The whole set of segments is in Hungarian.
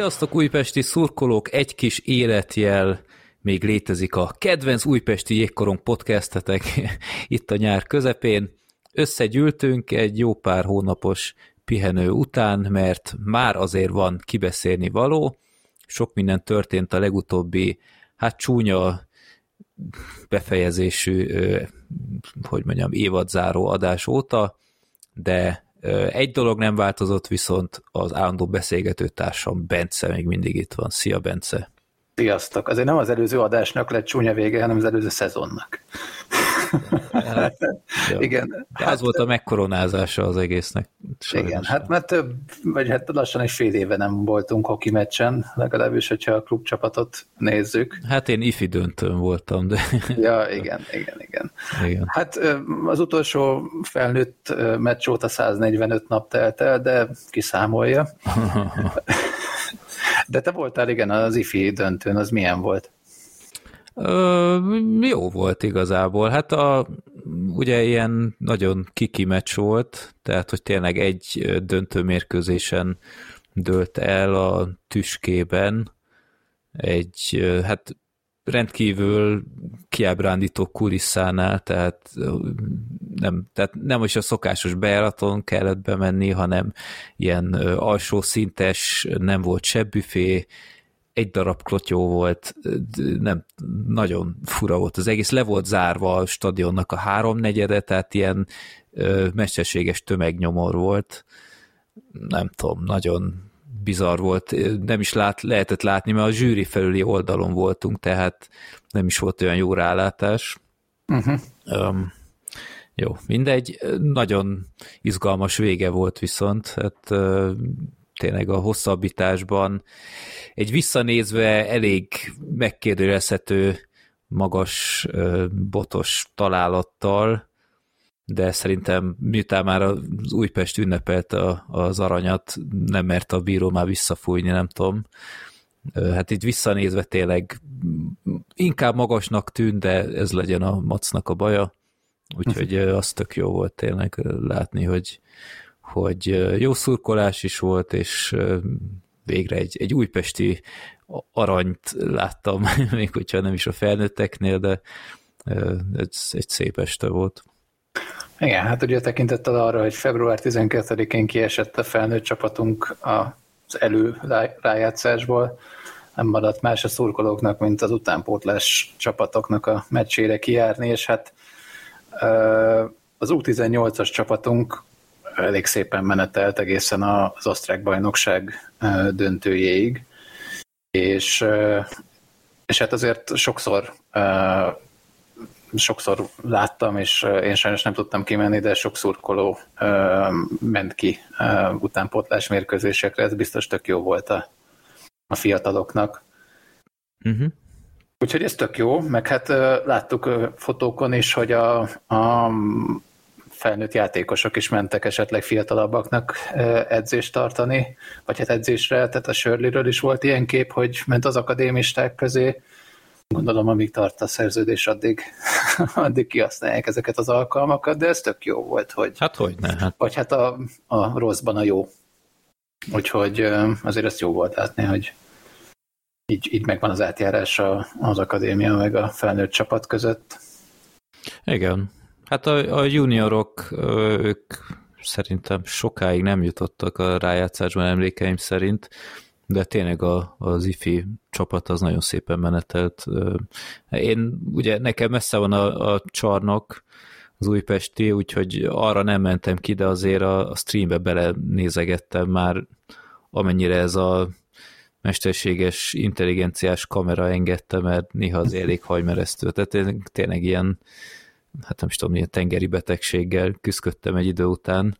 Sziasztok újpesti szurkolók, egy kis életjel még létezik a kedvenc újpesti jégkorong podcastetek itt a nyár közepén. Összegyűltünk egy jó pár hónapos pihenő után, mert már azért van kibeszélni való. Sok minden történt a legutóbbi, hát csúnya befejezésű, hogy mondjam, évadzáró adás óta, de egy dolog nem változott, viszont az állandó beszélgető társam Bence még mindig itt van. Szia, Bence! Sziasztok! Azért nem az előző adásnak lett csúnya vége, hanem az előző szezonnak. Hát, Igen. De hát, az volt a megkoronázása az egésznek. Sajnos. Igen, hát mert több, vagy hát lassan egy fél éve nem voltunk hoki meccsen, legalábbis, hogyha a klubcsapatot nézzük. Hát én ifi döntőn voltam, de... Ja, igen, igen, igen. igen. Hát az utolsó felnőtt meccs óta 145 nap telt el, de kiszámolja. De te voltál, igen, az ifi döntőn, az milyen volt? Ö, jó volt igazából. Hát a, ugye ilyen nagyon kiki meccs volt, tehát hogy tényleg egy döntő mérkőzésen dőlt el a tüskében egy, hát rendkívül kiábrándító kulisszánál, tehát nem, tehát nem is a szokásos bejáraton kellett bemenni, hanem ilyen alsó szintes, nem volt se büfé, egy darab klotyó volt, nem, nagyon fura volt az egész, le volt zárva a stadionnak a háromnegyede, tehát ilyen ö, mesterséges tömegnyomor volt, nem tudom, nagyon bizarr volt, nem is lát, lehetett látni, mert a zsűri felüli oldalon voltunk, tehát nem is volt olyan jó rálátás. Uh-huh. Um, jó, mindegy, nagyon izgalmas vége volt viszont, hát tényleg a hosszabbításban egy visszanézve elég megkérdőjelezhető magas botos találattal, de szerintem miután már az Újpest ünnepelt az aranyat, nem mert a bíró már visszafújni, nem tudom. Hát itt visszanézve tényleg inkább magasnak tűnt, de ez legyen a macnak a baja. Úgyhogy az tök jó volt tényleg látni, hogy, hogy jó szurkolás is volt, és végre egy, egy újpesti aranyt láttam, még hogyha nem is a felnőtteknél, de ez egy szép este volt. Igen, hát ugye tekintettel arra, hogy február 12-én kiesett a felnőtt csapatunk az elő rájátszásból, nem maradt más a szurkolóknak, mint az utánpótlás csapatoknak a meccsére kijárni, és hát az U18-as csapatunk elég szépen menetelt egészen az osztrák bajnokság döntőjéig, és, és hát azért sokszor sokszor láttam, és én sajnos nem tudtam kimenni, de sok szurkoló ment ki utánpótlás mérkőzésekre, ez biztos tök jó volt a, a fiataloknak. Uh-huh. Úgyhogy ez tök jó, meg hát láttuk fotókon is, hogy a, a felnőtt játékosok is mentek esetleg fiatalabbaknak edzést tartani, vagy hát edzésre, tehát a Shirley-ről is volt ilyen kép, hogy ment az akadémisták közé, gondolom, amíg tart a szerződés, addig, addig kihasználják ezeket az alkalmakat, de ez tök jó volt, hogy... Hát hogy ne? Hát. Vagy hát a, a rosszban a jó. Úgyhogy azért ezt jó volt látni, hogy így, így megvan az átjárás az akadémia meg a felnőtt csapat között. Igen, Hát a, a juniorok, ők szerintem sokáig nem jutottak a rájátszásban emlékeim szerint, de tényleg a, az IFI csapat az nagyon szépen menetelt. Én, ugye nekem messze van a, a csarnok, az újpesti, úgyhogy arra nem mentem ki, de azért a, a streambe belenézegettem már, amennyire ez a mesterséges intelligenciás kamera engedte, mert néha az elég hajmeresztő. Tehát tényleg ilyen hát nem is tudom, milyen tengeri betegséggel küzdöttem egy idő után,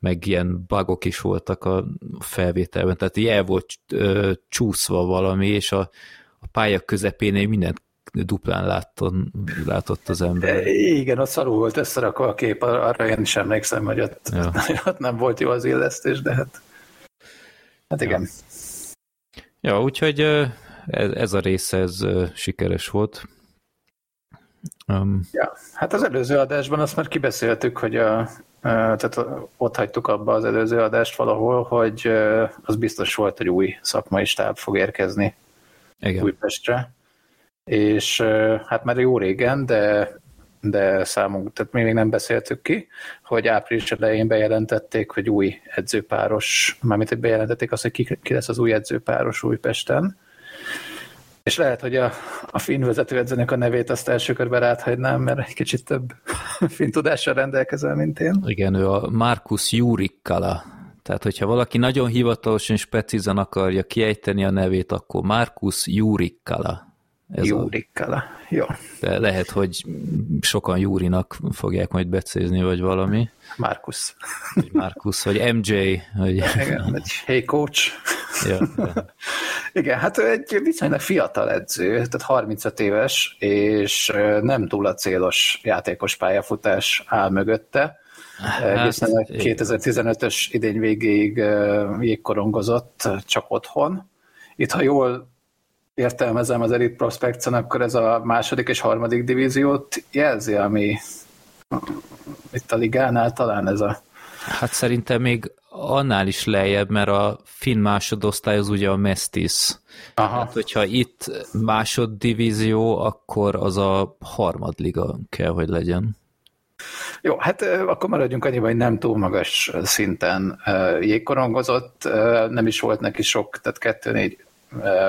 meg ilyen bugok is voltak a felvételben, tehát így el volt ö, csúszva valami, és a, a pálya közepén mindent duplán látton, látott az ember. Igen, ott szarul volt összerakva a kép, arra én is emlékszem, hogy ott, ja. ott nem volt jó az illesztés, de hát, hát igen. Ja, ja úgyhogy ez, ez a része ez sikeres volt. Um, ja, hát az előző adásban azt már kibeszéltük, hogy a, tehát ott hagytuk abba az előző adást valahol, hogy az biztos volt, hogy új szakmai stáb fog érkezni Igen. Újpestre. És hát már jó régen, de de számunk, tehát mi még nem beszéltük ki, hogy április elején bejelentették, hogy új edzőpáros, mármint hogy bejelentették azt, hogy ki, ki lesz az új edzőpáros Újpesten, és lehet, hogy a, a finn vezetőedzőnek a nevét azt első körben áthagynám, mert egy kicsit több finn tudással rendelkezel, mint én. Igen, ő a Markus Jurikkala. Tehát, hogyha valaki nagyon hivatalosan és precízen akarja kiejteni a nevét, akkor Markus Jurikkala. Ez Júrikkala. A... Jó. De lehet, hogy sokan Júrinak fogják majd becézni, vagy valami. Markus. Vagy Markus, vagy MJ. Vagy... Igen, egy hey coach. Ja, ja. Igen, hát ő egy viszonylag fiatal edző, tehát 35 éves, és nem túl a célos játékos pályafutás áll mögötte. Hát, Egészen a 2015-ös idény végéig jégkorongozott csak otthon. Itt, ha jól értelmezem az Elite prospects akkor ez a második és harmadik divíziót jelzi, ami itt a ligánál talán ez a... Hát szerintem még annál is lejjebb, mert a finn másodosztály az ugye a Mestis. Aha. Hát, hogyha itt másoddivízió, akkor az a harmadliga kell, hogy legyen. Jó, hát akkor maradjunk annyiban, hogy nem túl magas szinten jégkorongozott, nem is volt neki sok, tehát kettő, négy,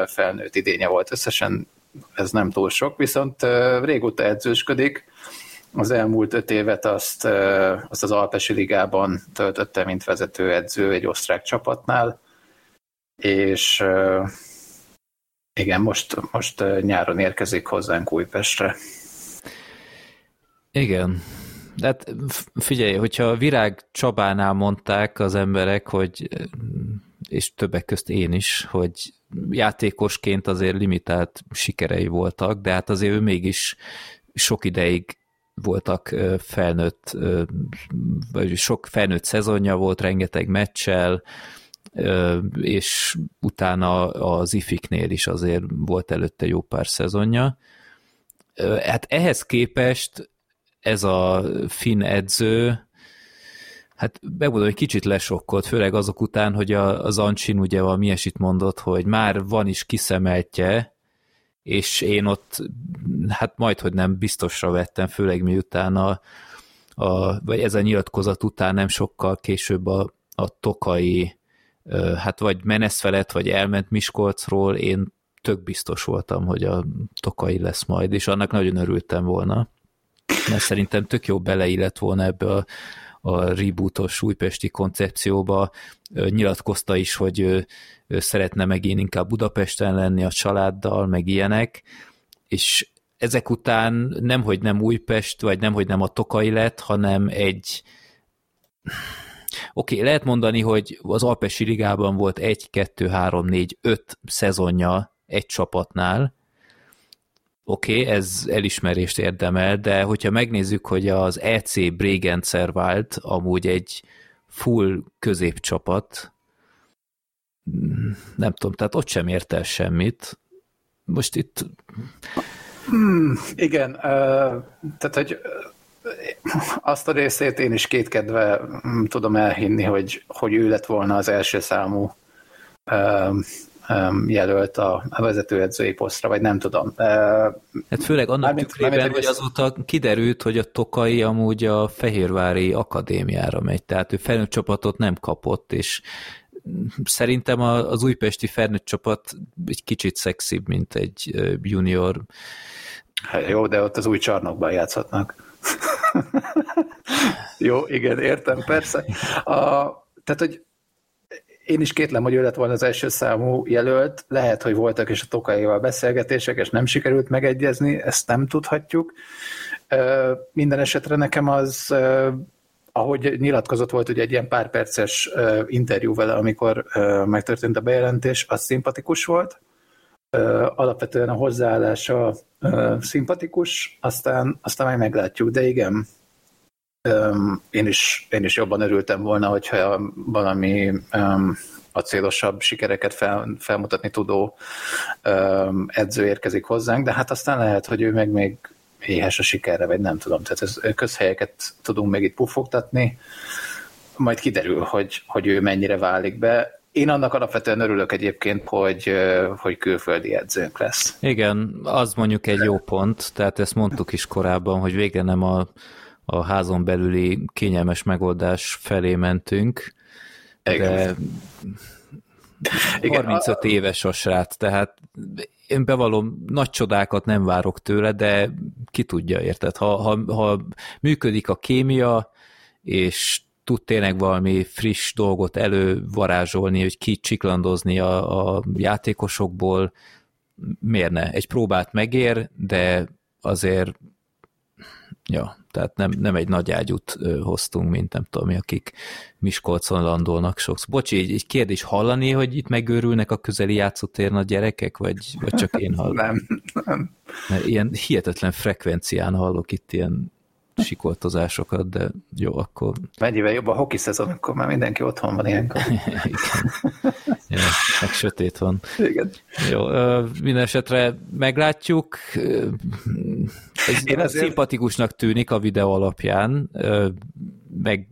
felnőtt idénye volt összesen, ez nem túl sok, viszont régóta edzősködik, az elmúlt öt évet azt, azt az Alpesi Ligában töltötte, mint vezetőedző egy osztrák csapatnál, és igen, most, most nyáron érkezik hozzánk Újpestre. Igen, de hát figyelj, hogyha Virág Csabánál mondták az emberek, hogy és többek közt én is, hogy játékosként azért limitált sikerei voltak, de hát azért ő mégis sok ideig voltak felnőtt, vagy sok felnőtt szezonja volt, rengeteg meccsel, és utána az ifiknél is azért volt előtte jó pár szezonja. Hát ehhez képest ez a finn edző, Hát megmondom, hogy kicsit lesokkolt, főleg azok után, hogy a, az Ancsin ugye valami ilyesit mondott, hogy már van is kiszemeltje, és én ott, hát majd, hogy nem biztosra vettem, főleg miután a, a vagy ez a nyilatkozat után nem sokkal később a, a tokai, hát vagy menesz felett, vagy elment Miskolcról, én tök biztos voltam, hogy a tokai lesz majd, és annak nagyon örültem volna, mert szerintem tök jó beleillett volna ebbe a a rebootos újpesti koncepcióba. Nyilatkozta is, hogy ő, ő szeretne megint inkább Budapesten lenni a családdal, meg ilyenek, és ezek után nemhogy nem Újpest, vagy nemhogy nem a Tokai lett, hanem egy Oké, okay, lehet mondani, hogy az Alpesi Ligában volt egy, kettő, három, négy, öt szezonja egy csapatnál, Oké, okay, ez elismerést érdemel, de hogyha megnézzük, hogy az EC Bregenzer amúgy egy full középcsapat, nem tudom, tehát ott sem ért el semmit. Most itt... Hmm, igen, tehát, hogy azt a részét én is kétkedve mm, tudom elhinni, hogy, hogy ő lett volna az első számú jelölt a, a vezetőedzői posztra, vagy nem tudom. Uh, hát főleg annak mármint, tükrében, mármint, hogy azóta kiderült, hogy a Tokai amúgy a Fehérvári Akadémiára megy, tehát ő felnőtt csapatot nem kapott, és szerintem az újpesti felnőtt csapat egy kicsit szexibb, mint egy junior. Hát jó, de ott az új csarnokban játszhatnak. jó, igen, értem, persze. A, tehát, hogy én is kétlem, hogy ő lett volna az első számú jelölt. Lehet, hogy voltak is a Tokaival beszélgetések, és nem sikerült megegyezni, ezt nem tudhatjuk. Minden esetre nekem az, ahogy nyilatkozott volt ugye egy ilyen pár perces interjú vele, amikor megtörtént a bejelentés, az szimpatikus volt. Alapvetően a hozzáállása szimpatikus, aztán, aztán majd meglátjuk, de igen, én is, én is jobban örültem volna, hogyha valami um, acélosabb sikereket fel, felmutatni tudó um, edző érkezik hozzánk, de hát aztán lehet, hogy ő meg még éhes a sikerre, vagy nem tudom. Tehát ez, közhelyeket tudunk még itt pufogtatni, majd kiderül, hogy, hogy ő mennyire válik be. Én annak alapvetően örülök egyébként, hogy, hogy külföldi edzőnk lesz. Igen, az mondjuk egy jó pont, tehát ezt mondtuk is korábban, hogy végre nem a, a házon belüli kényelmes megoldás felé mentünk, Igen. de Igen, 35 a... éves a srác, tehát én bevallom, nagy csodákat nem várok tőle, de ki tudja, érted? Ha, ha, ha működik a kémia, és tud tényleg valami friss dolgot elővarázsolni, hogy kicsiklandozni a, a játékosokból, miért ne? Egy próbát megér, de azért ja, tehát nem, nem egy nagy ágyút hoztunk, mint nem tudom mi, akik Miskolcon landolnak sokszor. Bocsi, egy, egy kérdés hallani, hogy itt megőrülnek a közeli játszótéren a gyerekek, vagy, vagy csak én hallom? nem, nem. Mert ilyen hihetetlen frekvencián hallok itt ilyen sikoltozásokat, de jó, akkor... Mennyivel jobb a hoki szezon, akkor már mindenki otthon van ilyenkor. Igen. Ja, meg sötét van. Igen. Jó, minden esetre meglátjuk. Ez Én azért... szimpatikusnak tűnik a videó alapján, meg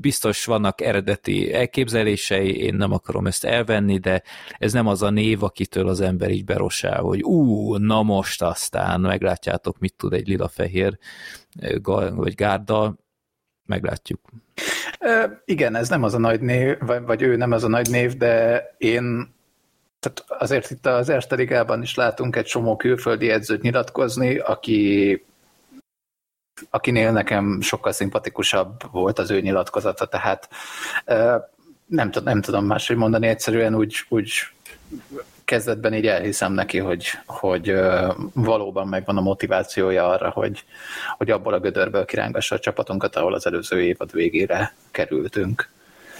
biztos vannak eredeti elképzelései, én nem akarom ezt elvenni, de ez nem az a név, akitől az ember így berosál, hogy ú, na most aztán meglátjátok, mit tud egy lila-fehér vagy gárda, meglátjuk. E, igen, ez nem az a nagy név, vagy, vagy ő nem az a nagy név, de én tehát azért itt az Erste Ligában is látunk egy csomó külföldi edzőt nyilatkozni, aki akinél nekem sokkal szimpatikusabb volt az ő nyilatkozata, tehát nem, nem tudom máshogy mondani, egyszerűen úgy, úgy kezdetben így elhiszem neki, hogy, hogy valóban megvan a motivációja arra, hogy, hogy abból a gödörből kirángassa a csapatunkat, ahol az előző évad végére kerültünk.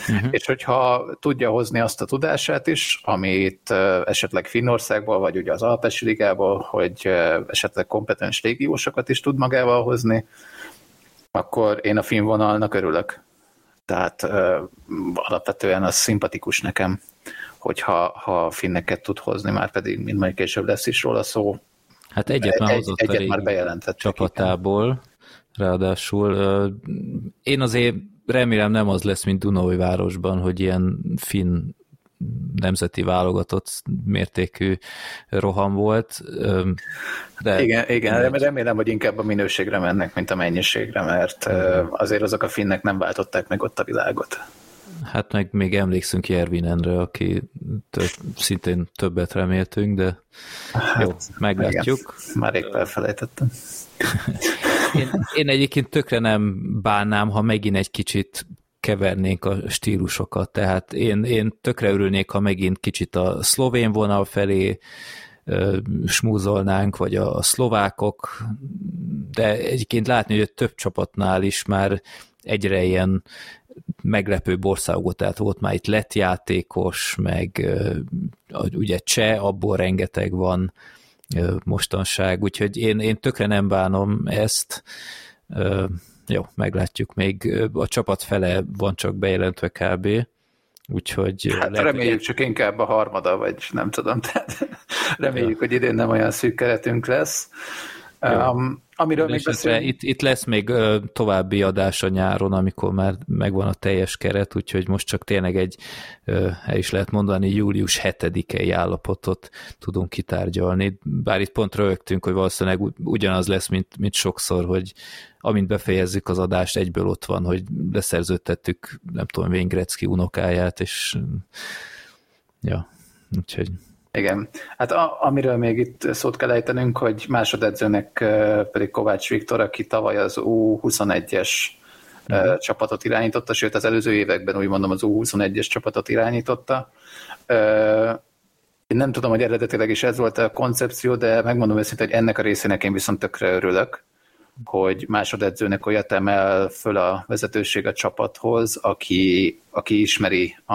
Uh-huh. És hogyha tudja hozni azt a tudását is, amit esetleg Finnországból, vagy ugye az Alpesi Ligából, hogy esetleg kompetens légiósokat is tud magával hozni, akkor én a finn vonalnak örülök. Tehát alapvetően az szimpatikus nekem hogyha ha finneket tud hozni, már pedig, mint majd később lesz is róla szó. Hát egyet már hozott egy, egyet már bejelentett csapatából, igen. ráadásul én azért remélem nem az lesz, mint városban, hogy ilyen finn nemzeti válogatott mértékű roham volt. De igen, igen, remélem, hogy inkább a minőségre mennek, mint a mennyiségre, mert azért azok a finnek nem váltották meg ott a világot. Hát meg még emlékszünk Jervinenre, aki több, szintén többet reméltünk, de hát, jó, meglátjuk. Igen, már épp elfelejtettem. én, én egyébként tökre nem bánnám, ha megint egy kicsit kevernénk a stílusokat, tehát én, én tökre örülnék, ha megint kicsit a szlovén vonal felé smúzolnánk, vagy a szlovákok, de egyébként látni, hogy a több csapatnál is már egyre ilyen meglepő országok, tehát volt már itt lett játékos, meg ugye cseh, abból rengeteg van mostanság, úgyhogy én, én tökre nem bánom ezt, jó, meglátjuk még, a csapat fele van csak bejelentve kb. Úgyhogy hát lehet, reméljük csak inkább a harmada, vagy nem tudom, tehát reméljük, ja. hogy idén nem olyan szűk keretünk lesz. Um, amiről még beszélünk. Itt, itt lesz még további adás a nyáron, amikor már megvan a teljes keret, úgyhogy most csak tényleg egy, uh, el is lehet mondani, július 7-i állapotot tudunk kitárgyalni. Bár itt pont rögtünk, hogy valószínűleg ugyanaz lesz, mint, mint sokszor, hogy amint befejezzük az adást, egyből ott van, hogy leszerződtettük, nem tudom, Wayne Gretzky unokáját, és ja, úgyhogy igen. Hát a, amiről még itt szót kell ejtenünk, hogy másodedzőnek pedig Kovács Viktor, aki tavaly az U21-es uh-huh. Mhm. csapatot irányította, sőt az előző években úgy mondom az U21-es csapatot irányította. Én nem tudom, hogy eredetileg is ez volt a koncepció, de megmondom őszintén, hogy ennek a részének én viszont tökre örülök, hogy másodedzőnek olyat emel föl a vezetőség a csapathoz, aki, aki ismeri a,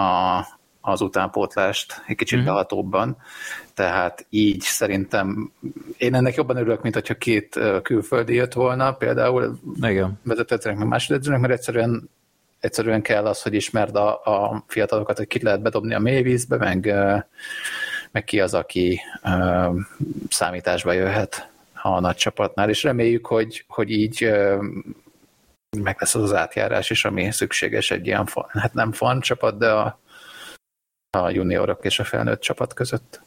az utánpótlást egy kicsit uh-huh. behatóbban, tehát így szerintem én ennek jobban örülök, mint hogyha két külföldi jött volna, például vezetőedzőnek, meg másodedzőnek, mert egyszerűen egyszerűen kell az, hogy ismerd a, a fiatalokat, hogy kit lehet bedobni a mélyvízbe, meg, meg ki az, aki uh, számításba jöhet a nagy csapatnál, és reméljük, hogy, hogy így meg lesz az az átjárás is, ami szükséges egy ilyen, hát nem fan csapat, de a, a juniorok és a felnőtt csapat között.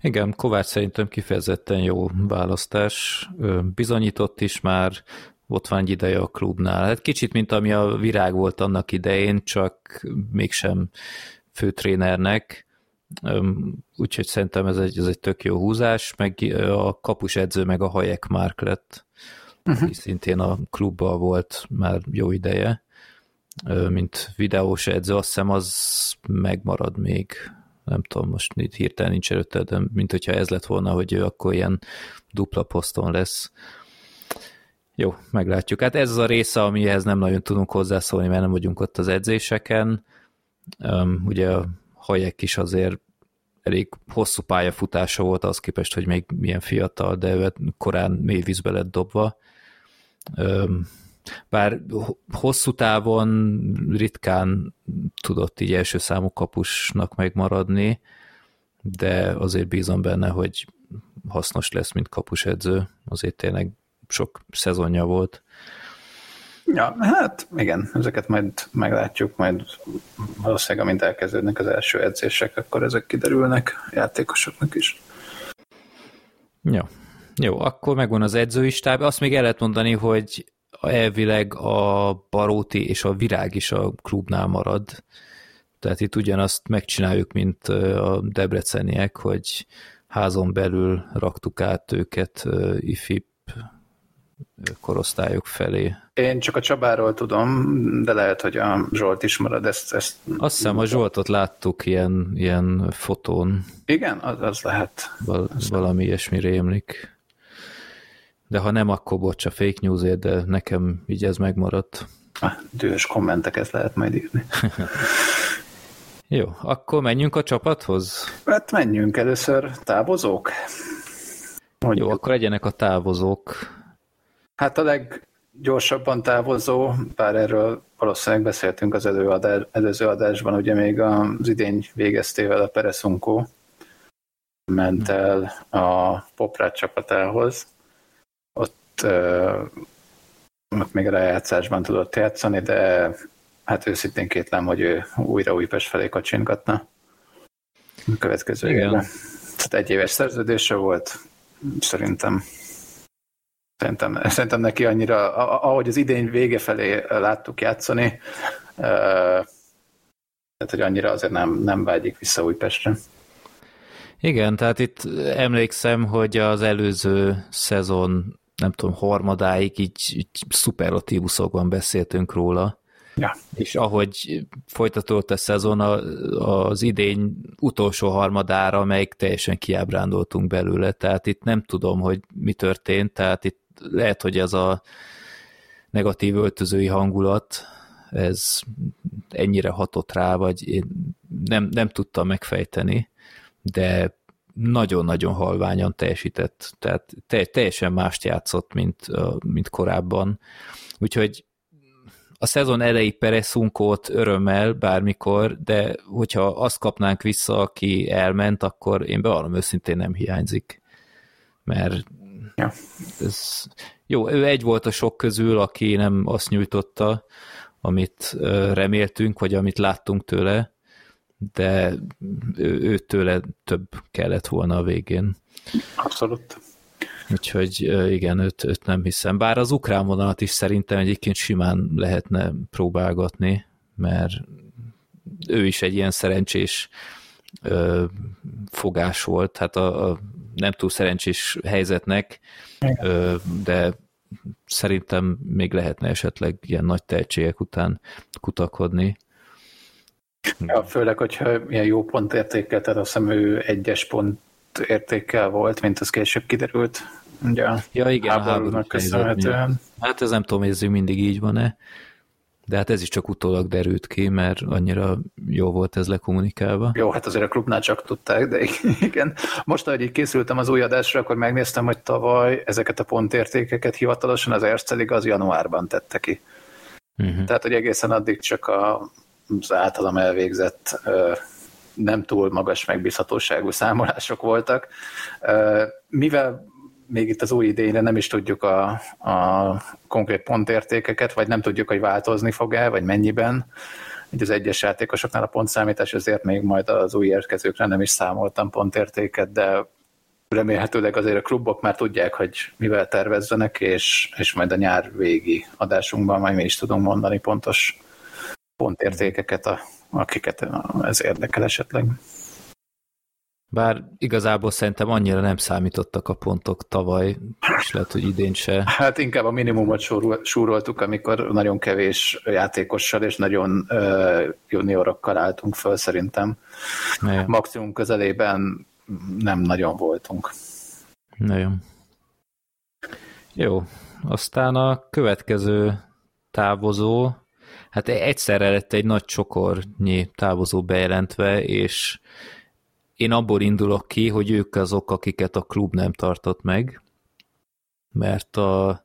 Igen, Kovács szerintem kifejezetten jó választás. Bizonyított is már, ott van egy ideje a klubnál. Hát kicsit, mint ami a virág volt annak idején, csak mégsem főtrénernek, úgyhogy szerintem ez egy, ez egy tök jó húzás, meg a kapus edző meg a Hajek Márk lett, uh-huh. szintén a klubban volt már jó ideje, mint videós edző, azt hiszem az megmarad még, nem tudom, most itt hirtelen nincs előtte, de mint hogyha ez lett volna, hogy ő akkor ilyen dupla poszton lesz. Jó, meglátjuk. Hát ez az a része, amihez nem nagyon tudunk hozzászólni, mert nem vagyunk ott az edzéseken. Ugye a Hajek is azért elég hosszú pályafutása volt az képest, hogy még milyen fiatal, de korán mély vízbe lett dobva. Bár hosszú távon ritkán tudott így első számú kapusnak megmaradni, de azért bízom benne, hogy hasznos lesz, mint kapusedző. Azért tényleg sok szezonja volt. Ja, hát igen, ezeket majd meglátjuk, majd valószínűleg amint elkezdődnek az első edzések, akkor ezek kiderülnek játékosoknak is. Jó, jó, akkor megvan az edzői stáb. Azt még el lehet mondani, hogy elvileg a Baróti és a Virág is a klubnál marad. Tehát itt ugyanazt megcsináljuk, mint a debreceniek, hogy házon belül raktuk át őket IFIP korosztályok felé. Én csak a Csabáról tudom, de lehet, hogy a Zsolt is marad. Ezt, ezt... Azt hiszem, a Zsoltot láttuk ilyen, ilyen fotón. Igen, az, az lehet. Val, valami ilyesmi rémlik. De ha nem, akkor bocs a fake newsért, de nekem így ez megmaradt. Ah, dühös kommenteket lehet majd írni. Jó, akkor menjünk a csapathoz? Hát menjünk először távozók. Mondjuk. Jó, akkor legyenek a távozók. Hát a leggyorsabban távozó, bár erről valószínűleg beszéltünk az előadás, előző adásban, ugye még az idény végeztével a Pereszunkó ment el a Poprát csapatához. Ott, még a rájátszásban tudott játszani, de hát őszintén kétlem, hogy ő újra Újpest felé kacsingatna a következő évben. Tehát egy éves szerződése volt, szerintem Szerintem, szerintem neki annyira, ahogy az idény vége felé láttuk játszani, tehát, hogy annyira azért nem, nem vágyik vissza Újpestre. Igen, tehát itt emlékszem, hogy az előző szezon, nem tudom, harmadáig így, így szuperlatívuszokban beszéltünk róla. Ja. És ahogy folytatódott a szezon, az idény utolsó harmadára, amelyik teljesen kiábrándoltunk belőle, tehát itt nem tudom, hogy mi történt, tehát itt lehet, hogy ez a negatív öltözői hangulat, ez ennyire hatott rá, vagy én nem, nem tudtam megfejteni, de nagyon-nagyon halványan teljesített, tehát teljesen mást játszott, mint, mint korábban. Úgyhogy a szezon elejé Pereszunkót örömmel bármikor, de hogyha azt kapnánk vissza, aki elment, akkor én bevallom őszintén nem hiányzik. Mert Ja. Ez, jó, ő egy volt a sok közül, aki nem azt nyújtotta, amit reméltünk, vagy amit láttunk tőle, de ő, ő tőle több kellett volna a végén. Abszolút. Úgyhogy igen, őt, őt nem hiszem. Bár az ukrán vonalat is szerintem egyébként simán lehetne próbálgatni, mert ő is egy ilyen szerencsés ö, fogás volt. Hát a, a nem túl szerencsés helyzetnek, Igen. de szerintem még lehetne esetleg ilyen nagy tehetségek után kutakodni. Ja, főleg, hogyha ilyen jó pontértékkel, tehát azt hiszem ő egyes pont értékkel volt, mint az később kiderült. Ugye ja, igen, a háborúnak köszönhetően. Hát ez nem tudom, ez mindig így van-e, de hát ez is csak utólag derült ki, mert annyira jó volt ez lekommunikálva. Jó, hát azért a klubnál csak tudták, de igen. Most, ahogy így készültem az új adásra, akkor megnéztem, hogy tavaly ezeket a pontértékeket hivatalosan az Ercelig az januárban tette ki. Uh-huh. Tehát, hogy egészen addig csak a, az általam elvégzett nem túl magas megbízhatóságú számolások voltak. Mivel még itt az új idényre nem is tudjuk a, a konkrét pontértékeket, vagy nem tudjuk, hogy változni fog-e, vagy mennyiben. Így az egyes játékosoknál a pontszámítás, ezért még majd az új érkezőkre nem is számoltam pontértéket, de remélhetőleg azért a klubok már tudják, hogy mivel tervezzenek, és, és majd a nyár végi adásunkban majd mi is tudunk mondani pontos pontértékeket, a, akiket ez érdekel esetleg. Bár igazából szerintem annyira nem számítottak a pontok tavaly, és lehet, hogy idén se. Hát inkább a minimumot súroltuk, amikor nagyon kevés játékossal és nagyon uh, juniorokkal álltunk föl szerintem. Ne. Maximum közelében nem nagyon voltunk. Nagyon. Jó, aztán a következő távozó, hát egyszerre lett egy nagy csokornyi távozó bejelentve, és én abból indulok ki, hogy ők azok, akiket a klub nem tartott meg, mert a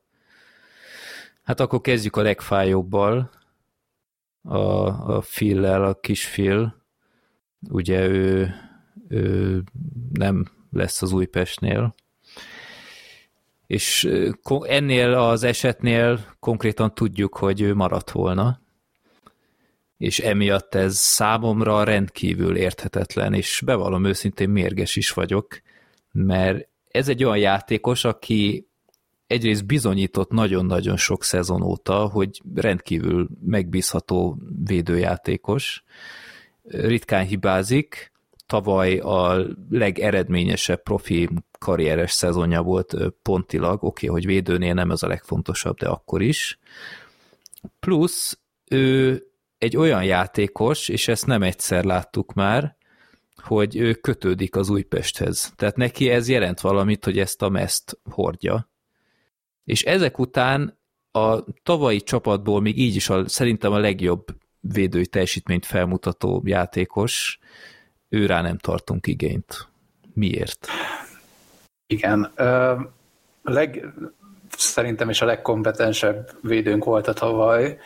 hát akkor kezdjük a legfájóbbal, a, a Phil-lel, a kis Phil, ugye ő, ő nem lesz az Újpestnél, és ennél az esetnél konkrétan tudjuk, hogy ő maradt volna, és emiatt ez számomra rendkívül érthetetlen, és bevallom őszintén mérges is vagyok, mert ez egy olyan játékos, aki egyrészt bizonyított nagyon-nagyon sok szezon óta, hogy rendkívül megbízható védőjátékos, ritkán hibázik, tavaly a legeredményesebb profi karrieres szezonja volt pontilag, oké, okay, hogy védőnél nem ez a legfontosabb, de akkor is. Plusz ő egy olyan játékos, és ezt nem egyszer láttuk már, hogy ő kötődik az Újpesthez. Tehát neki ez jelent valamit, hogy ezt a meszt hordja. És ezek után a tavalyi csapatból még így is a, szerintem a legjobb védői teljesítményt felmutató játékos, ő rá nem tartunk igényt. Miért? Igen. A leg, szerintem is a legkompetensebb védőnk volt a tavaly,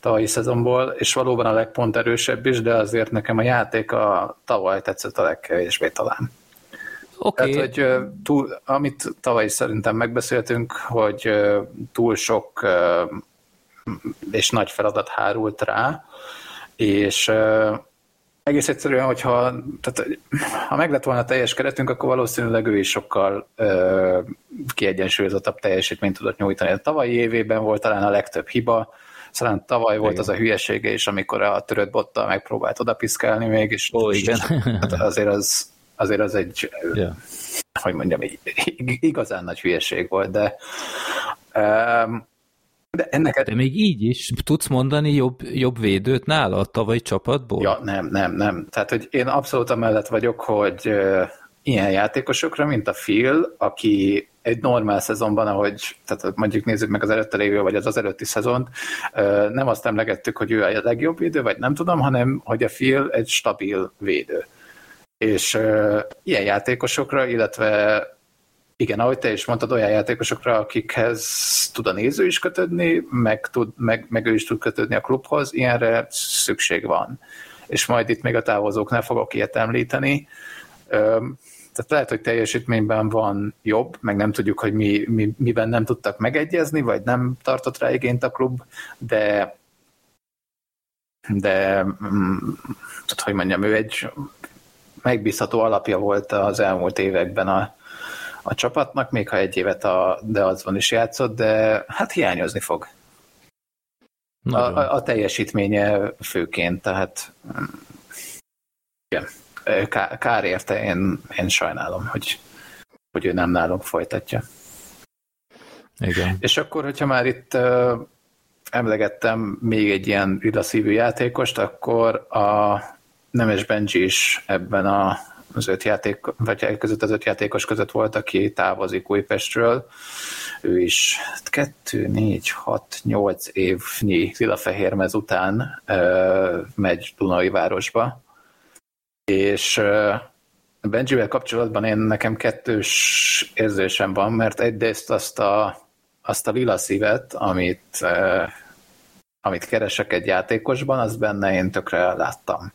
tavalyi szezonból, és valóban a legpont erősebb is, de azért nekem a játék a tavaly tetszett a legkevésbé talán. Okay. Tehát, hogy túl, amit tavaly szerintem megbeszéltünk, hogy túl sok és nagy feladat hárult rá, és egész egyszerűen, hogyha tehát, ha meg lett volna a teljes keretünk, akkor valószínűleg ő is sokkal ö, kiegyensúlyozottabb teljesítményt tudott nyújtani. A tavalyi évében volt talán a legtöbb hiba, talán tavaly volt igen. az a hülyesége is, amikor a törött bottal megpróbált odapiszkálni még, és, Ó, igen. hát azért az, azért az egy, yeah. hogy mondjam, igazán nagy hülyeség volt, de um, de, ennek... De még így is tudsz mondani jobb, jobb védőt nála a tavalyi csapatból? Ja, nem, nem, nem. Tehát, hogy én abszolút amellett vagyok, hogy uh, ilyen játékosokra, mint a Phil, aki egy normál szezonban, ahogy, tehát mondjuk nézzük meg az előtte lévő, vagy az az előtti szezont, uh, nem azt emlegettük, hogy ő a legjobb védő, vagy nem tudom, hanem hogy a Phil egy stabil védő. És uh, ilyen játékosokra, illetve igen, ahogy te is mondtad, olyan játékosokra, akikhez tud a néző is kötődni, meg, tud, meg, meg ő is tud kötődni a klubhoz, ilyenre szükség van. És majd itt még a távozóknál fogok ilyet említeni. Tehát lehet, hogy teljesítményben van jobb, meg nem tudjuk, hogy mi, mi, miben nem tudtak megegyezni, vagy nem tartott rá igényt a klub, de de mm, tehát, hogy mondjam, ő egy megbízható alapja volt az elmúlt években a, a csapatnak, még ha egy évet a de azban is játszott, de hát hiányozni fog. A, a, a teljesítménye főként, tehát igen, kár, kár érte, én, én sajnálom, hogy, hogy ő nem nálunk folytatja. Igen. És akkor, hogyha már itt uh, emlegettem még egy ilyen üdaszívű játékost, akkor a Nemes Benji is ebben a az öt játék, vagy között az öt játékos között volt, aki távozik Újpestről. Ő is 2, 4, 6, 8 évnyi lila-fehérmez után ö, megy Dunai városba. És ö, Benjivel kapcsolatban én nekem kettős érzésem van, mert egyrészt azt a, azt a lila szívet, amit, ö, amit keresek egy játékosban, az benne én tökre láttam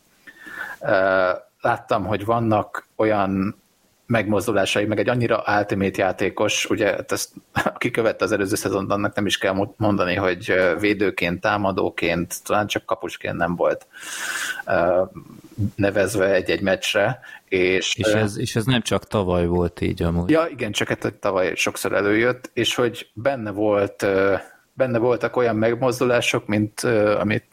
láttam, hogy vannak olyan megmozdulásai, meg egy annyira ultimate játékos, ugye hát ezt, aki követte az előző szezont, annak nem is kell mondani, hogy védőként, támadóként, talán csak kapusként nem volt nevezve egy-egy meccsre. És, és, ez, és ez nem csak tavaly volt így amúgy. Ja, igen, csak ez tavaly sokszor előjött, és hogy benne volt benne voltak olyan megmozdulások, mint uh, amit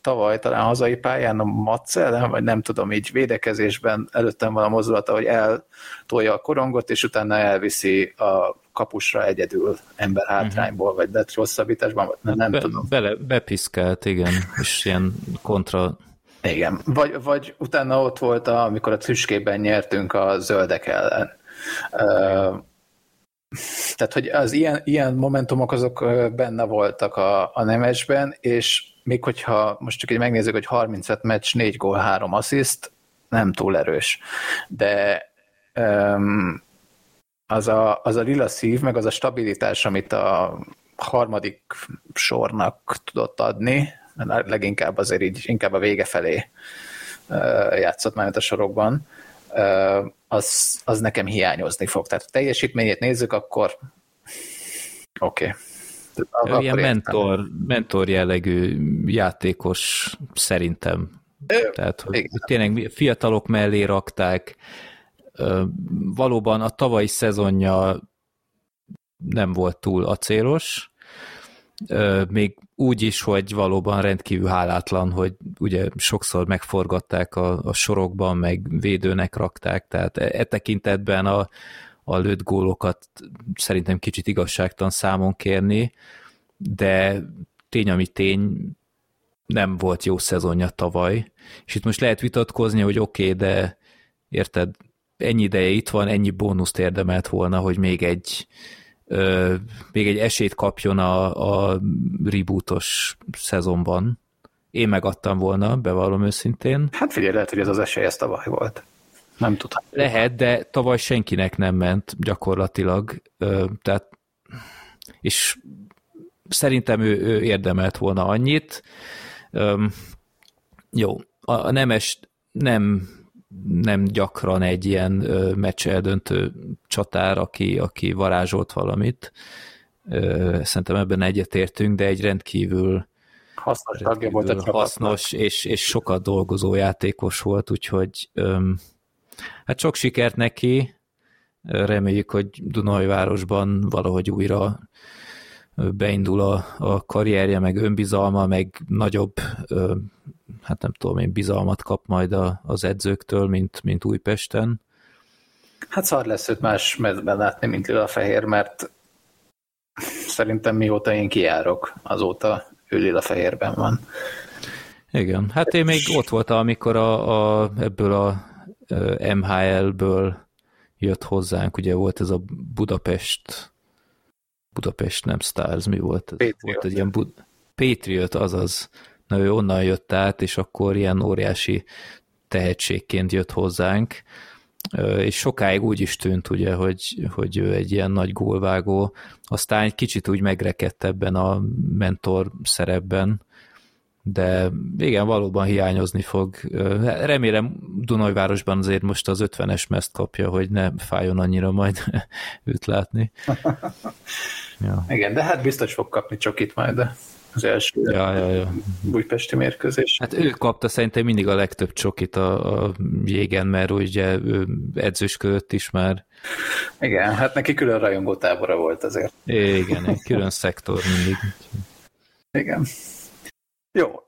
tavaly talán hazai pályán a Maccel, vagy nem tudom, így védekezésben előttem van a mozdulata, hogy eltolja a korongot, és utána elviszi a kapusra egyedül ember mhm. hátrányból, vagy lett hosszabbításban, nem, nem Be, tudom. Bele, bepiszkált, igen, és ilyen kontra igen, vagy, vagy utána ott volt, a, amikor a tüskében nyertünk a zöldek ellen. Uh, tehát, hogy az ilyen, ilyen momentumok azok benne voltak a, a nemesben, és még hogyha most csak így megnézzük, hogy 35 meccs, 4 gól, 3 assziszt, nem túl erős. De um, az, a, az a lila szív, meg az a stabilitás, amit a harmadik sornak tudott adni, leginkább azért így, inkább a vége felé játszott már a sorokban, az, az nekem hiányozni fog. Tehát a teljesítményét nézzük, akkor oké. Okay. Ilyen mentor, mentor jellegű játékos szerintem. Tehát, hogy igen. tényleg fiatalok mellé rakták. Valóban a tavalyi szezonja nem volt túl acélos, még úgy is, hogy valóban rendkívül hálátlan, hogy ugye sokszor megforgatták a, a sorokban, meg védőnek rakták, tehát e, e tekintetben a, a lőtt gólokat szerintem kicsit igazságtan számon kérni, de tény, ami tény, nem volt jó szezonja tavaly, és itt most lehet vitatkozni, hogy oké, okay, de érted, ennyi ideje itt van, ennyi bónuszt érdemelt volna, hogy még egy ö, még egy esélyt kapjon a, a rebootos szezonban. Én megadtam volna, bevallom őszintén. Hát figyelj, lehet, hogy ez az esély ez tavaly volt. Nem tudom. Lehet, de tavaly senkinek nem ment gyakorlatilag. Ö, tehát, és szerintem ő, ő érdemelt volna annyit. Ö, jó, a nemes nem nem gyakran egy ilyen meccs eldöntő csatár, aki, aki varázsolt valamit. Szerintem ebben egyetértünk, de egy rendkívül hasznos tagja volt a hasznos és, és sokat dolgozó játékos volt, úgyhogy hát sok sikert neki, reméljük, hogy Dunajvárosban valahogy újra beindul a, a karrierje, meg önbizalma, meg nagyobb, hát nem tudom én, bizalmat kap majd a, az edzőktől, mint, mint Újpesten. Hát szar lesz őt más mezben látni, mint Lila Fehér, mert szerintem mióta én kijárok, azóta ő Lila Fehérben van. Igen, hát én még ott voltam, amikor a, a, ebből a MHL-ből jött hozzánk, ugye volt ez a Budapest Budapest nem Stars, mi volt? Patriot. Volt egy ilyen Bud- Patriot, azaz. Na ő onnan jött át, és akkor ilyen óriási tehetségként jött hozzánk, és sokáig úgy is tűnt, ugye, hogy, hogy ő egy ilyen nagy gólvágó, aztán egy kicsit úgy megrekedt ebben a mentor szerepben, de igen, valóban hiányozni fog. Remélem Dunajvárosban azért most az 50-es mezt kapja, hogy ne fájjon annyira majd őt látni. Ja. Igen, de hát biztos fog kapni csokit majd az első ja, ja, ja. újpesti mérkőzés. Hát ő kapta szerintem mindig a legtöbb csokit a, a jégen, mert ugye ő edzősködött is már. Igen, hát neki külön rajongó tábora volt azért. Igen, külön szektor mindig. Igen. Jó,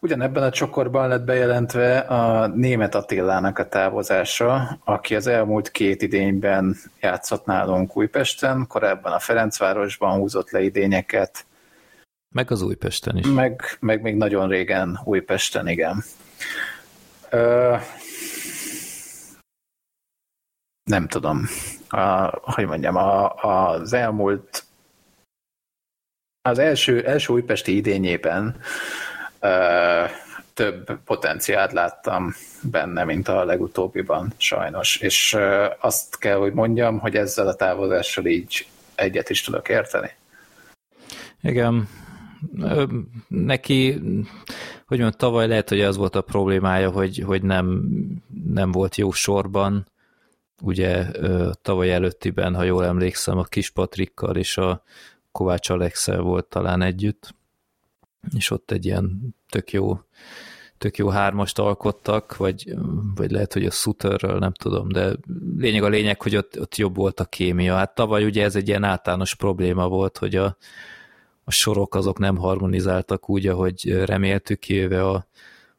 ugyanebben a csokorban lett bejelentve a német Attilának a távozása, aki az elmúlt két idényben játszott nálunk Újpesten, korábban a Ferencvárosban húzott le idényeket. Meg az Újpesten is. Meg, meg még nagyon régen Újpesten, igen. Ö, nem tudom, a, hogy mondjam, a, az elmúlt az első, első újpesti idényében több potenciált láttam benne, mint a legutóbbiban, sajnos. És azt kell, hogy mondjam, hogy ezzel a távozással így egyet is tudok érteni. Igen. Neki, hogy mondjam, tavaly lehet, hogy az volt a problémája, hogy, hogy nem, nem volt jó sorban, ugye tavaly előttiben, ha jól emlékszem, a Kis Patrikkal és a Kovács Alexel volt talán együtt, és ott egy ilyen tök jó, tök jó hármast alkottak, vagy, vagy lehet, hogy a Sutterről, nem tudom, de lényeg a lényeg, hogy ott, ott jobb volt a kémia. Hát tavaly ugye ez egy ilyen általános probléma volt, hogy a, a sorok azok nem harmonizáltak úgy, ahogy reméltük, kivéve a,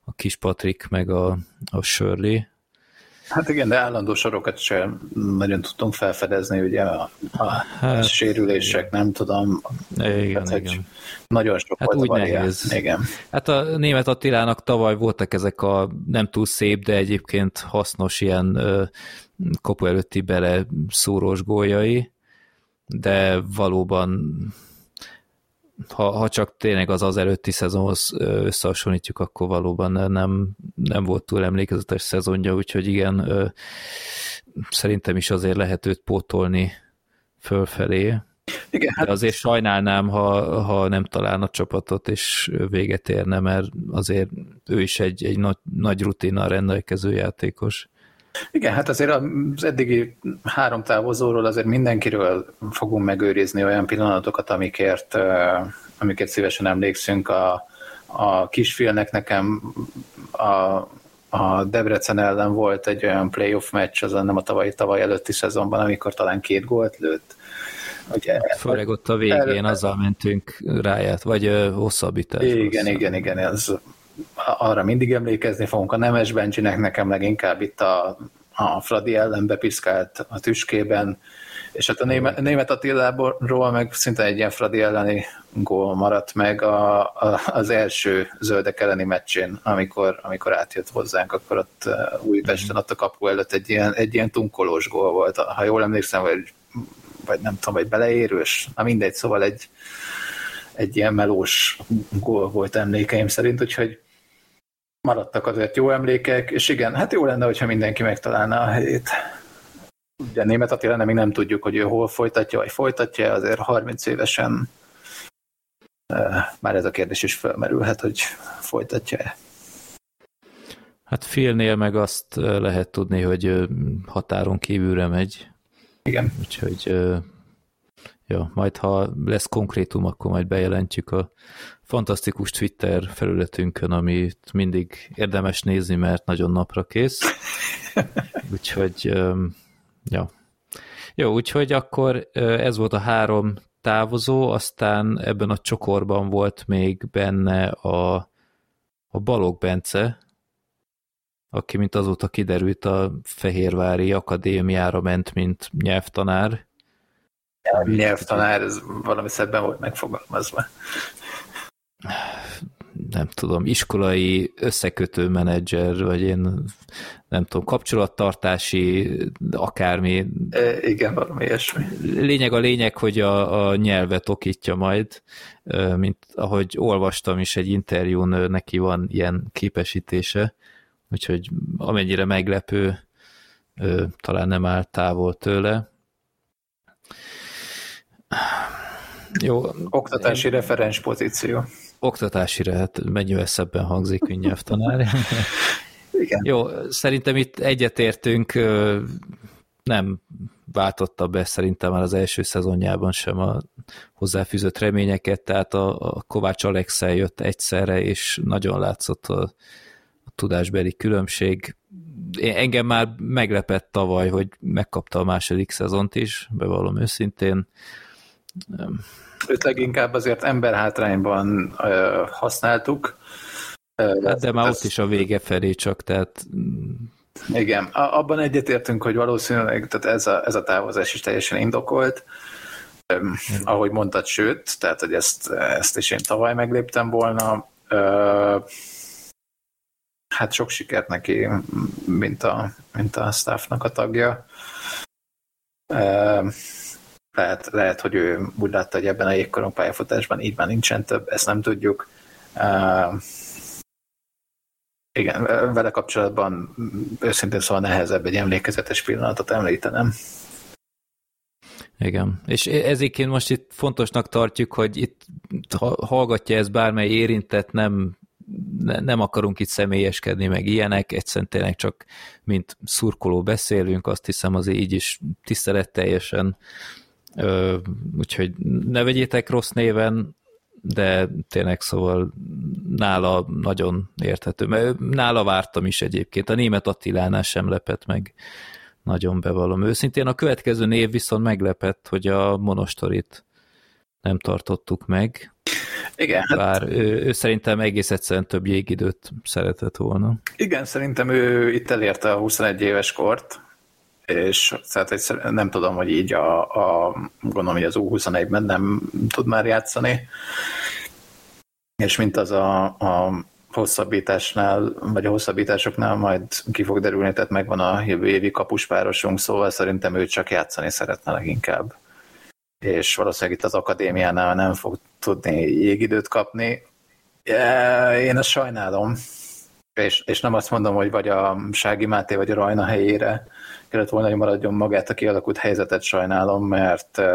a kis Patrik meg a, a Shirley, Hát igen, de állandó sorokat sem nagyon tudtunk felfedezni, ugye a, a, hát, sérülések, nem tudom. Igen, hát, igen. Nagyon sok hát volt úgy nehéz. Igen. Hát a német Attilának tavaly voltak ezek a nem túl szép, de egyébként hasznos ilyen kopu előtti bele szúrós góljai, de valóban ha, ha csak tényleg az az előtti szezonhoz összehasonlítjuk, akkor valóban nem, nem volt túl emlékezetes szezonja, úgyhogy igen, szerintem is azért lehet őt pótolni fölfelé. Igen, hát... De azért sajnálnám, ha, ha nem találna csapatot, és véget érne, mert azért ő is egy, egy nagy, nagy rutinnal rendelkező játékos. Igen, hát azért az eddigi három távozóról azért mindenkiről fogunk megőrizni olyan pillanatokat, amikért, amikért szívesen emlékszünk. A, a kisfilnek nekem a, a Debrecen ellen volt egy olyan playoff meccs, az nem a tavalyi, tavaly előtti szezonban, amikor talán két gólt lőtt. Ugye, Főleg ott a végén el, azzal mentünk ráját, vagy hosszabbítás. Igen, igen, igen, ez arra mindig emlékezni fogunk. A Nemes Bencsinek nekem leginkább itt a, a Fradi ellen bepiszkált a tüskében, és hát a német, német Attilából meg szinte egy ilyen Fradi elleni gól maradt meg a, a, az első zöldek elleni meccsén, amikor, amikor átjött hozzánk, akkor ott Újpesten ott a kapu előtt egy ilyen, egy ilyen tunkolós gól volt, ha jól emlékszem, vagy, vagy nem tudom, vagy beleérős, na mindegy, szóval egy, egy ilyen melós gól volt emlékeim szerint, úgyhogy maradtak azért jó emlékek, és igen, hát jó lenne, hogyha mindenki megtalálná a helyét. Ugye német Attila még nem tudjuk, hogy ő hol folytatja, vagy folytatja, azért 30 évesen már ez a kérdés is felmerülhet, hogy folytatja-e. Hát Philnél meg azt lehet tudni, hogy határon kívülre megy. Igen. Úgyhogy Ja, majd ha lesz konkrétum, akkor majd bejelentjük a fantasztikus Twitter felületünkön, amit mindig érdemes nézni, mert nagyon napra kész. Úgyhogy, ja. Jó, úgyhogy akkor ez volt a három távozó, aztán ebben a csokorban volt még benne a, a Balog Bence, aki, mint azóta kiderült, a Fehérvári Akadémiára ment, mint nyelvtanár, nyelvtanár, ez valami szebben volt megfogalmazva. Nem tudom, iskolai összekötő menedzser, vagy én nem tudom, kapcsolattartási, akármi. E, igen, valami ilyesmi. Lényeg a lényeg, hogy a, a nyelvet okítja majd, mint ahogy olvastam is egy interjún, neki van ilyen képesítése, úgyhogy amennyire meglepő, talán nem áll távol tőle. Jó. Oktatási én... referens pozíció. Oktatási, hát mennyivel szebben hangzik, mint nyelvtanár. Igen. Jó, szerintem itt egyetértünk, nem váltotta be szerintem már az első szezonjában sem a hozzáfűzött reményeket, tehát a, a Kovács Alexel jött egyszerre, és nagyon látszott a, a tudásbeli különbség. Én, engem már meglepett tavaly, hogy megkapta a második szezont is, bevallom őszintén. Őt leginkább azért emberhátrányban ö, használtuk. Hát de már ott is a vége felé csak, tehát... Igen, abban egyetértünk, hogy valószínűleg tehát ez, a, ez a távozás is teljesen indokolt. Öm, ahogy mondtad, sőt, tehát hogy ezt, ezt is én tavaly megléptem volna. Ö, hát sok sikert neki, mint a, mint a staffnak a tagja. Ö, lehet, lehet, hogy ő úgy látta, hogy ebben a jégkorong pályafutásban így már nincsen több, ezt nem tudjuk. Uh, igen, vele kapcsolatban őszintén szóval nehezebb egy emlékezetes pillanatot említenem. Igen, és ezért most itt fontosnak tartjuk, hogy itt hallgatja ez bármely érintett, nem ne, nem akarunk itt személyeskedni, meg ilyenek, egyszerűen tényleg csak mint szurkoló beszélünk, azt hiszem azért így is tiszteletteljesen, úgyhogy ne vegyétek rossz néven, de tényleg szóval nála nagyon érthető, mert nála vártam is egyébként, a német Attilánál sem lepett meg, nagyon bevallom őszintén. A következő név viszont meglepett, hogy a monostorit nem tartottuk meg. Igen. Hát... Bár ő, ő szerintem egész egyszerűen több jégidőt szeretett volna. Igen, szerintem ő itt elérte a 21 éves kort, és tehát nem tudom, hogy így a, a gondolom, hogy az U21-ben nem tud már játszani, és mint az a, a hosszabbításnál, vagy a hosszabbításoknál majd ki fog derülni, tehát megvan a jövő évi kapuspárosunk, szóval szerintem ő csak játszani szeretne leginkább. És valószínűleg itt az akadémiánál nem fog tudni jégidőt kapni. Én ezt sajnálom, és, és nem azt mondom, hogy vagy a Sági Máté, vagy a Rajna helyére kellett volna, hogy maradjon magát a kialakult helyzetet sajnálom, mert uh,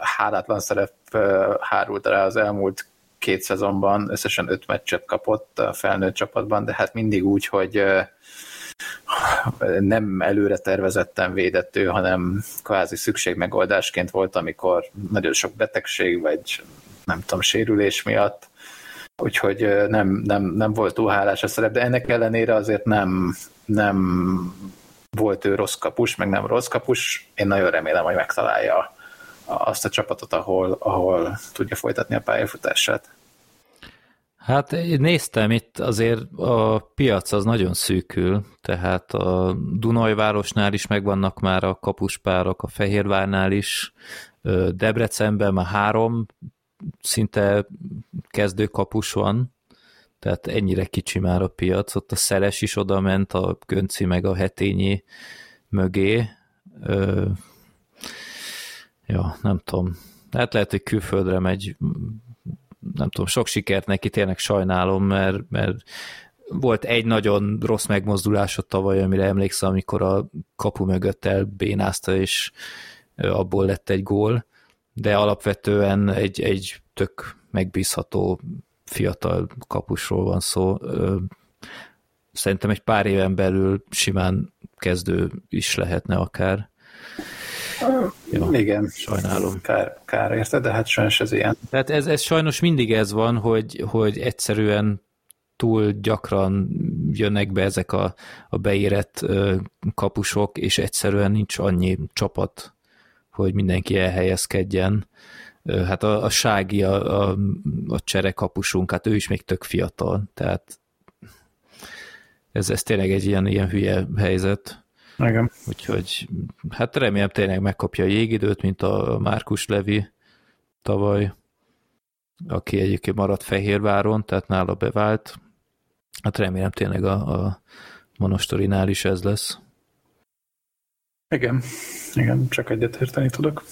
hálátlan szerep uh, hárult rá az elmúlt két szezonban, összesen öt meccset kapott a felnőtt csapatban, de hát mindig úgy, hogy nem előre tervezetten védett ő, hanem kvázi szükségmegoldásként volt, amikor nagyon sok betegség, vagy nem tudom, sérülés miatt, úgyhogy nem, nem, nem volt túl hálás a szerep, de ennek ellenére azért nem, nem volt ő rossz kapus, meg nem rossz kapus. Én nagyon remélem, hogy megtalálja azt a csapatot, ahol, ahol tudja folytatni a pályafutását. Hát néztem itt, azért a piac az nagyon szűkül, tehát a Dunajvárosnál is megvannak már a kapuspárok, a Fehérvárnál is, Debrecenben már három szinte kezdő kapus van, tehát ennyire kicsi már a piac, ott a Szeles is oda ment, a Gönci meg a Hetényi mögé, ja, nem tudom. Hát lehet, hogy külföldre megy, nem tudom, sok sikert neki, tényleg sajnálom, mert, mert volt egy nagyon rossz megmozdulásod tavaly, amire emlékszem, amikor a kapu mögött elbénázta, és abból lett egy gól, de alapvetően egy, egy tök megbízható fiatal kapusról van szó. Szerintem egy pár éven belül simán kezdő is lehetne akár. Ja, Igen. Sajnálom. Kár, kár érte, de hát sajnos ez ilyen. Tehát ez, ez sajnos mindig ez van, hogy, hogy egyszerűen túl gyakran jönnek be ezek a, a beérett kapusok, és egyszerűen nincs annyi csapat, hogy mindenki elhelyezkedjen. Hát a, a Sági, a, a, a cserekapusunk, hát ő is még tök fiatal, tehát ez, ez tényleg egy ilyen, ilyen hülye helyzet. Igen. Úgyhogy hát remélem tényleg megkapja a jégidőt, mint a Márkus Levi tavaly, aki egyébként maradt Fehérváron, tehát nála bevált. Hát remélem tényleg a, a Monostorinál is ez lesz. Igen, igen, csak egyetérteni tudok.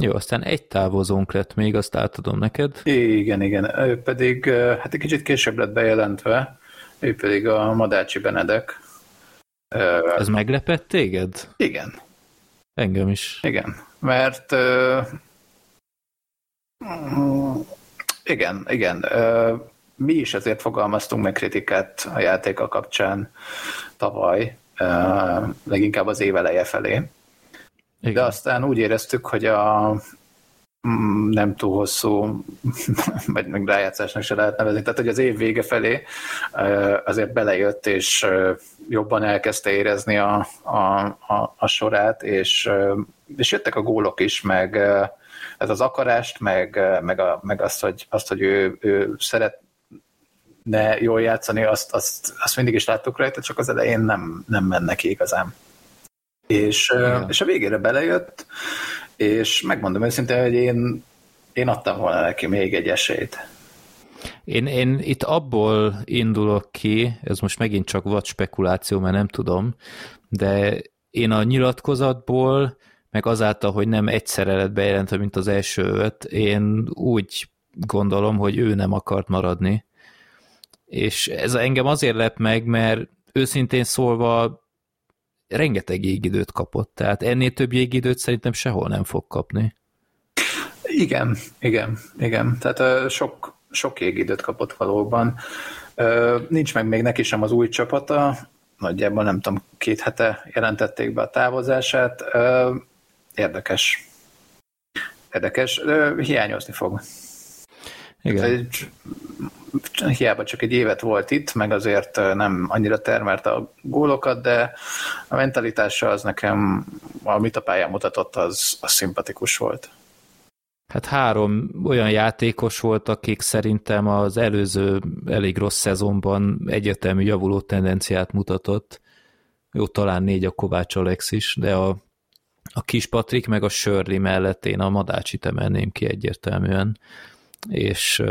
Jó, aztán egy távozónk lett még, azt átadom neked. Igen, igen, ő pedig hát egy kicsit később lett bejelentve, ő pedig a Madácsi Benedek, ez meglepett téged? Igen. Engem is. Igen, mert igen, igen. Mi is ezért fogalmaztunk meg kritikát a játéka kapcsán tavaly, leginkább az éveleje felé. Igen. De aztán úgy éreztük, hogy a Mm, nem túl hosszú, vagy meg rájátszásnak se lehet nevezni. Tehát, hogy az év vége felé azért belejött, és jobban elkezdte érezni a, a, a, a sorát, és, és jöttek a gólok is, meg ez az akarást, meg, meg, a, meg azt, hogy, azt, hogy ő, ő szeretne jól játszani, azt, azt, azt mindig is láttuk rajta, csak az elején nem, nem mennek ki igazán. És, és a végére belejött, és megmondom őszintén, hogy én, én adtam volna neki még egy esélyt. Én, én itt abból indulok ki, ez most megint csak vad spekuláció, mert nem tudom, de én a nyilatkozatból, meg azáltal, hogy nem egyszerre lett bejelentve, mint az első öt, én úgy gondolom, hogy ő nem akart maradni. És ez engem azért lep meg, mert őszintén szólva rengeteg jégidőt kapott, tehát ennél több jégidőt szerintem sehol nem fog kapni. Igen, igen, igen. Tehát sok sok égidőt kapott valóban. Nincs meg még neki sem az új csapata, nagyjából nem tudom, két hete jelentették be a távozását. Érdekes. Érdekes. Hiányozni fog. Igen. Egy, hiába csak egy évet volt itt, meg azért nem annyira termelt a gólokat, de a mentalitása az nekem, amit a pályán mutatott, az, az szimpatikus volt. Hát három olyan játékos volt, akik szerintem az előző elég rossz szezonban egyetemű javuló tendenciát mutatott. Jó, talán négy a Kovács Alex is, de a, a kis Patrik meg a Sörli mellett én a Madácsit emelném ki egyértelműen. És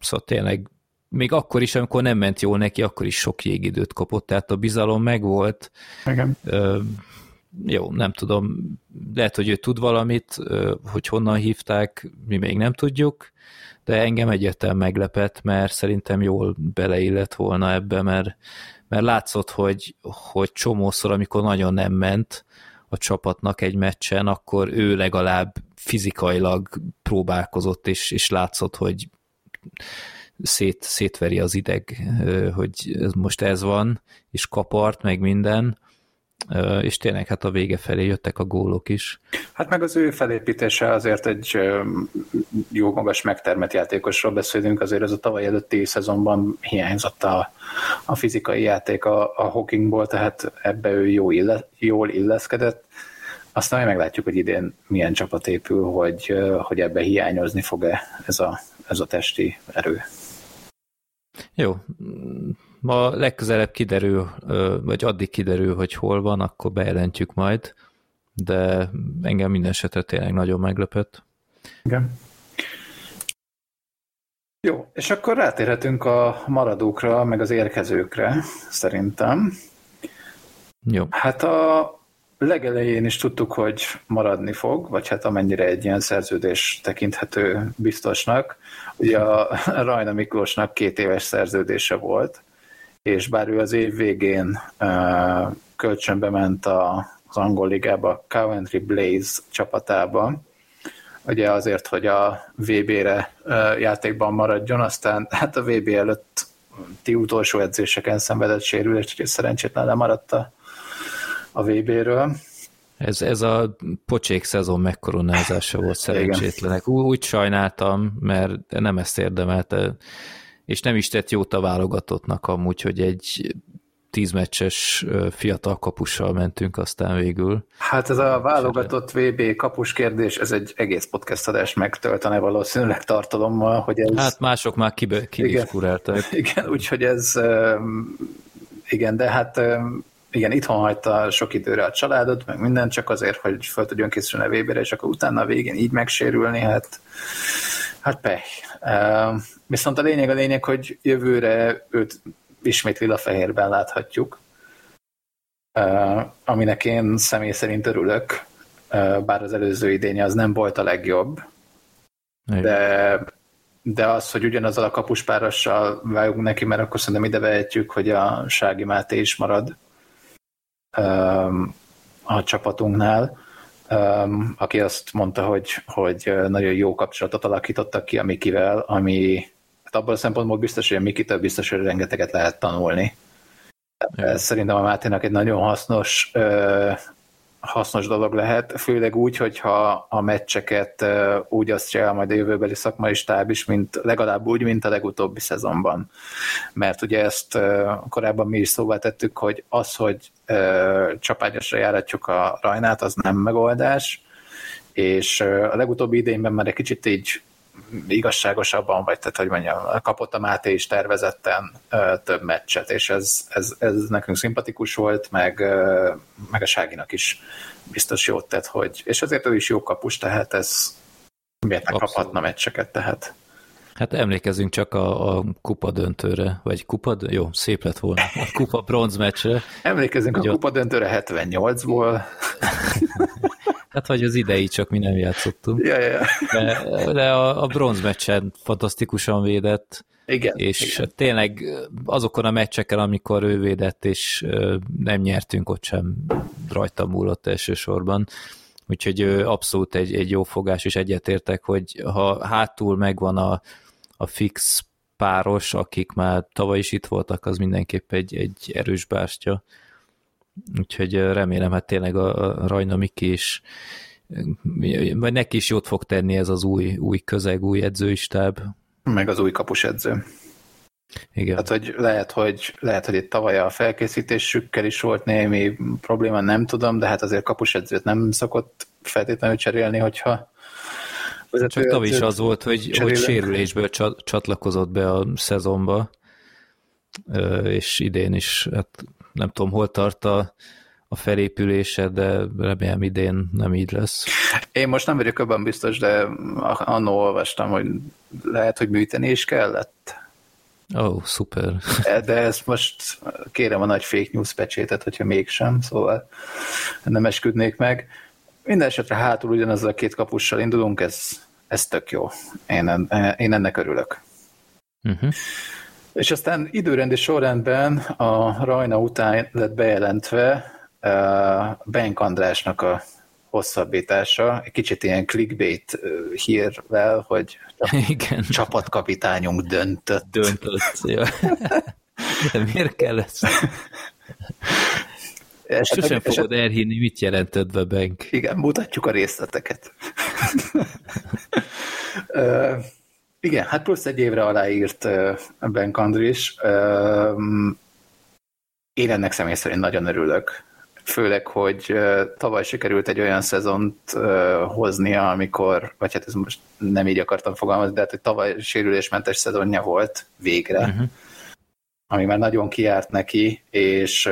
szóval tényleg még akkor is, amikor nem ment jól neki, akkor is sok jégidőt kapott, tehát a bizalom megvolt. Igen. Jó, nem tudom, lehet, hogy ő tud valamit, hogy honnan hívták, mi még nem tudjuk, de engem egyértelműen meglepett, mert szerintem jól beleillett volna ebbe, mert, mert látszott, hogy, hogy csomószor, amikor nagyon nem ment a csapatnak egy meccsen, akkor ő legalább fizikailag próbálkozott, és, és látszott, hogy szét, szétveri az ideg, hogy most ez van, és kapart, meg minden, és tényleg hát a vége felé jöttek a gólok is. Hát meg az ő felépítése azért egy jó magas megtermett játékosról beszélünk, azért ez a tavaly előtti szezonban hiányzott a, a fizikai játék a, a Hawkingból, tehát ebbe ő jó ille, jól illeszkedett. Aztán majd meglátjuk, hogy idén milyen csapat épül, hogy, hogy ebbe hiányozni fog-e ez a, ez a testi erő. Jó, ma legközelebb kiderül, vagy addig kiderül, hogy hol van, akkor bejelentjük majd, de engem minden esetre tényleg nagyon meglepett. Igen. Jó, és akkor rátérhetünk a maradókra, meg az érkezőkre, szerintem. Jó. Hát a legelején is tudtuk, hogy maradni fog, vagy hát amennyire egy ilyen szerződés tekinthető biztosnak. Ugye a Rajna Miklósnak két éves szerződése volt, és bár ő az év végén kölcsönbe ment a, az angol ligába, Coventry Blaze csapatába, ugye azért, hogy a VB-re uh, játékban maradjon, aztán hát a VB előtt ti utolsó edzéseken szenvedett sérülést, úgyhogy szerencsétlen lemaradt a, a VB-ről. Ez, ez a pocsék szezon megkoronázása volt szerencsétlenek. Úgy, úgy sajnáltam, mert nem ezt érdemelte és nem is tett jót a válogatottnak amúgy, hogy egy tízmeccses fiatal kapussal mentünk aztán végül. Hát ez a válogatott VB kapus kérdés, ez egy egész podcast adás megtöltene valószínűleg tartalommal, hogy ez... Hát mások már kidiskuráltak. Igen, igen úgyhogy ez igen, de hát igen, itthon hagyta sok időre a családot, meg minden, csak azért, hogy fel tudjon készülni a VB-re, és akkor utána a végén így megsérülni, hát hát pech. Viszont a lényeg a lényeg, hogy jövőre őt ismét lila-fehérben láthatjuk, aminek én személy szerint örülök, bár az előző idénye az nem volt a legjobb, de, de az, hogy ugyanazzal a kapuspárossal vágunk neki, mert akkor szerintem ide vehetjük, hogy a Sági Máté is marad a csapatunknál, aki azt mondta, hogy, hogy nagyon jó kapcsolatot alakítottak ki a Mikivel, ami hát abban a szempontból biztos, hogy a Mikitől biztos, hogy rengeteget lehet tanulni. Ez szerintem a Máténak egy nagyon hasznos hasznos dolog lehet, főleg úgy, hogyha a meccseket úgy azt el majd a jövőbeli szakmai stáb is, mint legalább úgy, mint a legutóbbi szezonban. Mert ugye ezt korábban mi is szóvá tettük, hogy az, hogy csapágyasra járatjuk a rajnát, az nem megoldás, és a legutóbbi idényben már egy kicsit így igazságosabban, vagy tehát, hogy mondjam, kapott a Máté is tervezetten ö, több meccset, és ez, ez, ez nekünk szimpatikus volt, meg, ö, meg a Ságinak is biztos jót tett, hogy, és azért ő is jó kapus, tehát ez miért ne kaphatna meccseket, tehát. Hát emlékezünk csak a, a kupa döntőre, vagy kupa, jó, szép lett volna, a kupa bronz meccsre. Emlékezünk a kupa döntőre 78-ból. Hát vagy az idei, csak mi nem játszottunk. Ja, ja. De, de a, a bronz meccsen fantasztikusan védett. Igen. És igen. tényleg azokon a meccseken, amikor ő védett, és nem nyertünk, ott sem rajta múlott elsősorban. Úgyhogy abszolút egy, egy jó fogás, és egyetértek, hogy ha hátul megvan a, a fix páros, akik már tavaly is itt voltak, az mindenképp egy, egy erős bástya. Úgyhogy remélem, hát tényleg a, Rajna Miki is vagy neki is jót fog tenni ez az új, új közeg, új edzőistáb. Meg az új kapus edző. Igen. Hát, hogy lehet, hogy lehet, hogy itt tavaly a felkészítésükkel is volt némi probléma, nem tudom, de hát azért kapusedzőt nem szokott feltétlenül cserélni, hogyha Csak tavaly is az volt, hogy, hogy sérülésből csatlakozott be a szezonba, és idén is, hát nem tudom, hol tart a, a felépülése, de remélem idén nem így lesz. Én most nem vagyok abban biztos, de annó olvastam, hogy lehet, hogy műteni is kellett. Ó, oh, szuper. De ezt most kérem a nagy fake news pecsétet, hogyha mégsem, szóval nem esküdnék meg. Minden esetre hátul ugyanazzal a két kapussal indulunk, ez, ez tök jó. Én, én ennek örülök. Uh-huh. És aztán időrendi sorrendben a Rajna után lett bejelentve Benk Andrásnak a hosszabbítása, egy kicsit ilyen clickbait hírvel, hogy Igen. csapatkapitányunk döntött. Döntött, ja. De miért kell ezt? És sosem eset... fogod elhinni, mit jelentett be Benk. Igen, mutatjuk a részleteket. uh, igen, hát plusz egy évre aláírt uh, Benk Andris. Uh, én ennek személy szerint nagyon örülök főleg, hogy tavaly sikerült egy olyan szezont hoznia, amikor, vagy hát ez most nem így akartam fogalmazni, de hát hogy tavaly sérülésmentes szezonja volt végre, uh-huh. ami már nagyon kiárt neki, és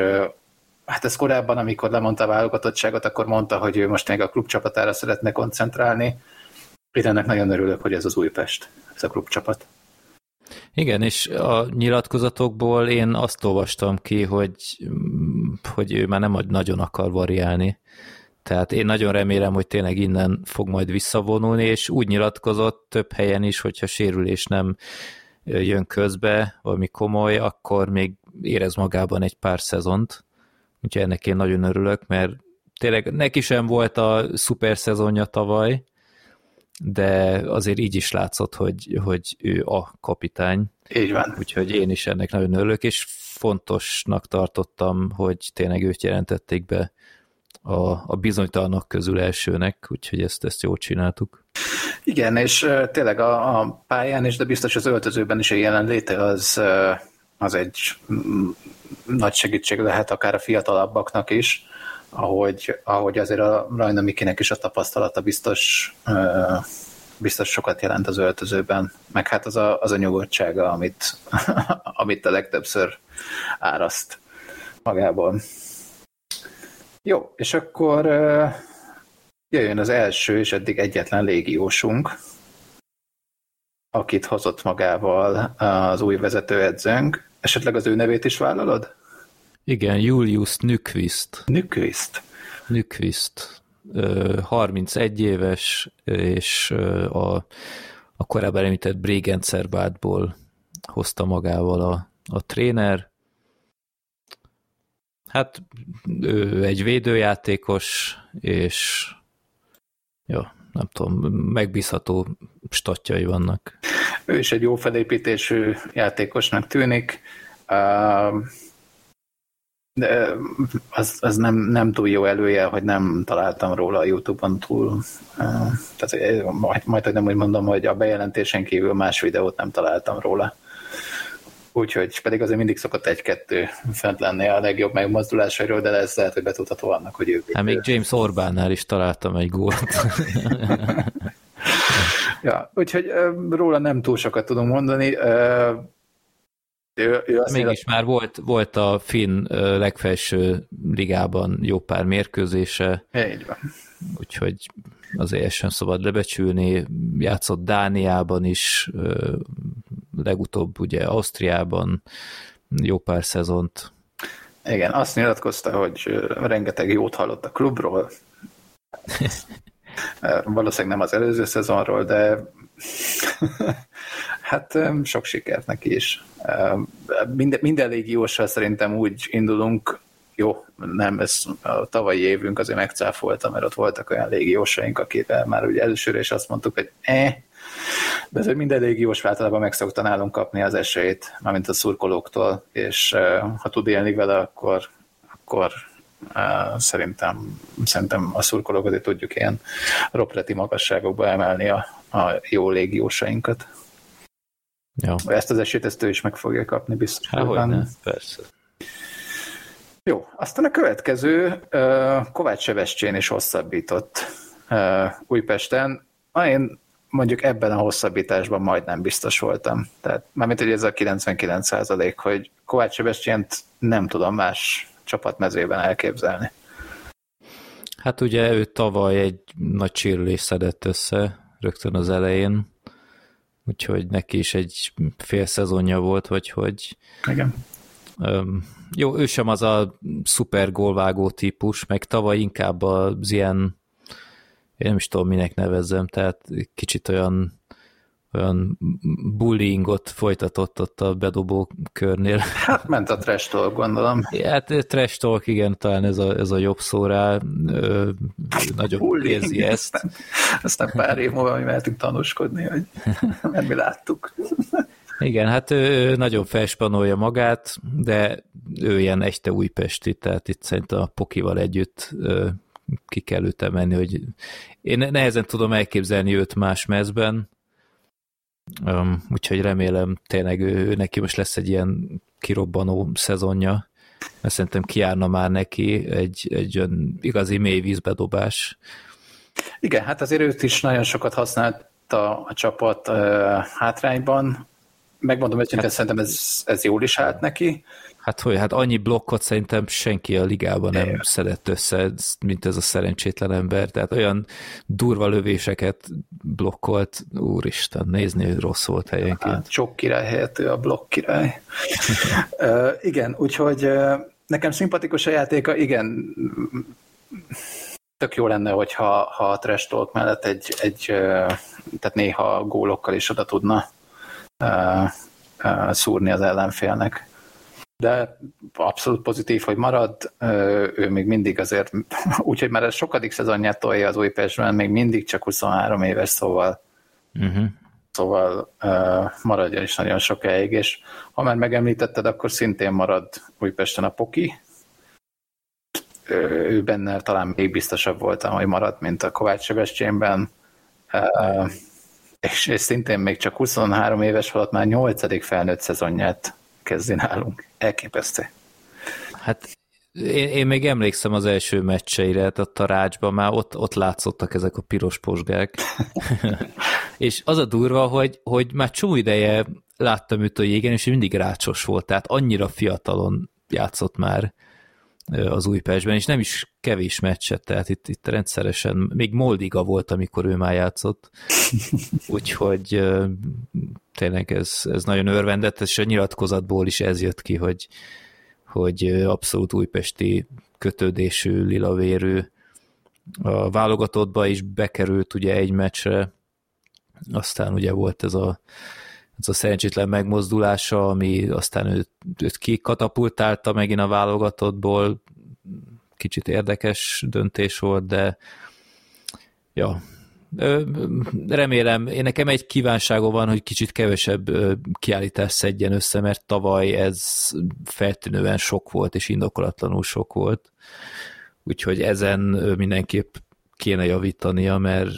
hát ez korábban, amikor lemondta a válogatottságot, akkor mondta, hogy ő most még a klubcsapatára szeretne koncentrálni. Én ennek nagyon örülök, hogy ez az Újpest, ez a klubcsapat. Igen, és a nyilatkozatokból én azt olvastam ki, hogy, hogy ő már nem nagyon akar variálni. Tehát én nagyon remélem, hogy tényleg innen fog majd visszavonulni, és úgy nyilatkozott több helyen is, hogyha sérülés nem jön közbe, valami komoly, akkor még érez magában egy pár szezont. Úgyhogy ennek én nagyon örülök, mert tényleg neki sem volt a szuper szezonja tavaly, de azért így is látszott, hogy, hogy ő a kapitány. Így van. Úgyhogy én is ennek nagyon örülök, és fontosnak tartottam, hogy tényleg őt jelentették be a, a bizonytalanok közül elsőnek, úgyhogy ezt, ezt jól csináltuk. Igen, és tényleg a, a pályán is, de biztos az öltözőben is a jelenléte az, az egy mm, nagy segítség lehet akár a fiatalabbaknak is ahogy, ahogy azért a Rajna Mikinek is a tapasztalata biztos, biztos sokat jelent az öltözőben, meg hát az a, az a nyugodtsága, amit, amit a legtöbbször áraszt magából. Jó, és akkor jöjjön az első és eddig egyetlen légiósunk, akit hozott magával az új vezetőedzőnk. Esetleg az ő nevét is vállalod? Igen, Julius Nyquist. Nyquist. Nyquist. 31 éves, és a, a korábban említett Bregenzervádból hozta magával a, a tréner. Hát ő egy védőjátékos, és jó, nem tudom, megbízható statjai vannak. Ő is egy jó felépítésű játékosnak tűnik. De az, az nem, nem túl jó elője, hogy nem találtam róla a Youtube-on túl. Tehát majd, majd nem úgy mondom, hogy a bejelentésen kívül más videót nem találtam róla. Úgyhogy pedig azért mindig szokott egy-kettő fent lenni a legjobb megmozdulásairól, de ez lehet, hogy betudható annak, hogy ő... Hát még James Orbánnál is találtam egy gólt. ja, úgyhogy róla nem túl sokat tudunk mondani. Ő, ő Mégis már volt, volt a finn legfelső ligában jó pár mérkőzése. Így van. Úgyhogy azért sem szabad lebecsülni. Játszott Dániában is, legutóbb ugye Ausztriában jó pár szezont. Igen, azt nyilatkozta, hogy rengeteg jót hallott a klubról. Valószínűleg nem az előző szezonról, de hát sok sikert neki is. Minden, minden légióssal szerintem úgy indulunk jó, nem, ez a tavalyi évünk azért megcáfolta, mert ott voltak olyan légiósaink, akikkel már ugye elsőre is azt mondtuk, hogy eh, de ez minden légiós általában meg szokta nálunk kapni az esélyt, mármint a szurkolóktól, és ha tud élni vele, akkor, akkor szerintem, szerintem a szurkolók azért tudjuk ilyen ropreti magasságokba emelni a, a jó légiósainkat. Ja. Ezt az esélyt ezt ő is meg fogja kapni biztos. Há, persze. Jó, aztán a következő Kovács Sebestyén is hosszabbított Újpesten. Én mondjuk ebben a hosszabbításban majdnem biztos voltam. Tehát mármint, hogy ez a 99 százalék, hogy Kovács Sebestyént nem tudom más csapatmezőben elképzelni. Hát ugye ő tavaly egy nagy sérülés szedett össze rögtön az elején, úgyhogy neki is egy fél szezonja volt, vagy hogy... Igen. Um, jó, ő sem az a szuper gólvágó típus, meg tavaly inkább az ilyen, én nem is tudom, minek nevezzem, tehát kicsit olyan olyan bullyingot folytatott ott a bedobó körnél. Hát ment a trash talk, gondolom. Hát trash talk, igen, talán ez a, ez a jobb szó rá. Ö, nagyon érzi ezt. Aztán, aztán pár év múlva mi mehetünk tanúskodni, hogy mert mi láttuk. Igen, hát ő nagyon felspanolja magát, de ő ilyen echte újpesti, tehát itt szerintem a Pokival együtt ki kell őt emelni, hogy én nehezen tudom elképzelni őt más mezben, Um, úgyhogy remélem tényleg ő, ő neki most lesz egy ilyen kirobbanó szezonja, mert szerintem kiárna már neki egy, egy olyan igazi mély vízbedobás. Igen, hát azért őt is nagyon sokat használta a csapat uh, hátrányban. Megmondom hogy hát, szerintem ez, ez jól is állt neki. Hát hogy, hát annyi blokkot szerintem senki a ligában nem é. szedett össze, mint ez a szerencsétlen ember, tehát olyan durva lövéseket blokkolt, úristen, nézni, hogy rossz volt helyenként. Hát, sok király helyett ő a blokk király. uh, igen, úgyhogy uh, nekem szimpatikus a játéka, igen, tök jó lenne, hogyha ha a trash talk mellett egy, egy tehát néha gólokkal is oda tudna uh, uh, szúrni az ellenfélnek de abszolút pozitív, hogy marad, ő még mindig azért, úgyhogy már ez sokadik szezonját tolja az Újpestben, még mindig csak 23 éves, szóval uh-huh. szóval uh, maradja is nagyon sokáig, és ha már megemlítetted, akkor szintén marad Újpesten a Poki, ő benne talán még biztosabb voltam, hogy marad, mint a Kovács Sebestyénben, uh, és, és szintén még csak 23 éves volt, már 8. felnőtt szezonját kezdi nálunk. Elképesztő. Hát én, én még emlékszem az első meccseire, ott a rácsban már ott, ott látszottak ezek a piros posgák. és az a durva, hogy, hogy már csú ideje láttam őt a jégen, és mindig rácsos volt, tehát annyira fiatalon játszott már az Újpestben, és nem is kevés meccset, tehát itt, itt rendszeresen, még Moldiga volt, amikor ő már játszott, úgyhogy tényleg ez, ez nagyon örvendett, és a nyilatkozatból is ez jött ki, hogy, hogy abszolút újpesti kötődésű, lilavérű a válogatottba is bekerült ugye egy meccsre, aztán ugye volt ez a, ez a szerencsétlen megmozdulása, ami aztán őt, őt kikatapultálta megint a válogatottból, kicsit érdekes döntés volt, de ja, remélem, én nekem egy kívánságom van, hogy kicsit kevesebb kiállítás szedjen össze, mert tavaly ez feltűnően sok volt, és indokolatlanul sok volt. Úgyhogy ezen mindenképp kéne javítania, mert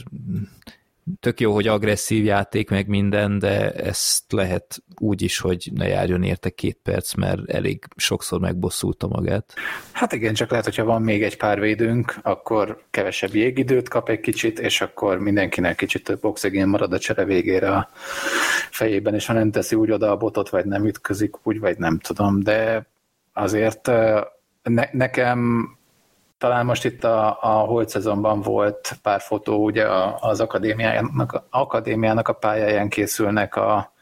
tök jó, hogy agresszív játék, meg minden, de ezt lehet úgy is, hogy ne járjon érte két perc, mert elég sokszor megbosszulta magát. Hát igen, csak lehet, hogyha van még egy pár védőnk, akkor kevesebb jégidőt kap egy kicsit, és akkor mindenkinek kicsit több oxigén marad a csere végére a fejében, és ha nem teszi úgy oda a botot, vagy nem ütközik úgy, vagy nem tudom, de azért ne, nekem talán most itt a, a holt szezonban volt pár fotó, ugye az akadémiának, akadémiának a pályáján készülnek a,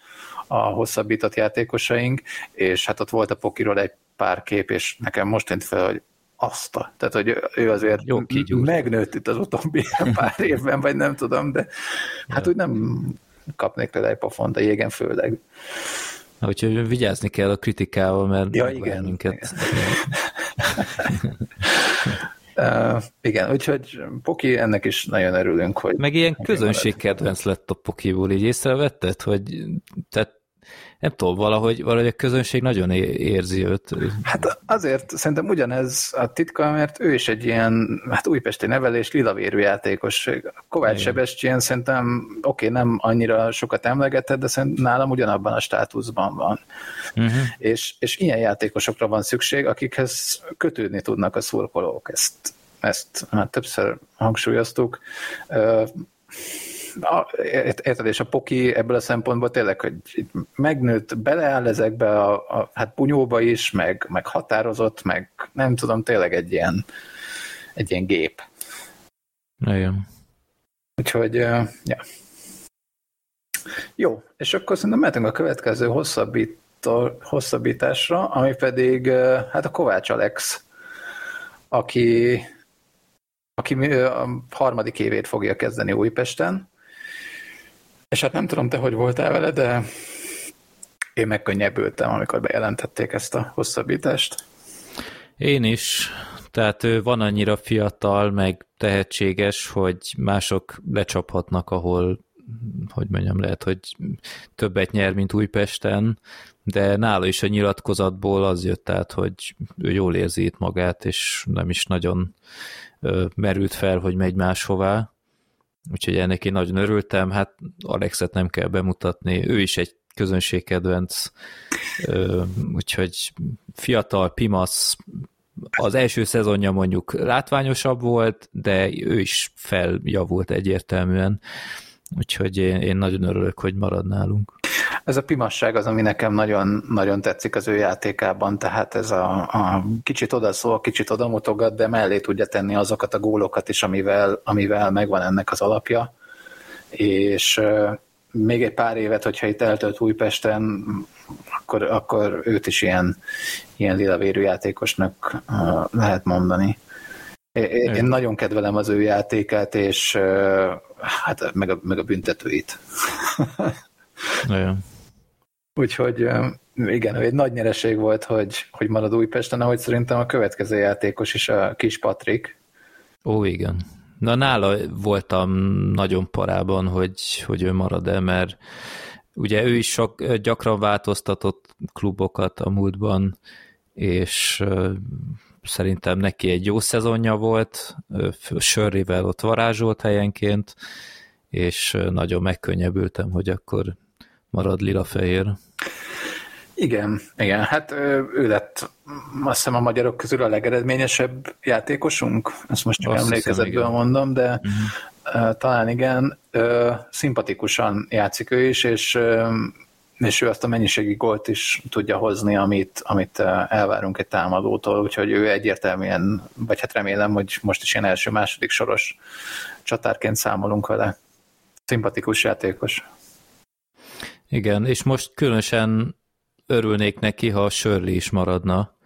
a hosszabbított játékosaink, és hát ott volt a Pokiról egy pár kép, és nekem most tűnt fel, hogy azt a, tehát hogy ő azért Jó, megnőtt itt az utóbbi pár évben, vagy nem tudom, de hát úgy nem kapnék tőle egy pofont a jégen főleg. Úgyhogy vigyázni kell a kritikával, mert ja, igen, minket. Igen. Uh, igen, úgyhogy Poki, ennek is nagyon örülünk, hogy... Meg ilyen közönségkedvenc lett a Pokiból, így észrevetted, hogy tehát nem tudom, valahogy, valahogy a közönség nagyon érzi őt. Hát azért szerintem ugyanez a titka, mert ő is egy ilyen hát újpesti nevelés, lilavérű játékos. Kovács Sebestyén szerintem oké, okay, nem annyira sokat emlegetett, de szerintem nálam ugyanabban a státuszban van. Uh-huh. És, és ilyen játékosokra van szükség, akikhez kötődni tudnak a szurkolók. Ezt, ezt már többször hangsúlyoztuk érted, és a Poki ebből a szempontból tényleg, hogy megnőtt, beleáll ezekbe a, a hát bunyóba is, meg, meg határozott, meg nem tudom, tényleg egy ilyen, egy ilyen gép. Igen. Úgyhogy, ja. Jó, és akkor szerintem mehetünk a következő hosszabbító, hosszabbításra, ami pedig hát a Kovács Alex, aki, aki a harmadik évét fogja kezdeni Újpesten, és hát nem tudom te, hogy voltál vele, de én megkönnyebbültem, amikor bejelentették ezt a hosszabbítást. Én is. Tehát ő van annyira fiatal, meg tehetséges, hogy mások lecsaphatnak, ahol, hogy mondjam, lehet, hogy többet nyer, mint Újpesten, de nála is a nyilatkozatból az jött át, hogy ő jól érzi itt magát, és nem is nagyon merült fel, hogy megy máshová úgyhogy ennek én nagyon örültem, hát Alexet nem kell bemutatni, ő is egy közönségkedvenc, úgyhogy fiatal, pimasz, az első szezonja mondjuk látványosabb volt, de ő is feljavult egyértelműen, úgyhogy én, én nagyon örülök, hogy marad nálunk. Ez a pimasság az, ami nekem nagyon, nagyon tetszik az ő játékában, tehát ez a, a kicsit odaszól, kicsit odamutogat, de mellé tudja tenni azokat a gólokat is, amivel, amivel megvan ennek az alapja. És még egy pár évet, hogyha itt eltölt Újpesten, akkor, akkor őt is ilyen, ilyen lilavérű játékosnak lehet mondani. Én, én nagyon kedvelem az ő játékát, és hát meg a, meg a büntetőit. Úgyhogy igen, egy nagy nyereség volt, hogy, hogy marad Újpesten, ahogy szerintem a következő játékos is a kis Patrik. Ó, igen. Na nála voltam nagyon parában, hogy, hogy ő marad-e, mert ugye ő is sok, gyakran változtatott klubokat a múltban, és szerintem neki egy jó szezonja volt, Sörrivel ott varázsolt helyenként, és nagyon megkönnyebbültem, hogy akkor marad lila-fehér. Igen, igen, hát ő lett azt hiszem a magyarok közül a legeredményesebb játékosunk, ezt most csak azt emlékezetből hiszem, mondom, de uh-huh. talán igen, szimpatikusan játszik ő is, és és ő azt a mennyiségi gólt is tudja hozni, amit, amit elvárunk egy támadótól, úgyhogy ő egyértelműen, vagy hát remélem, hogy most is ilyen első-második soros csatárként számolunk vele. Szimpatikus játékos. Igen, és most különösen örülnék neki, ha a Shirley is maradna,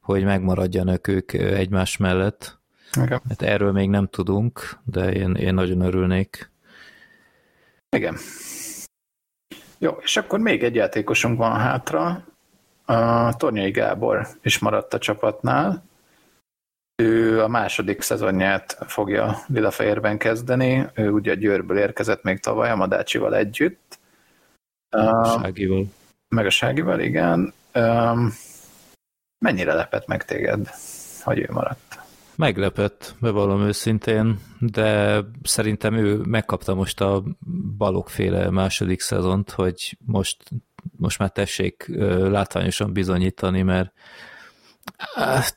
hogy megmaradjanak ők egymás mellett. Igen. Hát erről még nem tudunk, de én, én nagyon örülnék. Igen. Jó, és akkor még egy játékosunk van hátra. A Tornyai Gábor is maradt a csapatnál. Ő a második szezonját fogja Lilafehérben kezdeni. Ő ugye a Győrből érkezett még tavaly a Madácsival együtt. A Ságival. Meg a Ságival, igen. Mennyire lepett meg téged, hogy ő maradt? Meglepett, bevallom őszintén, de szerintem ő megkapta most a balokféle második szezont, hogy most, most már tessék látványosan bizonyítani, mert hát,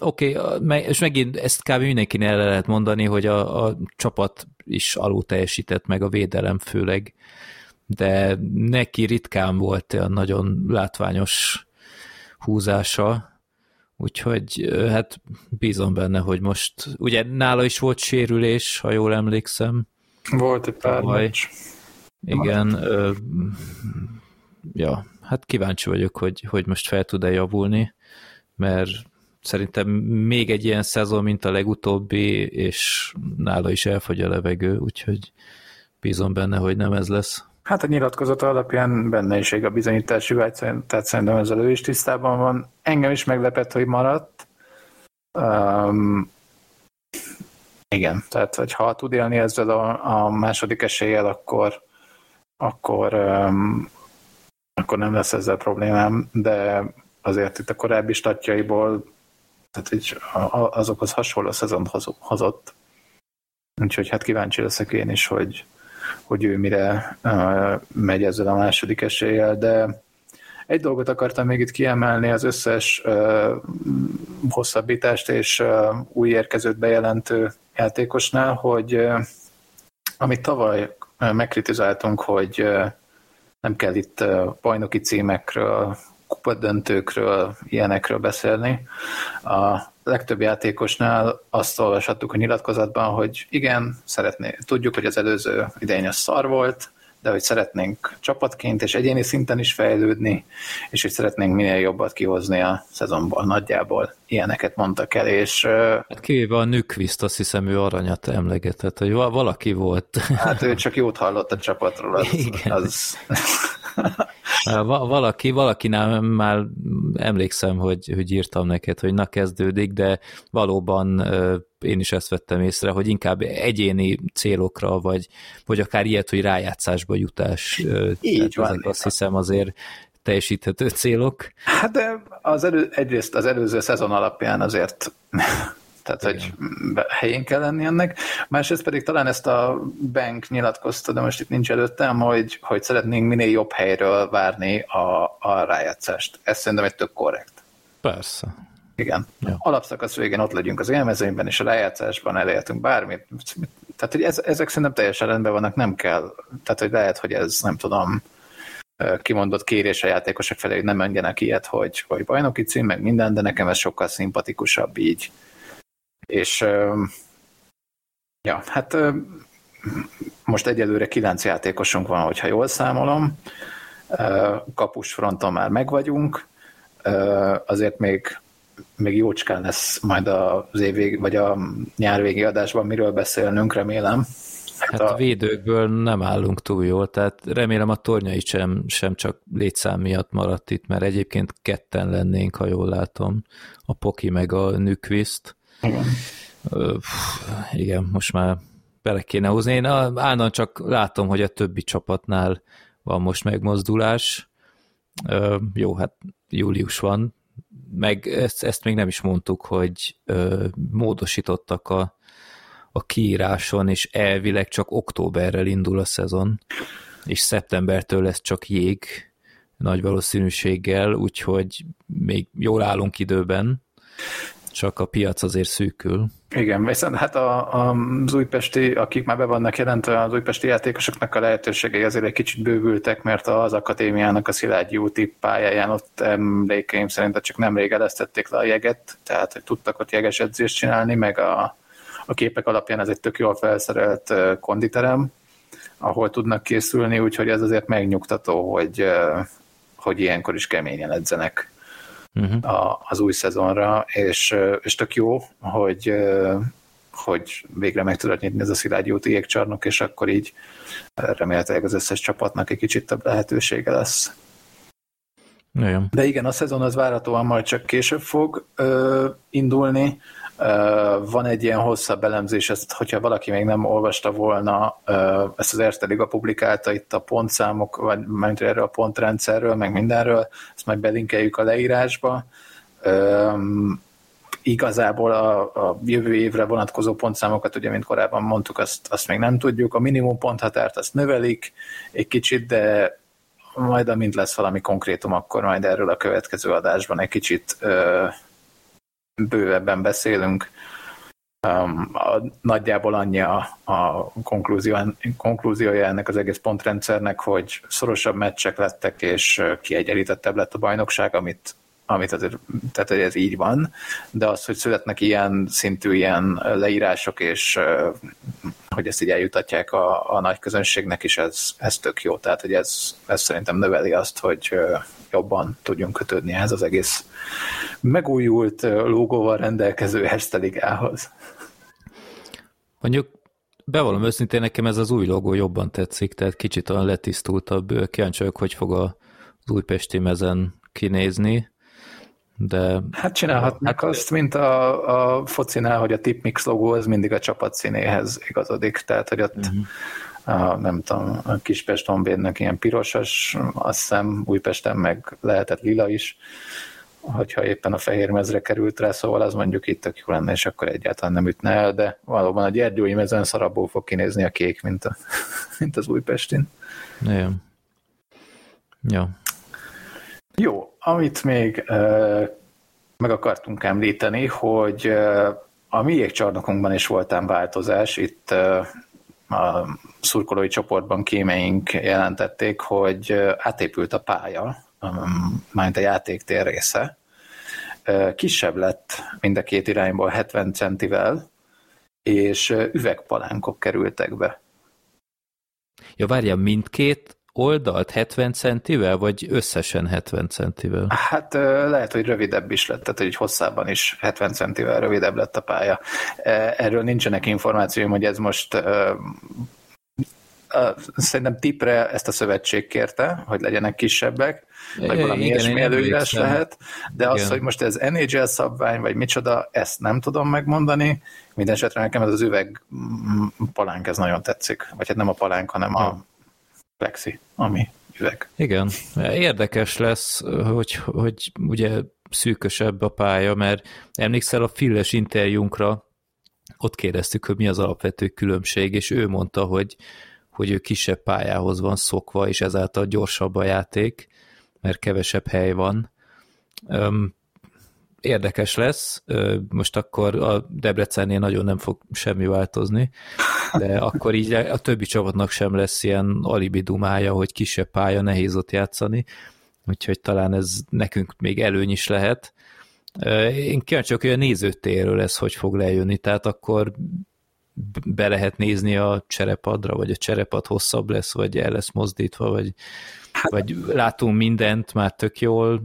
oké, okay, és megint ezt kb. mindenkinél el lehet mondani, hogy a, a csapat is alul teljesített, meg a védelem főleg de neki ritkán volt olyan nagyon látványos húzása, úgyhogy hát bízom benne, hogy most, ugye nála is volt sérülés, ha jól emlékszem. Volt egy pár meccs. Igen, ö, ja, hát kíváncsi vagyok, hogy, hogy most fel tud-e javulni, mert szerintem még egy ilyen szezon, mint a legutóbbi, és nála is elfogy a levegő, úgyhogy bízom benne, hogy nem ez lesz. Hát a nyilatkozat alapján benne is a bizonyítási vágy, tehát szerintem ezzel ő is tisztában van. Engem is meglepett, hogy maradt, Um, igen, tehát hogy ha tud élni ezzel a, a második eséllyel, akkor, akkor, um, akkor nem lesz ezzel problémám, de azért itt a korábbi statjaiból tehát így azokhoz hasonló szezont hozott. Úgyhogy hát kíváncsi leszek én is, hogy, hogy ő mire megy ezzel a második eséllyel, de egy dolgot akartam még itt kiemelni, az összes uh, hosszabbítást és uh, új érkezőt bejelentő játékosnál, hogy amit tavaly megkritizáltunk, hogy nem kell itt bajnoki címekről, kupadöntőkről, ilyenekről beszélni. A legtöbb játékosnál azt olvashattuk a nyilatkozatban, hogy igen, szeretné, tudjuk, hogy az előző idején az szar volt, de hogy szeretnénk csapatként és egyéni szinten is fejlődni, és hogy szeretnénk minél jobbat kihozni a szezonból nagyjából. Ilyeneket mondtak el, és... Hát kivéve a Nükviszt, azt hiszem ő aranyat emlegetett, hogy valaki volt. Hát ő csak jót hallott a csapatról, az... Igen. az... valaki, valakinál már emlékszem, hogy, hogy írtam neked, hogy na kezdődik, de valóban én is ezt vettem észre, hogy inkább egyéni célokra, vagy, vagy akár ilyet, hogy rájátszásba jutás. Így van. Ezek azt hiszem azért teljesíthető célok. Hát de az elő, egyrészt az előző szezon alapján azért tehát hogy helyén kell lenni ennek. Másrészt pedig talán ezt a bank nyilatkozta, de most itt nincs előttem, hogy, hogy szeretnénk minél jobb helyről várni a, a rájátszást. Ez szerintem egy tök korrekt. Persze. Igen. Ja. Alapszakasz végén ott legyünk az élmezőnyben, és a rájátszásban elértünk bármit. Tehát, hogy ez, ezek szerintem teljesen rendben vannak, nem kell. Tehát, hogy lehet, hogy ez, nem tudom, kimondott kérés a játékosok felé, hogy nem menjenek ilyet, hogy, hogy bajnoki cím, meg minden, de nekem ez sokkal szimpatikusabb így. És ja, hát most egyelőre kilenc játékosunk van, hogyha jól számolom. Kapus fronton már megvagyunk, azért még még jócskán lesz majd az év vég, vagy a nyár végi adásban, miről beszélnünk, remélem. Hát a védőkből nem állunk túl jól, tehát remélem a tornyai sem, sem csak létszám miatt maradt itt, mert egyébként ketten lennénk, ha jól látom, a Poki meg a Nükviszt. Igen. most már bele kéne hozni. Én állandóan csak látom, hogy a többi csapatnál van most megmozdulás. Jó, hát július van, meg ezt, ezt még nem is mondtuk, hogy módosítottak a, a kiíráson, és elvileg csak októberrel indul a szezon, és szeptembertől lesz csak jég nagy valószínűséggel, úgyhogy még jól állunk időben, csak a piac azért szűkül. Igen, viszont hát a, a, az újpesti, akik már be vannak jelentve, az újpesti játékosoknak a lehetőségei azért egy kicsit bővültek, mert az akadémiának a Szilágyi úti pályáján ott emlékeim szerint csak nemrég elesztették le a jeget, tehát hogy tudtak ott jeges edzést csinálni, meg a, a képek alapján ez egy tök jól felszerelt konditerem, ahol tudnak készülni, úgyhogy ez azért megnyugtató, hogy, hogy ilyenkor is keményen edzenek uh-huh. a, az új szezonra, és, és tök jó, hogy, hogy végre meg tudod nyitni ez a Szilágyi úti jégcsarnok, és akkor így remélhetőleg az összes csapatnak egy kicsit több lehetősége lesz. Igen. De igen, a szezon az várhatóan majd csak később fog ö, indulni, van egy ilyen hosszabb elemzés, ezt, hogyha valaki még nem olvasta volna, ezt az Erste Liga publikálta itt a pontszámok, vagy mert erről a pontrendszerről, meg mindenről, ezt majd belinkeljük a leírásba. Igazából a, a jövő évre vonatkozó pontszámokat, ugye, mint korábban mondtuk, azt, azt még nem tudjuk. A minimum ponthatárt azt növelik egy kicsit, de majd amint lesz valami konkrétum, akkor majd erről a következő adásban egy kicsit bővebben beszélünk. Um, a, nagyjából annyi a, a konklúzió, konklúziója ennek az egész pontrendszernek, hogy szorosabb meccsek lettek, és kiegyenlítettebb lett a bajnokság, amit, amit azért, tehát ez így van, de az, hogy születnek ilyen szintű ilyen leírások, és hogy ezt így eljutatják a, a nagy közönségnek is, ez, ez tök jó. Tehát, hogy ez, ez szerintem növeli azt, hogy jobban tudjunk kötődni ehhez az egész megújult logóval rendelkező Herzteligához. Mondjuk bevallom őszintén, nekem ez az új logó jobban tetszik, tehát kicsit olyan letisztultabb. Kíváncsi hogy fog az újpesti mezen kinézni. De... Hát csinálhatnak hát, azt, mint a, a focinál, hogy a tipmix logó az mindig a csapat színéhez igazodik, tehát hogy ott uh-huh. a, nem tudom, a Kispest Honvédnek ilyen pirosas, azt hiszem Újpesten meg lehetett lila is, hogyha éppen a fehér mezre került rá, szóval az mondjuk itt tök jó lenne, és akkor egyáltalán nem ütne el, de valóban a gyergyói mezen szarabból fog kinézni a kék, mint, a, mint az Újpestin. Ja. ja. Jó, amit még uh, meg akartunk említeni, hogy uh, a mi jégcsarnokunkban is voltán változás, itt uh, a szurkolói csoportban kémeink jelentették, hogy átépült a pálya, um, majd a játéktér része. Kisebb lett mind a két irányból 70 centivel, és üvegpalánkok kerültek be. Ja, várja, mindkét oldalt 70 centivel, vagy összesen 70 centivel? Hát lehet, hogy rövidebb is lett, tehát hogy hosszában is 70 centivel rövidebb lett a pálya. Erről nincsenek információim, hogy ez most szerintem tipre ezt a szövetség kérte, hogy legyenek kisebbek, vagy valami ilyesmi előírás lehet, de Igen. az, hogy most ez NHL szabvány, vagy micsoda, ezt nem tudom megmondani. Mindenesetre nekem ez az üveg palánk, ez nagyon tetszik. Vagy hát nem a palánk, hanem a plexi, ami üveg. Igen, érdekes lesz, hogy, hogy ugye szűkösebb a pálya, mert emlékszel a Filles interjúnkra, ott kérdeztük, hogy mi az alapvető különbség, és ő mondta, hogy, hogy ő kisebb pályához van szokva, és ezáltal gyorsabb a játék, mert kevesebb hely van. Érdekes lesz, most akkor a Debrecennél nagyon nem fog semmi változni, de akkor így a többi csapatnak sem lesz ilyen alibi dumája, hogy kisebb pálya, nehéz ott játszani, úgyhogy talán ez nekünk még előny is lehet. Én kíváncsi hogy a nézőtérről ez hogy fog lejönni, tehát akkor be lehet nézni a cserepadra, vagy a cserepad hosszabb lesz, vagy el lesz mozdítva, vagy, hát, vagy látunk mindent már tök jól.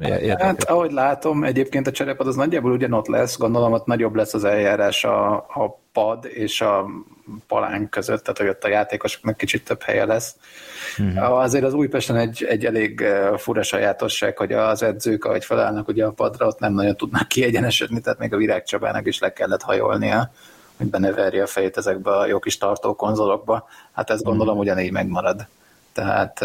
Érdekes. Hát ahogy látom, egyébként a cserepad az nagyjából ugyanott lesz, gondolom ott nagyobb lesz az eljárás a, a pad és a palánk között, tehát hogy ott a játékosoknak kicsit több helye lesz. Hmm. Azért az Újpesten egy, egy elég eh, fura sajátosság, hogy az edzők, ahogy felállnak ugye a padra, ott nem nagyon tudnak kiegyenesedni, tehát még a Virágcsabának is le kellett hajolnia hogy beneverje a fejét ezekbe a jó kis tartó konzolokba. Hát ezt gondolom mhm. ugyanígy megmarad. Tehát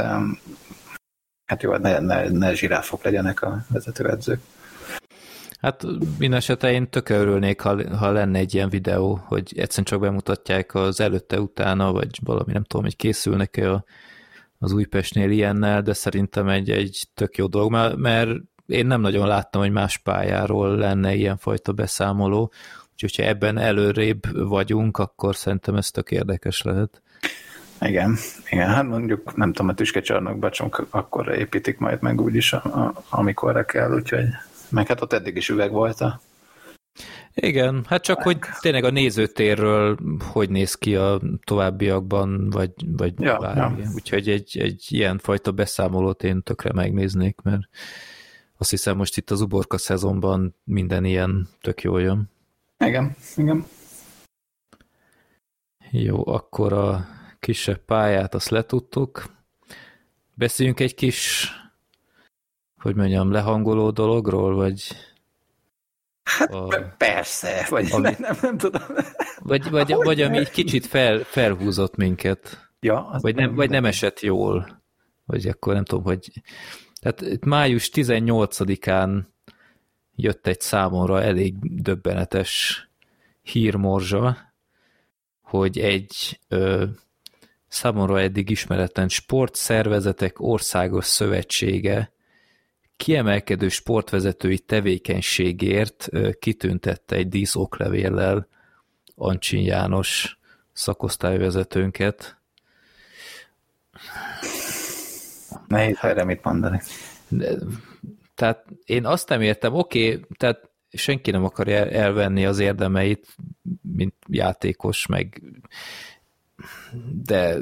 hát jó, ne, ne, ne zsiráfok legyenek a vezetőedzők. Hát minden esetre én tök örülnék, ha, ha lenne egy ilyen videó, hogy egyszerűen csak bemutatják az előtte-utána, vagy valami, nem tudom, hogy készülnek-e a, az Újpestnél ilyennel, de szerintem egy, egy tök jó dolog, mert én nem nagyon láttam, hogy más pályáról lenne ilyenfajta beszámoló, Úgyhogy ha ebben előrébb vagyunk, akkor szerintem ez tök érdekes lehet. Igen, igen, hát mondjuk nem tudom, a tüskecsarnokba csak akkor építik majd meg úgyis, a, a, amikorra kell, úgyhogy meg hát ott eddig is üveg volt a igen, hát csak, hogy tényleg a nézőtérről hogy néz ki a továbbiakban, vagy, vagy ja, bármi. Ja. Úgyhogy egy, egy ilyen fajta beszámolót én tökre megnéznék, mert azt hiszem most itt az uborka szezonban minden ilyen tök jól jön. Igen, igen. Jó, akkor a kisebb pályát azt letudtuk. Beszéljünk egy kis, hogy mondjam, lehangoló dologról, vagy... Hát a, persze, vagy ami, nem, nem tudom. Vagy, vagy, vagy ami egy kicsit fel, felhúzott minket. Ja, vagy, nem, vagy nem esett jól. Vagy akkor nem tudom, hogy... Tehát itt május 18-án jött egy számomra elég döbbenetes hírmorzsa, hogy egy ö, számomra eddig ismeretlen sportszervezetek országos szövetsége kiemelkedő sportvezetői tevékenységért ö, kitüntette egy díszoklevéllel Ancsin János szakosztályvezetőnket. Nehéz erre mit mondani. De, tehát én azt nem értem, oké, okay, tehát senki nem akarja elvenni az érdemeit, mint játékos, meg de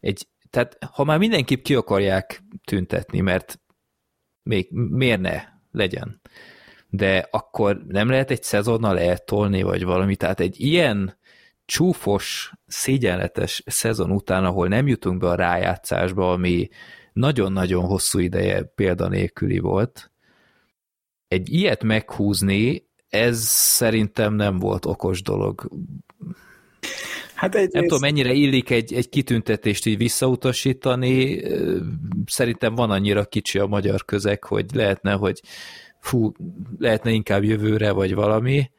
egy, tehát ha már mindenképp ki akarják tüntetni, mert még miért ne legyen, de akkor nem lehet egy szezonnal eltolni, vagy valami, tehát egy ilyen csúfos, szégyenletes szezon után, ahol nem jutunk be a rájátszásba, ami nagyon-nagyon hosszú ideje példanélküli volt, egy ilyet meghúzni, ez szerintem nem volt okos dolog. Hát egy nem tudom, mennyire illik egy, egy kitüntetést így visszautasítani. Szerintem van annyira kicsi a magyar közeg, hogy lehetne, hogy fú, lehetne inkább jövőre, vagy valami.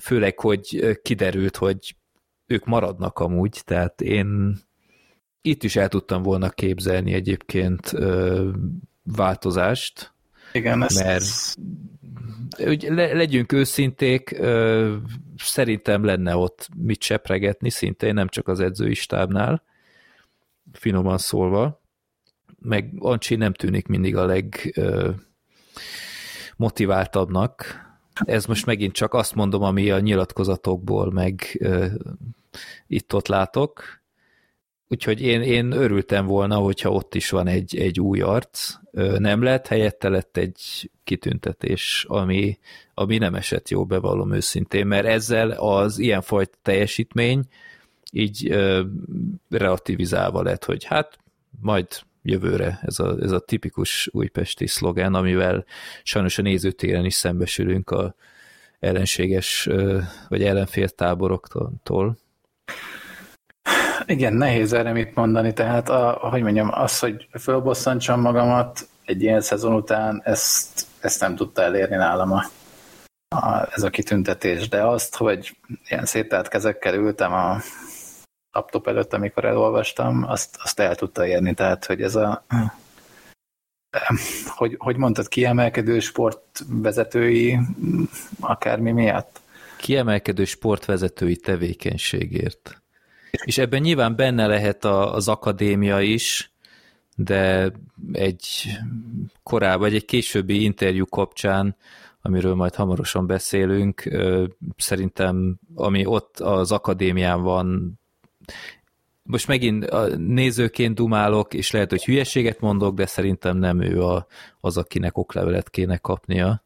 Főleg, hogy kiderült, hogy ők maradnak amúgy, tehát én itt is el tudtam volna képzelni egyébként ö, változást. Igen, ezt... Mert hogy le, legyünk őszinték, ö, szerintem lenne ott mit sepregetni, szintén nem csak az edzői stábnál, finoman szólva, meg Ancsi nem tűnik mindig a leg ö, motiváltabbnak. Ez most megint csak azt mondom, ami a nyilatkozatokból meg ö, itt-ott látok, Úgyhogy én, én örültem volna, hogyha ott is van egy, egy új arc. Nem lett, helyette lett egy kitüntetés, ami, ami nem esett jó, bevallom őszintén, mert ezzel az ilyenfajta teljesítmény így ö, relativizálva lett, hogy hát majd jövőre ez a, ez a tipikus újpesti szlogán, amivel sajnos a nézőtéren is szembesülünk a ellenséges vagy ellenfél táboroktól. Igen, nehéz erre mit mondani, tehát a, hogy mondjam, az, hogy fölbosszantsam magamat egy ilyen szezon után, ezt, ezt nem tudta elérni nálam a, a, ez a kitüntetés, de azt, hogy ilyen szételt kezekkel ültem a laptop előtt, amikor elolvastam, azt, azt el tudta érni, tehát hogy ez a hogy, hogy mondtad, kiemelkedő sportvezetői akármi miatt? Kiemelkedő sportvezetői tevékenységért. És ebben nyilván benne lehet a, az akadémia is, de egy korábban, vagy egy későbbi interjú kapcsán, amiről majd hamarosan beszélünk, szerintem ami ott az akadémián van, most megint a nézőként dumálok, és lehet, hogy hülyeséget mondok, de szerintem nem ő a, az, akinek oklevelet kéne kapnia.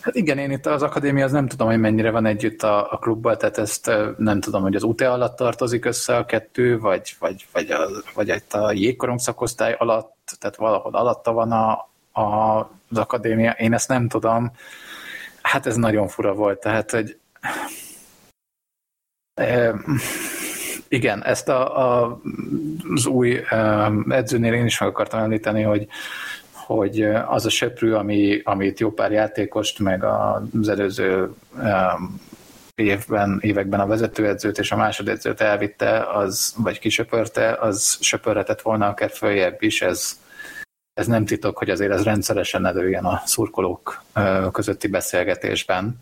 Hát igen, én itt az akadémia az nem tudom, hogy mennyire van együtt a, a klubbal, tehát ezt nem tudom, hogy az UTE alatt tartozik össze a kettő, vagy, vagy, vagy, a, vagy itt a jégkorong szakosztály alatt, tehát valahol alatta van a, a, az akadémia, én ezt nem tudom. Hát ez nagyon fura volt, tehát, hogy igen, ezt a, a, az új edzőnél én is meg akartam említeni, hogy hogy az a söprű, ami, amit jó pár játékost, meg az előző évben, években a vezetőedzőt és a másodedzőt elvitte, az, vagy kisöpörte, az söpörhetett volna akár följebb is, ez, ez nem titok, hogy azért ez rendszeresen előjön a szurkolók közötti beszélgetésben.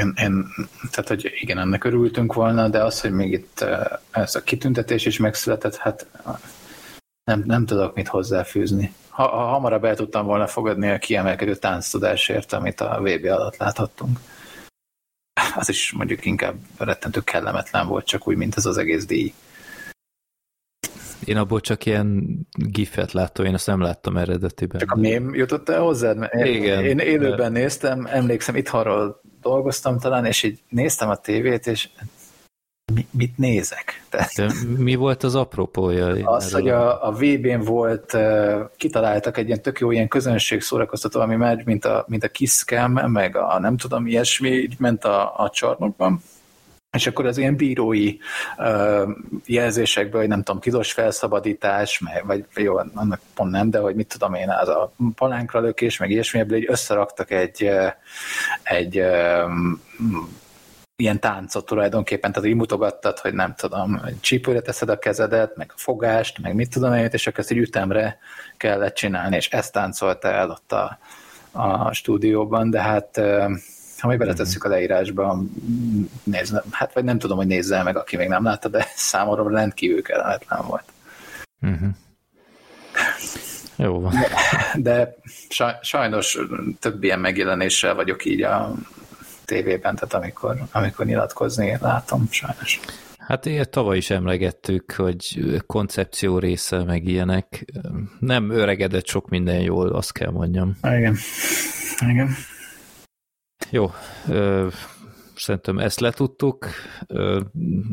Én, én, tehát, hogy igen, ennek örültünk volna, de az, hogy még itt ez a kitüntetés is megszületett, hát nem, nem tudok mit hozzáfűzni. Ha, ha hamarabb el tudtam volna fogadni a kiemelkedő tánctudásért, amit a VB alatt láthattunk. Az is mondjuk inkább rettentő kellemetlen volt, csak úgy, mint ez az egész díj. Én abból csak ilyen gifet láttam, én azt nem láttam eredetiben. Csak a mém jutott el hozzád? Mert Igen. Én élőben néztem, emlékszem, itthonról dolgoztam talán, és így néztem a tévét, és mi, mit nézek. Tehát, De mi volt az apropója? Az, hogy a, a VB-n volt, kitaláltak egy ilyen tök jó ilyen közönség szórakoztató, ami megy, mint a, mint a Kisscam, meg a nem tudom, ilyesmi, így ment a, a csarnokban. És akkor az ilyen bírói uh, jelzésekből, hogy nem tudom, tilos felszabadítás, meg, vagy jó, annak pont nem, de hogy mit tudom én, az a palánkra lökés, meg ilyesmi, ebből így összeraktak egy, egy um, ilyen táncot tulajdonképpen, tehát így mutogattad, hogy nem tudom, csípőre teszed a kezedet, meg a fogást, meg mit tudom én, és akkor ezt egy ütemre kellett csinálni, és ezt táncolta el ott a, a stúdióban, de hát ha mi beletesszük a leírásba, nézd, hát vagy nem tudom, hogy nézzel meg, aki még nem látta, de számomra rendkívül kellemetlen volt. Uh-huh. Jó van. De, de sajnos több ilyen megjelenéssel vagyok így a tévében, tehát amikor, amikor nyilatkozni látom, sajnos. Hát ilyet tavaly is emlegettük, hogy koncepció része, meg ilyenek. Nem öregedett sok minden jól, azt kell mondjam. Igen. Igen. Jó. szerintem ezt letudtuk,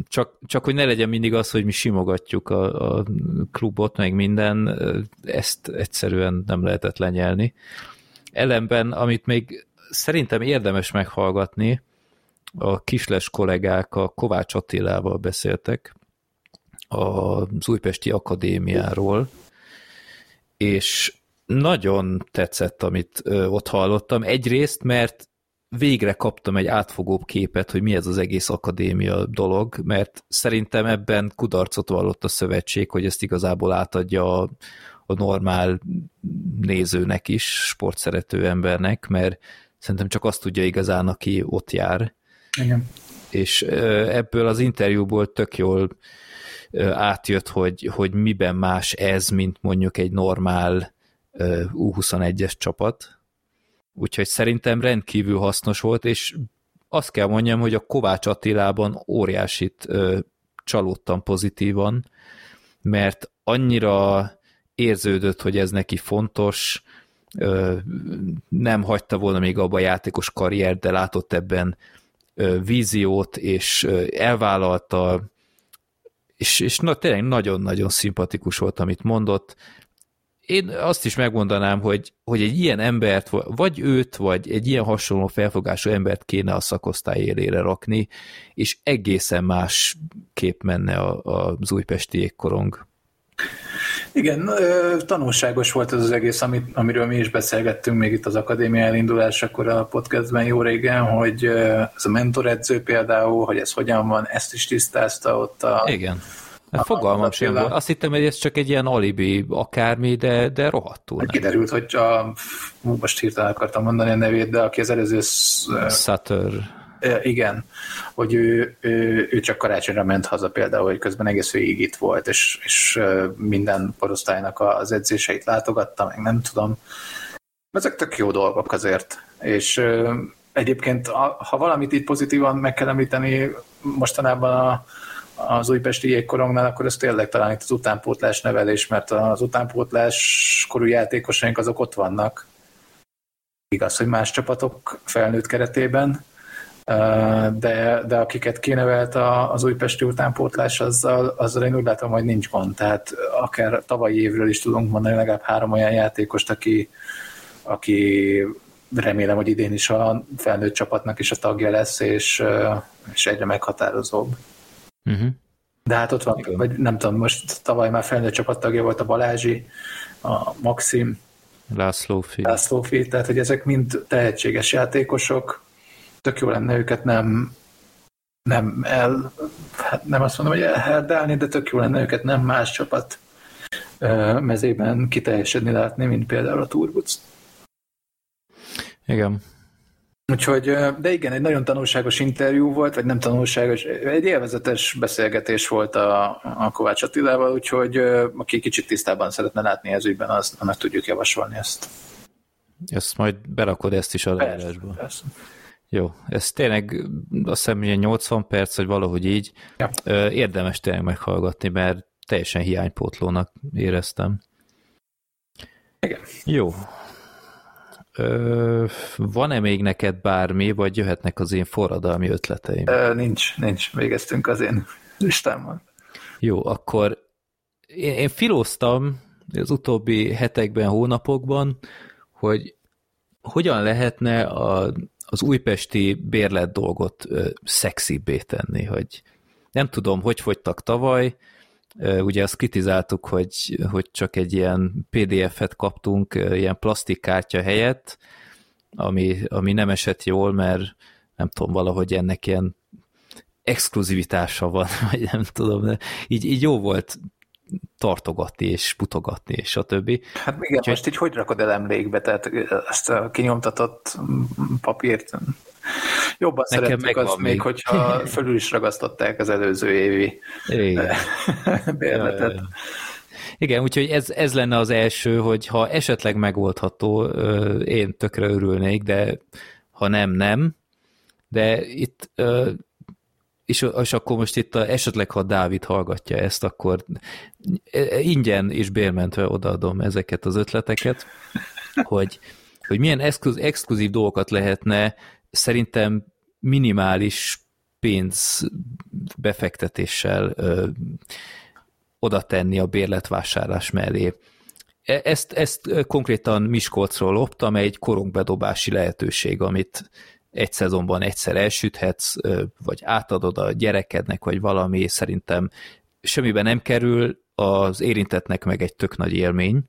csak, csak hogy ne legyen mindig az, hogy mi simogatjuk a, a klubot, meg minden, ezt egyszerűen nem lehetett lenyelni. Ellenben, amit még szerintem érdemes meghallgatni, a kisles kollégák a Kovács Attilával beszéltek az Újpesti Akadémiáról, és nagyon tetszett, amit ott hallottam. Egyrészt, mert végre kaptam egy átfogóbb képet, hogy mi ez az egész akadémia dolog, mert szerintem ebben kudarcot vallott a szövetség, hogy ezt igazából átadja a, a normál nézőnek is, sportszerető embernek, mert szerintem csak azt tudja igazán, aki ott jár. Igen. És ebből az interjúból tök jól átjött, hogy, hogy miben más ez, mint mondjuk egy normál U21-es csapat. Úgyhogy szerintem rendkívül hasznos volt, és azt kell mondjam, hogy a Kovács Attilában óriásit csalódtam pozitívan, mert annyira érződött, hogy ez neki fontos, nem hagyta volna még abba a játékos karriert, de látott ebben víziót, és elvállalta, és, és na, tényleg nagyon-nagyon szimpatikus volt, amit mondott. Én azt is megmondanám, hogy, hogy egy ilyen embert, vagy őt, vagy egy ilyen hasonló felfogású embert kéne a szakosztály élére rakni, és egészen más kép menne a, a, az újpesti égkorong. Igen, tanulságos volt ez az egész, amit, amiről mi is beszélgettünk még itt az akadémia elindulásakor a podcastben jó régen, hogy ez a mentoredző például, hogy ez hogyan van, ezt is tisztázta ott a... Igen. Fogalmam sem volt. Azt hittem, hogy ez csak egy ilyen alibi akármi, de, de rohadtul hát Kiderült, hogy a, most hirtelen akartam mondani a nevét, de aki az előző... Sutter igen, hogy ő, ő, ő csak karácsonyra ment haza például, hogy közben egész végig itt volt, és, és minden porosztálynak az edzéseit látogatta, meg nem tudom. Ezek tök jó dolgok azért, és egyébként ha valamit itt pozitívan meg kell említeni mostanában a, az újpesti jégkorongnál, akkor ez tényleg talán itt az utánpótlás nevelés, mert az utánpótlás korú játékosaink azok ott vannak. Igaz, hogy más csapatok felnőtt keretében, de, de akiket kinevelt az újpesti utánpótlás, azzal, azzal én úgy látom, hogy nincs gond. Tehát akár tavalyi évről is tudunk mondani legalább három olyan játékost, aki, aki remélem, hogy idén is a felnőtt csapatnak is a tagja lesz, és, és egyre meghatározóbb. Uh-huh. De hát ott van, Igen. vagy nem tudom, most tavaly már felnőtt csapattagja volt a Balázsi, a Maxim, Lászlófi. Lászlófi, tehát hogy ezek mind tehetséges játékosok, tök jó lenne őket nem nem el, hát nem azt mondom, hogy elherdálni, de tök jó lenne őket nem más csapat mezében kiteljesedni látni, mint például a Turbuc. Igen. Úgyhogy, de igen, egy nagyon tanulságos interjú volt, vagy nem tanulságos, egy élvezetes beszélgetés volt a, a Kovács Attilával, úgyhogy aki kicsit tisztában szeretne látni ez ügyben, az, annak tudjuk javasolni ezt. Ezt majd berakod ezt is a leírásba. Persze, persze. Jó, ez tényleg azt hiszem, hogy 80 perc, vagy valahogy így. Ja. Érdemes tényleg meghallgatni, mert teljesen hiánypótlónak éreztem. Igen. Jó. van-e még neked bármi, vagy jöhetnek az én forradalmi ötleteim? Ö, nincs, nincs. Végeztünk az én listámmal. Jó, akkor én, én filóztam az utóbbi hetekben, hónapokban, hogy hogyan lehetne a az újpesti bérlet dolgot ö, szexibbé tenni, hogy nem tudom, hogy fogytak tavaly, ugye azt kritizáltuk, hogy, hogy csak egy ilyen PDF-et kaptunk ilyen plastikkártya helyett, ami, ami nem esett jól, mert nem tudom, valahogy ennek ilyen exkluzivitása van, vagy nem tudom, de így, így jó volt tartogatni és putogatni, és stb. Hát igen, Úgyhogy... most így hogy rakod el emlékbe, tehát ezt a kinyomtatott papírt jobban Nekem szeretjük azt még, még, hogyha fölül is ragasztották az előző évi igen. bérletet. Ja, ja, ja. Igen, úgyhogy ez, ez lenne az első, hogy ha esetleg megoldható, én tökre örülnék, de ha nem, nem. De itt és, és akkor most itt a, esetleg, ha Dávid hallgatja ezt, akkor ingyen és bérmentve odaadom ezeket az ötleteket, hogy, hogy milyen exkluz, exkluzív dolgokat lehetne szerintem minimális pénz befektetéssel ö, oda tenni a bérletvásárlás mellé. E, ezt, ezt konkrétan Miskolcról loptam, egy korongbedobási lehetőség, amit egy szezonban egyszer elsüthetsz, vagy átadod a gyerekednek, vagy valami, szerintem semmiben nem kerül, az érintetnek meg egy tök nagy élmény.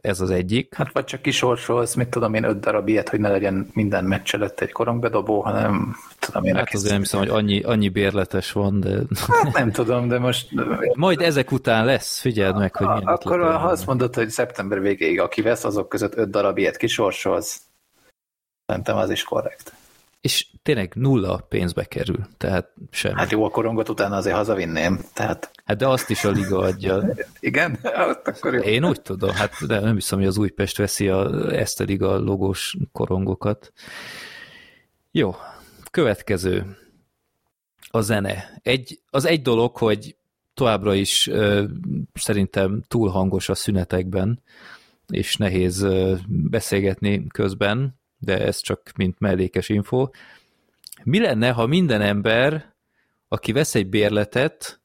Ez az egyik. Hát vagy csak kisorsolsz, mit tudom én, öt darab ilyet, hogy ne legyen minden meccs előtt egy korongbedobó, hanem tudom én. Hát azért nem hiszem, hogy annyi, annyi bérletes van, de... Hát nem tudom, de most... Majd ezek után lesz, figyeld meg, hogy milyen Akkor ha azt mondod, hogy szeptember végéig aki vesz, azok között öt darab ilyet kisorsolsz, Szerintem az is korrekt. És tényleg nulla pénzbe kerül, tehát semmi. Hát jó, a korongot utána azért hazavinném, tehát... Hát de azt is a liga adja. Igen? Hát akkor jó. Én úgy tudom, hát de nem hiszem, hogy az Újpest veszi a, ezt a liga logós korongokat. Jó, következő. A zene. Egy, az egy dolog, hogy továbbra is ö, szerintem túl hangos a szünetekben, és nehéz ö, beszélgetni közben, de ez csak mint mellékes info. Mi lenne, ha minden ember, aki vesz egy bérletet,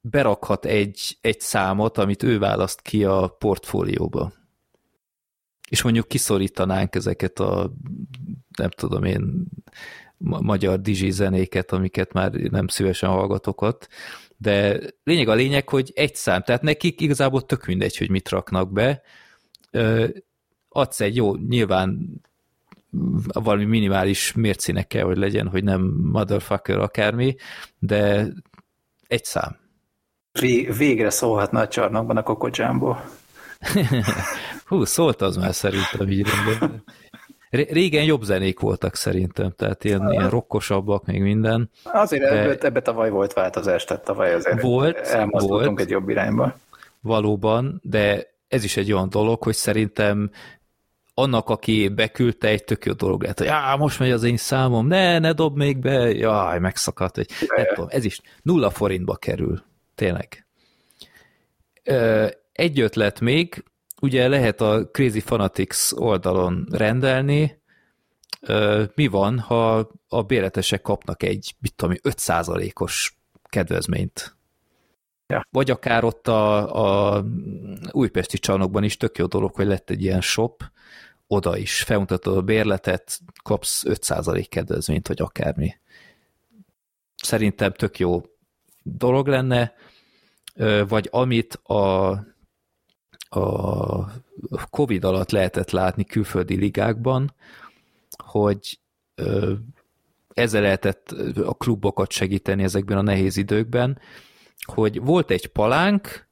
berakhat egy, egy számot, amit ő választ ki a portfólióba? És mondjuk kiszorítanánk ezeket a, nem tudom én, magyar dizsi zenéket, amiket már nem szívesen hallgatok ott, de lényeg a lényeg, hogy egy szám, tehát nekik igazából tök mindegy, hogy mit raknak be, adsz egy jó, nyilván valami minimális mércének kell, hogy legyen, hogy nem motherfucker akármi, de egy szám. Végre szólhatna a csarnokban a kokodzsámból. Hú, szólt az már szerintem így rendben. Régen jobb zenék voltak szerintem, tehát ilyen, ilyen rokkosabbak, még minden. Azért de... ebbe, ebbe tavaly volt változás, tehát tavaly azért volt, elmozdultunk volt, egy jobb irányba. Valóban, de ez is egy olyan dolog, hogy szerintem annak, aki beküldte, egy tök jó dolog lehet, hogy á, most megy az én számom, ne, ne dob még be, jaj, megszakadt, hogy nem tudom, ez is nulla forintba kerül, tényleg. Egy ötlet még, ugye lehet a Crazy Fanatics oldalon rendelni, mi van, ha a béletesek kapnak egy, mit tudom, 5%-os kedvezményt. Ja. Vagy akár ott a, a újpesti csarnokban is tök jó dolog, hogy lett egy ilyen shop, oda is felmutatod a bérletet, kapsz 5% kedvezményt, vagy akármi. Szerintem tök jó dolog lenne, vagy amit a, a Covid alatt lehetett látni külföldi ligákban, hogy ezzel lehetett a klubokat segíteni ezekben a nehéz időkben, hogy volt egy palánk,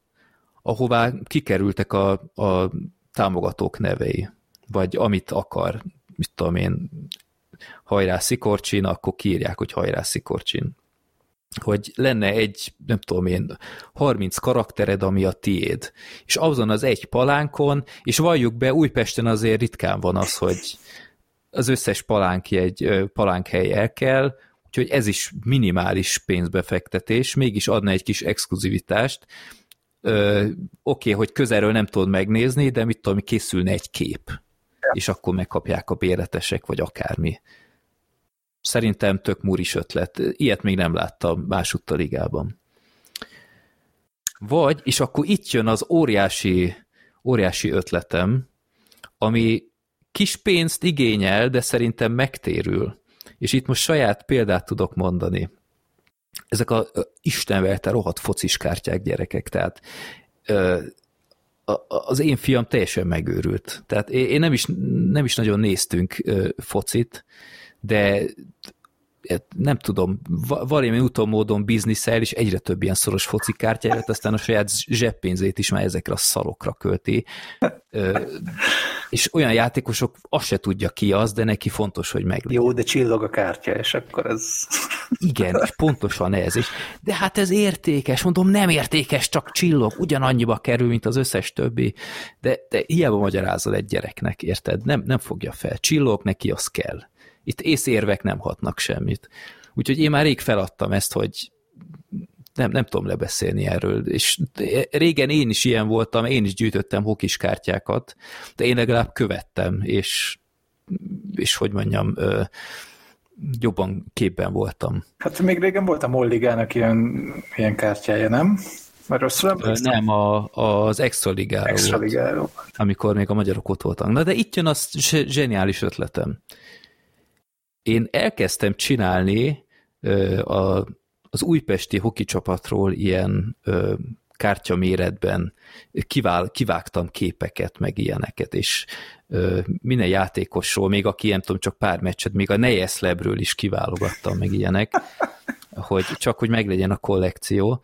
ahová kikerültek a, a támogatók nevei vagy amit akar, mit tudom én, hajrá Szikorcsin, akkor kiírják, hogy hajrá Szikorcsin. Hogy lenne egy, nem tudom én, 30 karaktered, ami a tiéd. És azon az egy palánkon, és valljuk be, Újpesten azért ritkán van az, hogy az összes palánki egy palánkhely el kell, úgyhogy ez is minimális pénzbefektetés, mégis adna egy kis exkluzivitást. Oké, okay, hogy közelről nem tudod megnézni, de mit tudom, készülne egy kép és akkor megkapják a béretesek, vagy akármi. Szerintem tök muris ötlet. Ilyet még nem láttam másútt a ligában. Vagy, és akkor itt jön az óriási, óriási ötletem, ami kis pénzt igényel, de szerintem megtérül. És itt most saját példát tudok mondani. Ezek a istenvelte rohadt fociskártyák gyerekek, tehát az én fiam teljesen megőrült. Tehát én nem is, nem is nagyon néztünk focit, de nem tudom, valamilyen úton módon bizniszel, és egyre több ilyen szoros foci kártyáját, aztán a saját zseppénzét is már ezekre a szarokra költi. és olyan játékosok, azt se tudja ki az, de neki fontos, hogy meg. Jó, de csillog a kártya, és akkor ez... Igen, és pontosan ez. És, de hát ez értékes, mondom, nem értékes, csak csillog, ugyanannyiba kerül, mint az összes többi. De, de hiába magyarázol egy gyereknek, érted? Nem, nem fogja fel. Csillog, neki az kell itt észérvek nem hatnak semmit. Úgyhogy én már rég feladtam ezt, hogy nem, nem tudom lebeszélni erről, és régen én is ilyen voltam, én is gyűjtöttem hokis kártyákat, de én legalább követtem, és és hogy mondjam, jobban képben voltam. Hát még régen volt a Molligának ilyen, ilyen kártyája, nem? Mert rosszul Nem, a, az Extra Ligára Extra Ligára volt. Amikor még a magyarok ott voltak. Na de itt jön az zseniális ötletem. Én elkezdtem csinálni a, az újpesti hoki csapatról ilyen ö, kártyaméretben kivál, kivágtam képeket, meg ilyeneket, és ö, minden játékosról, még aki nem tudom, csak pár meccset, még a Nejeslebről is kiválogattam, meg ilyenek, hogy csak hogy meglegyen a kollekció,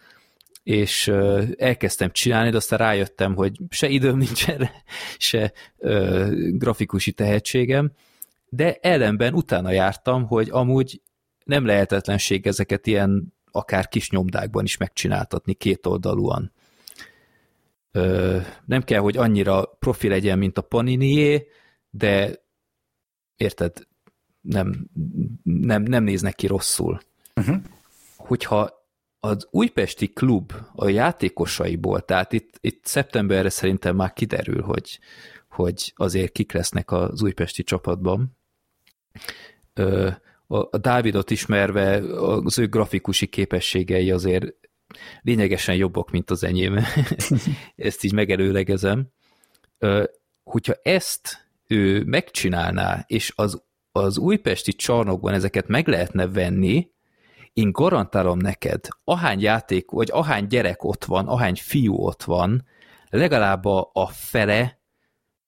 és ö, elkezdtem csinálni, de aztán rájöttem, hogy se időm nincs erre, se ö, grafikusi tehetségem, de ellenben utána jártam, hogy amúgy nem lehetetlenség ezeket ilyen akár kis nyomdákban is megcsináltatni kétoldalúan. Ö, nem kell, hogy annyira profi legyen, mint a Paninié, de érted, nem, nem, nem néznek ki rosszul. Uh-huh. Hogyha az újpesti klub a játékosaiból, tehát itt, itt szeptemberre szerintem már kiderül, hogy, hogy azért kik lesznek az újpesti csapatban. Ö, a Dávidot ismerve az ő grafikusi képességei azért lényegesen jobbak, mint az enyém. ezt így megelőlegezem. Hogyha ezt ő megcsinálná, és az, az újpesti csarnokban ezeket meg lehetne venni, én garantálom neked, ahány játék, vagy ahány gyerek ott van, ahány fiú ott van, legalább a, a fele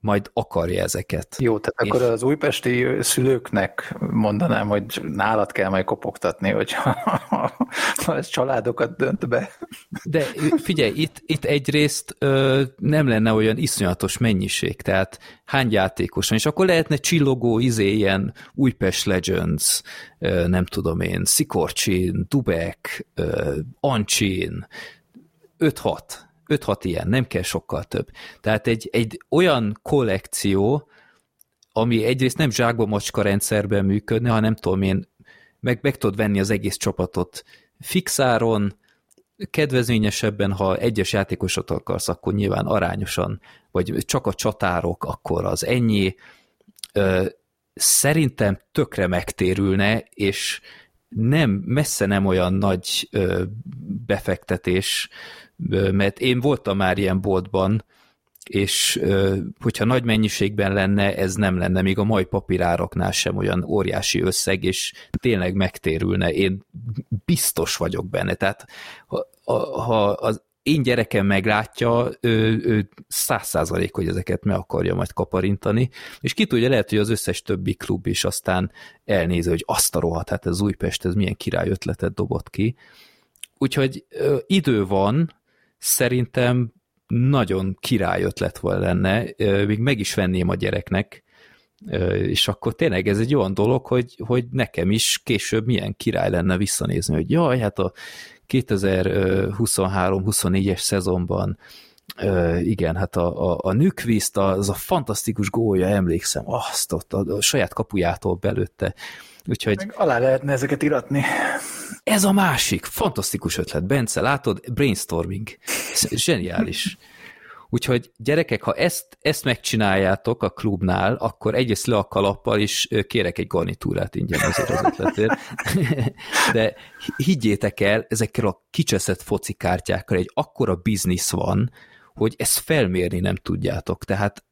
majd akarja ezeket. Jó, tehát és... akkor az újpesti szülőknek mondanám, hogy nálad kell majd kopogtatni, hogy ha ez családokat dönt be. De figyelj, itt, itt egyrészt ö, nem lenne olyan iszonyatos mennyiség, tehát hány játékos van, és akkor lehetne csillogó izé ilyen Újpest Legends, ö, nem tudom én, Szikorcsin, Dubek, ö, Ancsin, 5-6 5-6 ilyen, nem kell sokkal több. Tehát egy, egy olyan kollekció, ami egyrészt nem zsákba macska rendszerben működne, hanem nem tudom én, meg, meg tudod venni az egész csapatot fixáron, kedvezményesebben, ha egyes játékosot akarsz, akkor nyilván arányosan, vagy csak a csatárok, akkor az ennyi. Szerintem tökre megtérülne, és nem, messze nem olyan nagy befektetés, mert én voltam már ilyen boltban, és hogyha nagy mennyiségben lenne, ez nem lenne, még a mai papírároknál sem olyan óriási összeg, és tényleg megtérülne. Én biztos vagyok benne. Tehát ha, ha az én gyerekem meglátja, ő száz százalék, hogy ezeket meg akarja majd kaparintani, és ki tudja, lehet, hogy az összes többi klub is aztán elnézi, hogy azt a rohadt, hát ez Újpest, ez milyen király ötletet dobott ki. Úgyhogy ö, idő van, szerintem nagyon király ötlet volt lenne, még meg is venném a gyereknek, és akkor tényleg ez egy olyan dolog, hogy, hogy nekem is később milyen király lenne visszanézni, hogy jaj, hát a 2023-24-es szezonban igen, hát a, a, a Nükviszt, az a fantasztikus gólja, emlékszem, azt ott a, a saját kapujától belőtte. Úgyhogy... Meg alá lehetne ezeket iratni. Ez a másik, fantasztikus ötlet. Bence, látod? Brainstorming. Zseniális. Úgyhogy gyerekek, ha ezt, ezt megcsináljátok a klubnál, akkor egyrészt le a kalappal, és kérek egy garnitúrát ingyen azért az ötletért. De higgyétek el, ezekkel a kicseszett focikártyákkal egy akkora biznisz van, hogy ezt felmérni nem tudjátok. Tehát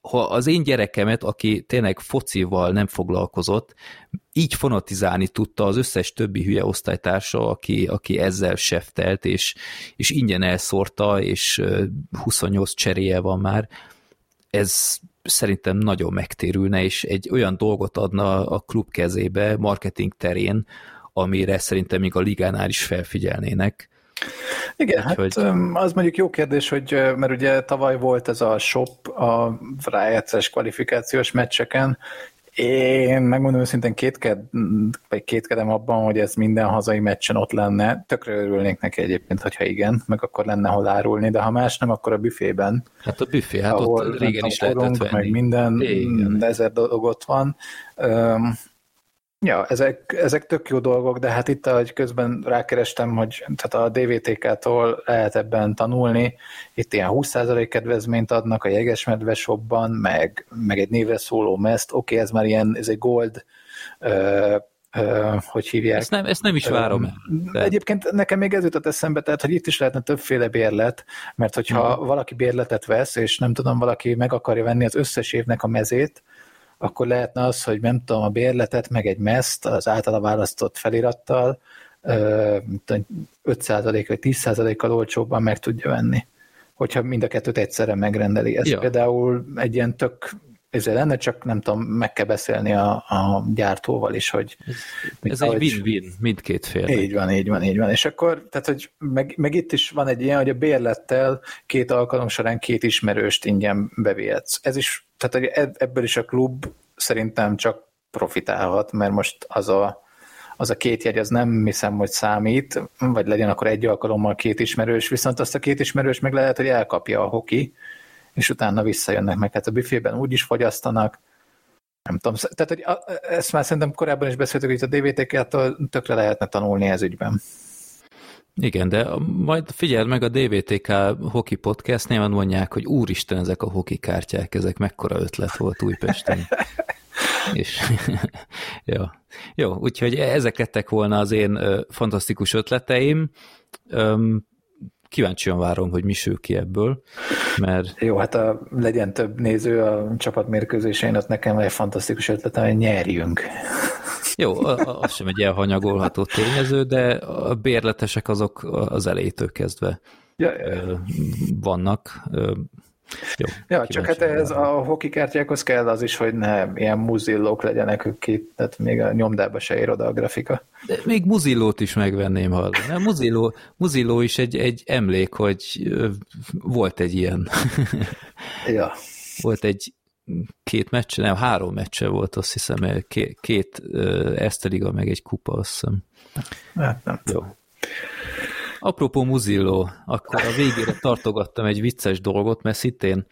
ha az én gyerekemet, aki tényleg focival nem foglalkozott, így fanatizálni tudta az összes többi hülye osztálytársa, aki, aki ezzel seftelt, és, és ingyen elszórta, és 28 cseréje van már, ez szerintem nagyon megtérülne, és egy olyan dolgot adna a klub kezébe marketing terén, amire szerintem még a ligánál is felfigyelnének. Igen, hát hogy... az mondjuk jó kérdés, hogy mert ugye tavaly volt ez a shop a rájátszás kvalifikációs meccseken, én megmondom őszintén kétked, vagy kétkedem abban, hogy ez minden hazai meccsen ott lenne. Tökre örülnék neki egyébként, hogyha igen, meg akkor lenne hol árulni, de ha más nem, akkor a büfében. Hát a büfé, hát ott régen is lehetett venni. Meg minden, igen. ezer dolog ott van. Ja, ezek, ezek tök jó dolgok, de hát itt, ahogy közben rákerestem, hogy tehát a DVTK-tól lehet ebben tanulni, itt ilyen 20% kedvezményt adnak a jegesmedve shopban, meg, meg egy névre szóló meszt, oké, okay, ez már ilyen, ez egy gold ö, ö, hogy hívják. Ezt nem, ezt nem is várom. De... Egyébként nekem még ez jutott eszembe, tehát hogy itt is lehetne többféle bérlet, mert hogyha hmm. valaki bérletet vesz, és nem tudom, valaki meg akarja venni az összes évnek a mezét, akkor lehetne az, hogy nem tudom, a bérletet, meg egy meszt az általa választott felirattal 5% vagy 10%-kal olcsóbban meg tudja venni, hogyha mind a kettőt egyszerre megrendeli. Ez ja. például egy ilyen tök ezzel lenne, csak nem tudom, meg kell beszélni a, a gyártóval is, hogy... Ez, ez egy win-win mindkét fél. Így van, így van, így van. És akkor, tehát, hogy meg, meg itt is van egy ilyen, hogy a bérlettel két alkalom során két ismerőst ingyen bevihetsz. Ez is, tehát hogy ebből is a klub szerintem csak profitálhat, mert most az a, az a két jegy, az nem hiszem, hogy számít, vagy legyen akkor egy alkalommal két ismerős, viszont azt a két ismerős meg lehet, hogy elkapja a hoki, és utána visszajönnek meg. Hát a büfében úgy is fogyasztanak, nem tudom, tehát hogy ezt már szerintem korábban is beszéltük, hogy a DVTK-től tökre lehetne tanulni ez ügyben. Igen, de majd figyeld meg a DVTK hoki podcastnél, mondják, hogy úristen, ezek a hoki kártyák, ezek mekkora ötlet volt Újpesten. És, jó. jó, úgyhogy ezek lettek volna az én ö, fantasztikus ötleteim. Öm, kíváncsian várom, hogy mi sül ki ebből, mert... Jó, hát a, legyen több néző a csapatmérkőzésein, ott nekem egy fantasztikus ötletem, hogy nyerjünk. Jó, az sem egy elhanyagolható tényező, de a bérletesek azok az elejétől kezdve ja, vannak. Jó, ja, csak hát ez a hoki kártyákhoz kell az is, hogy ne ilyen muzillók legyenek ki, tehát még a nyomdába se ér oda a grafika. De még muzillót is megvenném, hallani. Muzilló, muzilló is egy, egy emlék, hogy volt egy ilyen. ja. Volt egy két meccse, nem, három meccse volt, azt hiszem, két, két Eszteriga, meg egy kupa, azt hiszem. Hát nem. Jó. Apropó Muzillo, akkor a végére tartogattam egy vicces dolgot, mert szintén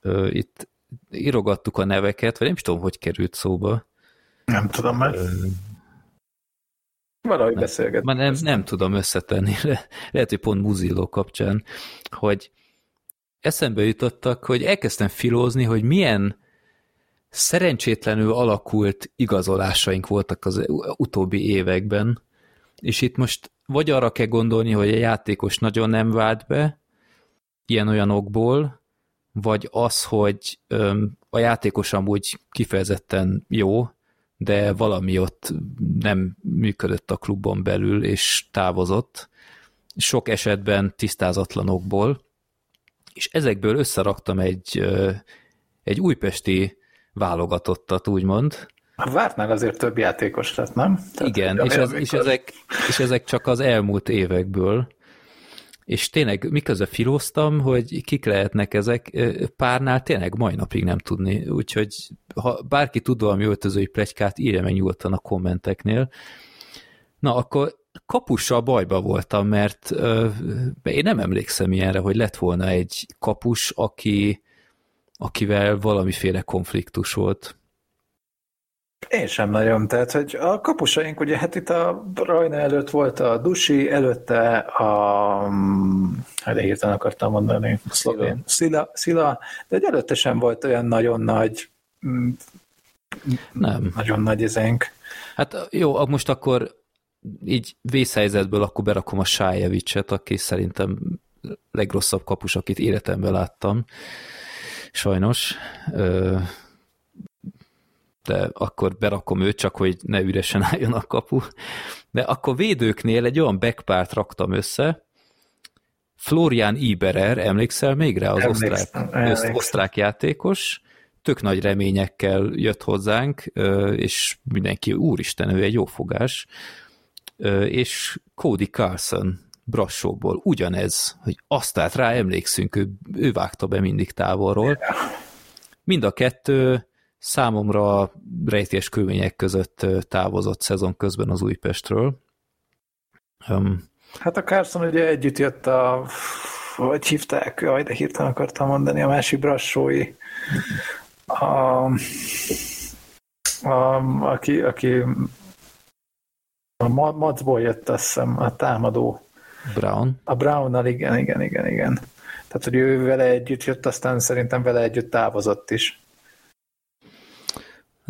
ö, itt írogattuk a neveket, vagy nem is tudom, hogy került szóba. Nem tudom már. Ö, Valahogy beszélget. Már nem, nem tudom összetenni, Le, lehet, hogy pont Muzillo kapcsán, hogy eszembe jutottak, hogy elkezdtem filózni, hogy milyen szerencsétlenül alakult igazolásaink voltak az utóbbi években, és itt most vagy arra kell gondolni, hogy a játékos nagyon nem vált be, ilyen-olyan okból, vagy az, hogy a játékos amúgy kifejezetten jó, de valami ott nem működött a klubon belül, és távozott, sok esetben tisztázatlanokból, és ezekből összeraktam egy, egy újpesti válogatottat, úgymond, Vártnál azért több játékos lett, nem? Tehát, Igen, és, ez, és, ezek, és ezek csak az elmúlt évekből. És tényleg miközben filóztam, hogy kik lehetnek ezek, párnál tényleg mai napig nem tudni. Úgyhogy ha bárki tud valami öltözői plegykát, írja meg nyugodtan a kommenteknél. Na, akkor kapussal bajba voltam, mert euh, én nem emlékszem ilyenre, hogy lett volna egy kapus, aki, akivel valamiféle konfliktus volt. Én sem nagyon, tehát hogy a kapusaink, ugye hát itt a Rajna előtt volt a Dusi, előtte a hát hirtelen akartam mondani, szlovén, Szila, Szila, de egy előtte sem volt olyan nagyon nagy nem. Nagyon nagy ezénk. Hát jó, most akkor így vészhelyzetből akkor berakom a Sájevicset, aki szerintem legrosszabb kapus, akit életemben láttam. Sajnos. De akkor berakom őt, csak hogy ne üresen álljon a kapu. De akkor védőknél egy olyan backpárt raktam össze, Florian Iberer, emlékszel még rá, az osztrák, osztrák játékos, tök nagy reményekkel jött hozzánk, és mindenki, úristen, ő egy jó fogás, és Cody Carson Brassóból ugyanez, hogy azt át rá emlékszünk, ő, ő vágta be mindig távolról. Mind a kettő számomra rejtés körülmények között távozott szezon közben az Újpestről. Um, hát a Carson ugye együtt jött a hogy hívták, jaj, de hirtelen akartam mondani, a másik brassói. A, A, aki, aki a Macból jött, azt hiszem, a támadó. Brown. A Brownnal, igen, igen, igen, igen. Tehát, hogy ő vele együtt jött, aztán szerintem vele együtt távozott is.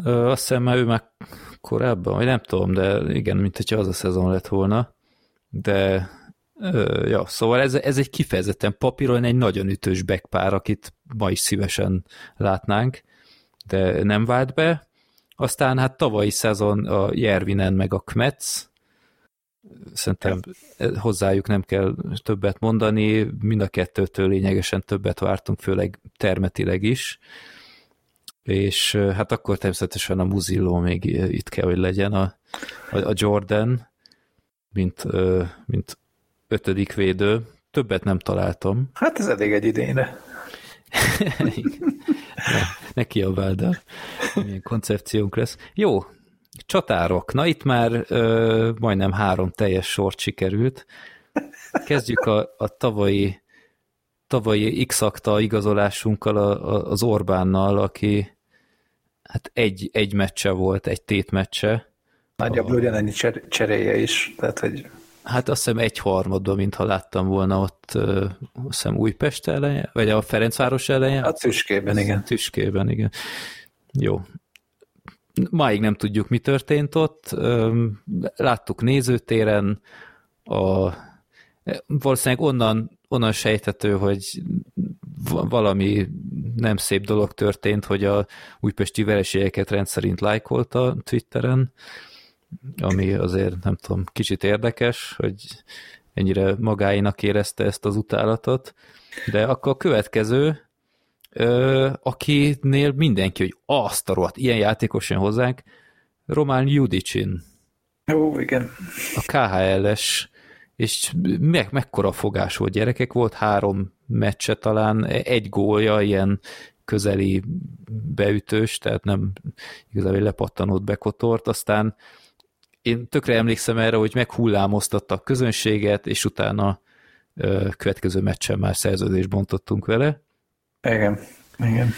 Ö, azt hiszem, ő már korábban, vagy nem tudom, de igen, mint hogyha az a szezon lett volna. De ö, ja, szóval ez, ez egy kifejezetten papíron egy nagyon ütős backpár, akit ma is szívesen látnánk, de nem vált be. Aztán hát tavalyi szezon a Jervinen meg a Kmetz, szerintem hozzájuk nem kell többet mondani, mind a kettőtől lényegesen többet vártunk, főleg termetileg is, és hát akkor természetesen a Muzilló még itt kell, hogy legyen, a, a Jordan, mint, mint ötödik védő. Többet nem találtam. Hát ez elég egy idénre. ne, ne kiabáld el, milyen koncepciónk lesz. Jó, csatárok. Na itt már ö, majdnem három teljes sort sikerült. Kezdjük a, a tavalyi tavalyi x igazolásunkkal a, a, az Orbánnal, aki hát egy, egy meccse volt, egy tét meccse. Nagyjából ugyanennyi cser, cseréje is, tehát hogy... Hát azt hiszem egy harmadban, mintha láttam volna ott, azt hiszem Újpest ellen, vagy a Ferencváros ellen. A Tüskében, igen. Tüskében, igen. Jó. Máig nem tudjuk, mi történt ott. Láttuk nézőtéren, a, valószínűleg onnan, onnan sejthető, hogy valami nem szép dolog történt, hogy a újpesti vereségeket rendszerint lájkolta Twitteren, ami azért nem tudom, kicsit érdekes, hogy ennyire magáinak érezte ezt az utálatot, de akkor a következő, ö, akinél mindenki, hogy azt a rohadt, ilyen játékos jön hozzánk, Román Judicin. Ó, igen. A KHL-es, és meg, mekkora fogás volt gyerekek, volt három meccse talán, egy gólja, ilyen közeli beütős, tehát nem igazából lepattanott bekotort, aztán én tökre emlékszem erre, hogy meghullámoztatta a közönséget, és utána ö, következő meccsen már szerződést bontottunk vele. Igen, igen.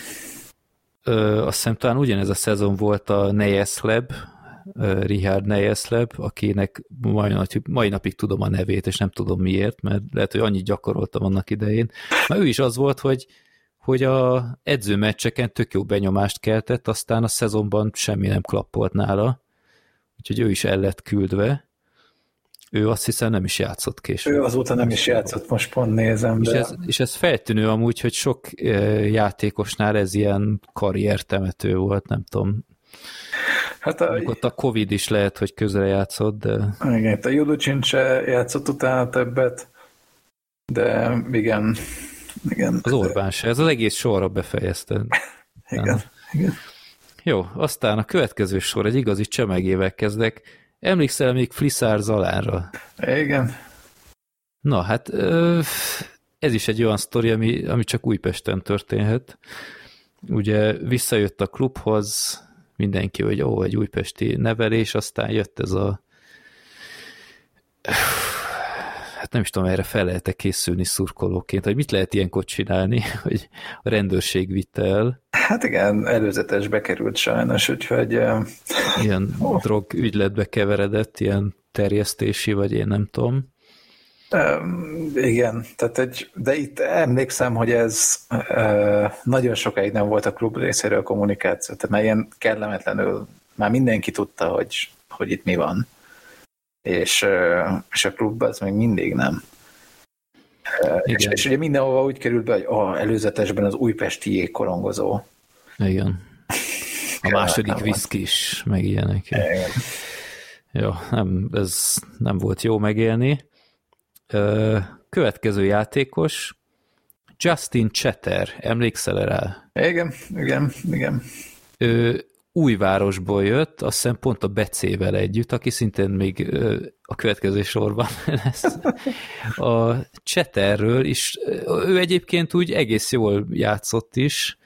Ö, azt hiszem talán ugyanez a szezon volt a Neyesleb, Richard Neyesleb, akinek mai, mai napig tudom a nevét, és nem tudom miért, mert lehet, hogy annyit gyakoroltam annak idején. Már ő is az volt, hogy hogy a edzőmeccseken tök jó benyomást keltett, aztán a szezonban semmi nem klappolt nála, úgyhogy ő is el lett küldve. Ő azt hiszem nem is játszott később. Ő azóta nem is játszott, most pont nézem. És, de... ez, és ez feltűnő amúgy, hogy sok játékosnál ez ilyen karriertemető volt, nem tudom. Hát a... Ott a Covid is lehet, hogy közre játszott, de... Igen, a Juducsin se játszott utána többet, de igen, igen. Az Orbán se, ez az egész sorra befejezte. igen, igen. Jó, aztán a következő sor egy igazi csemegével kezdek. Emlékszel még Fliszár Zalánra? Igen. Na, hát ez is egy olyan sztori, ami, ami csak Újpesten történhet. Ugye visszajött a klubhoz, mindenki, hogy ó, egy újpesti nevelés, aztán jött ez a hát nem is tudom, erre fel lehet -e készülni szurkolóként, hogy mit lehet ilyenkor csinálni, hogy a rendőrség vitte el. Hát igen, előzetes bekerült sajnos, úgyhogy... Ilyen oh. drog ügyletbe keveredett, ilyen terjesztési, vagy én nem tudom. Um, igen, tehát egy, de itt emlékszem, hogy ez uh, nagyon sokáig nem volt a klub részéről kommunikáció, tehát már ilyen kellemetlenül, már mindenki tudta, hogy, hogy itt mi van és, és a klubban ez még mindig nem. És, és ugye mindenhova úgy került be, hogy oh, előzetesben az újpesti jégkorongozó. Igen. A második viszki is, meg ilyenek. Igen. Jó, nem, ez nem volt jó megélni. Következő játékos, Justin Chetter, emlékszel rá? Igen, igen, igen. Ő Újvárosból jött, azt hiszem pont a Becével együtt, aki szintén még a következő sorban lesz. A Cseterről is, ő egyébként úgy egész jól játszott is,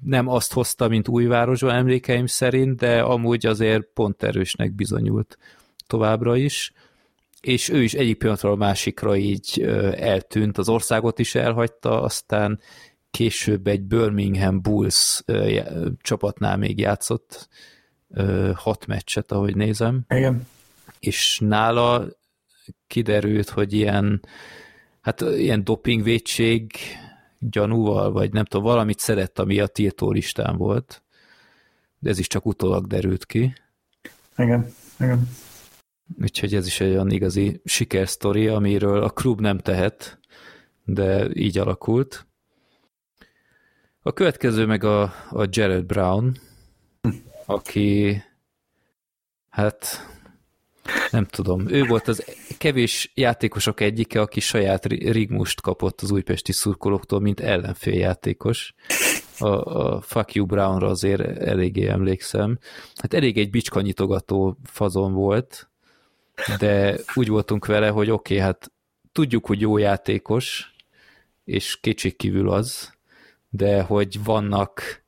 nem azt hozta, mint Újvárosban emlékeim szerint, de amúgy azért pont erősnek bizonyult továbbra is, és ő is egyik pillanatról a másikra így eltűnt, az országot is elhagyta, aztán később egy Birmingham Bulls csapatnál még játszott hat meccset, ahogy nézem. Igen. És nála kiderült, hogy ilyen hát ilyen dopingvédség gyanúval, vagy nem tudom, valamit szedett, ami a tiltó listán volt. De ez is csak utólag derült ki. Igen, igen. Úgyhogy ez is egy olyan igazi sikersztori, amiről a klub nem tehet, de így alakult. A következő meg a, a Jared Brown, aki hát nem tudom, ő volt az kevés játékosok egyike, aki saját rigmust kapott az újpesti szurkolóktól, mint ellenféljátékos. A, a Fuck You Brownra azért eléggé emlékszem. Hát elég egy bicskanyitogató fazon volt, de úgy voltunk vele, hogy oké, okay, hát tudjuk, hogy jó játékos, és kétségkívül az, de hogy vannak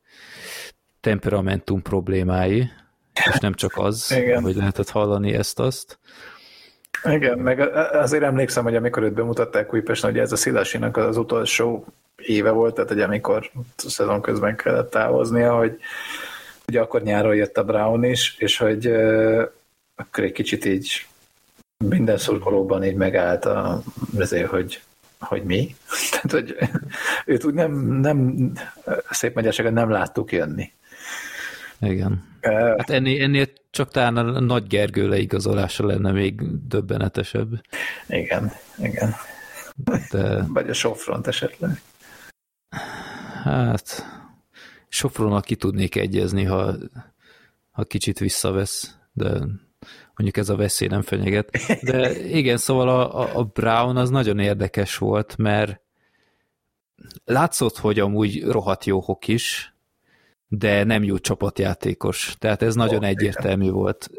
temperamentum problémái, és nem csak az, Igen. hogy lehetett hallani ezt-azt. Igen, meg azért emlékszem, hogy amikor őt bemutatták Újpesten, hogy ez a Szilasinak az utolsó éve volt, tehát hogy amikor szezon közben kellett távoznia, hogy ugye akkor nyáron jött a Brown is, és hogy uh, akkor egy kicsit így minden szurkolóban így megállt a, azért, hogy, hogy mi. Tehát, hogy őt úgy nem, nem szép magyarságon nem láttuk jönni. Igen. Hát ennél, ennél csak talán a Nagy Gergő leigazolása lenne még döbbenetesebb. Igen, igen. De... Vagy a Sofront esetleg. Hát, Sofronak ki tudnék egyezni, ha, ha kicsit visszavesz, de mondjuk ez a veszély nem fenyeget. De igen, szóval a, a Brown az nagyon érdekes volt, mert látszott, hogy amúgy rohadt jó hokis, de nem jó csapatjátékos. Tehát ez nagyon oh, egyértelmű igen. volt.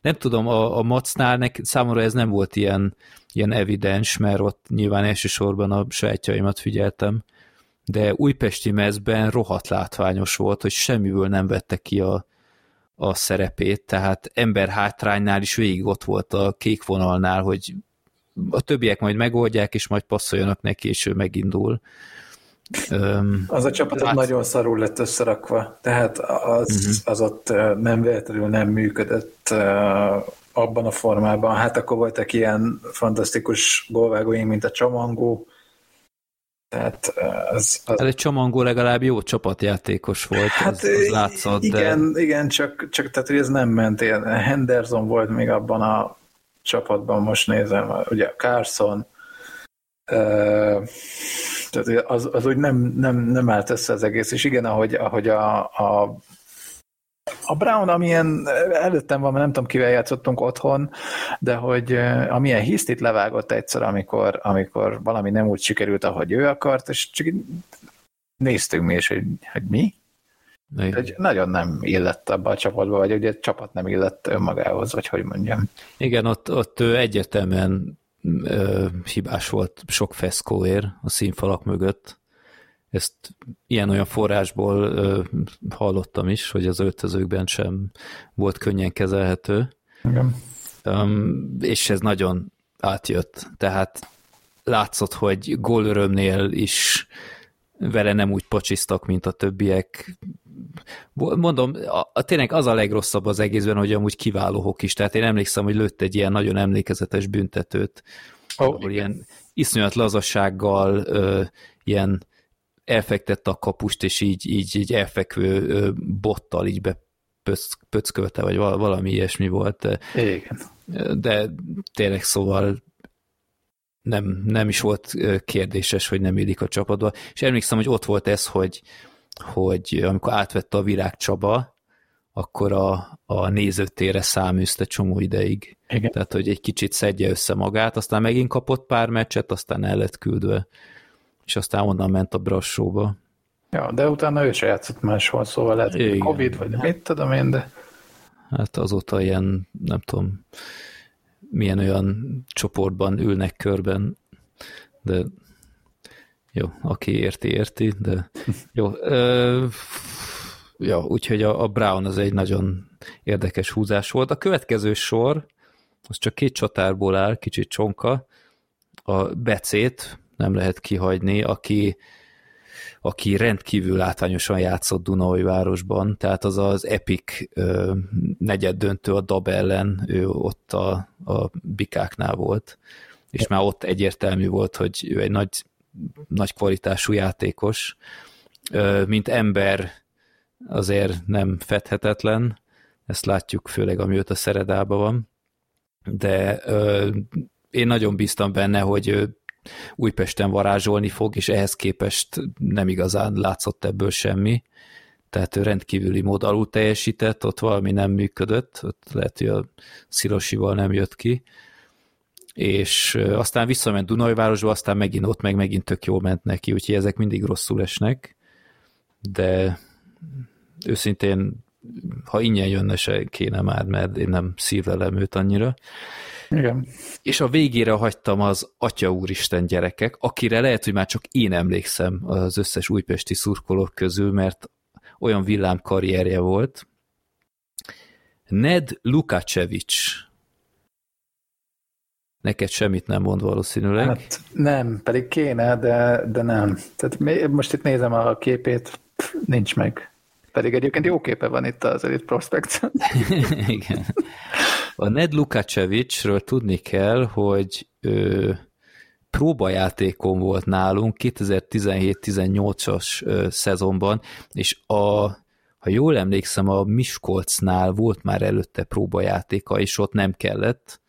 Nem tudom, a, a Macnál nek, számomra ez nem volt ilyen, ilyen evidens, mert ott nyilván elsősorban a sajátjaimat figyeltem, de újpesti mezben rohadt látványos volt, hogy semmiből nem vette ki a, a szerepét, tehát ember hátránynál is végig ott volt a kék vonalnál, hogy a többiek majd megoldják, és majd passzoljanak neki, és ő megindul. Um, az a csapat lát... nagyon szarul lett összerakva, tehát az, uh-huh. az ott nem véletlenül nem működött abban a formában. Hát akkor voltak ilyen fantasztikus gólvágóink, mint a Csamangó, tehát az, az... Hát egy Csamangó legalább jó csapatjátékos volt, hát, az, az látszott. Igen, de... igen csak, csak tehát, hogy ez nem ment. Ilyen Henderson volt még abban a csapatban, most nézem, ugye Carson, tehát az, az úgy nem, nem, nem állt össze az egész, és igen, ahogy, ahogy a, a a Brown, amilyen előttem van, nem tudom, kivel játszottunk otthon, de hogy amilyen hisztit levágott egyszer, amikor, amikor valami nem úgy sikerült, ahogy ő akart, és csak néztünk mi, és hogy, hogy mi? Hogy nagyon nem illett abba a csapatba, vagy ugye a csapat nem illett önmagához, vagy hogy mondjam. Igen, ott, ott egyértelműen ö, hibás volt sok feszkóér a színfalak mögött. Ezt ilyen-olyan forrásból ö, hallottam is, hogy az öltözőkben sem volt könnyen kezelhető. Igen. Um, és ez nagyon átjött. Tehát látszott, hogy gólörömnél is vele nem úgy pacsisztak, mint a többiek. Mondom, a, a, tényleg az a legrosszabb az egészben, hogy amúgy kiváló hokis. Tehát én emlékszem, hogy lőtt egy ilyen nagyon emlékezetes büntetőt, oh, ahol igen. ilyen iszonyat lazassággal ö, ilyen elfektette a kapust, és így, így, így elfekvő bottal így bepöckölte, vagy valami ilyesmi volt. Igen. De tényleg szóval nem, nem is volt kérdéses, hogy nem illik a csapatba. És emlékszem, hogy ott volt ez, hogy, hogy amikor átvette a Virág Csaba, akkor a, a nézőtére száműzte csomó ideig. Igen. Tehát, hogy egy kicsit szedje össze magát, aztán megint kapott pár meccset, aztán el lett küldve, és aztán onnan ment a brassóba. Ja, de utána ő se játszott máshol, szóval lehet, hogy Covid, vagy mit tudom én, de... Hát azóta ilyen, nem tudom, milyen olyan csoportban ülnek körben, de jó, aki érti, érti, de jó. Ö, ja, úgyhogy a, a Brown az egy nagyon érdekes húzás volt. A következő sor, az csak két csatárból áll, kicsit csonka, a Becét nem lehet kihagyni, aki aki rendkívül látványosan játszott Dunaújvárosban, tehát az az epic negyed döntő a Dab ellen, ő ott a, a bikáknál volt, és már ott egyértelmű volt, hogy ő egy nagy, nagy kvalitású játékos, mint ember azért nem fedhetetlen, ezt látjuk főleg, amióta Szeredában van, de ö, én nagyon bíztam benne, hogy ő Újpesten varázsolni fog, és ehhez képest nem igazán látszott ebből semmi. Tehát ő rendkívüli mód alul teljesített, ott valami nem működött, ott lehet, hogy a Szilosival nem jött ki, és aztán visszament Dunajvárosba, aztán megint ott meg megint tök jól ment neki, úgyhogy ezek mindig rosszul esnek, de őszintén, ha ingyen jönne se kéne már, mert én nem szívlelem őt annyira. Igen. És a végére hagytam az Atya Úristen gyerekek, akire lehet, hogy már csak én emlékszem az összes újpesti szurkolók közül, mert olyan villám karrierje volt. Ned Lukacevics. Neked semmit nem mond valószínűleg. Hát nem, pedig kéne, de, de nem. Tehát most itt nézem a képét, nincs meg. Pedig egyébként jó képe van itt az Elite Prospect. Igen. A Ned Lukacevicsről tudni kell, hogy ő próbajátékon volt nálunk 2017-18-as szezonban, és a, ha jól emlékszem, a Miskolcnál volt már előtte próbajátéka, és ott nem kellett.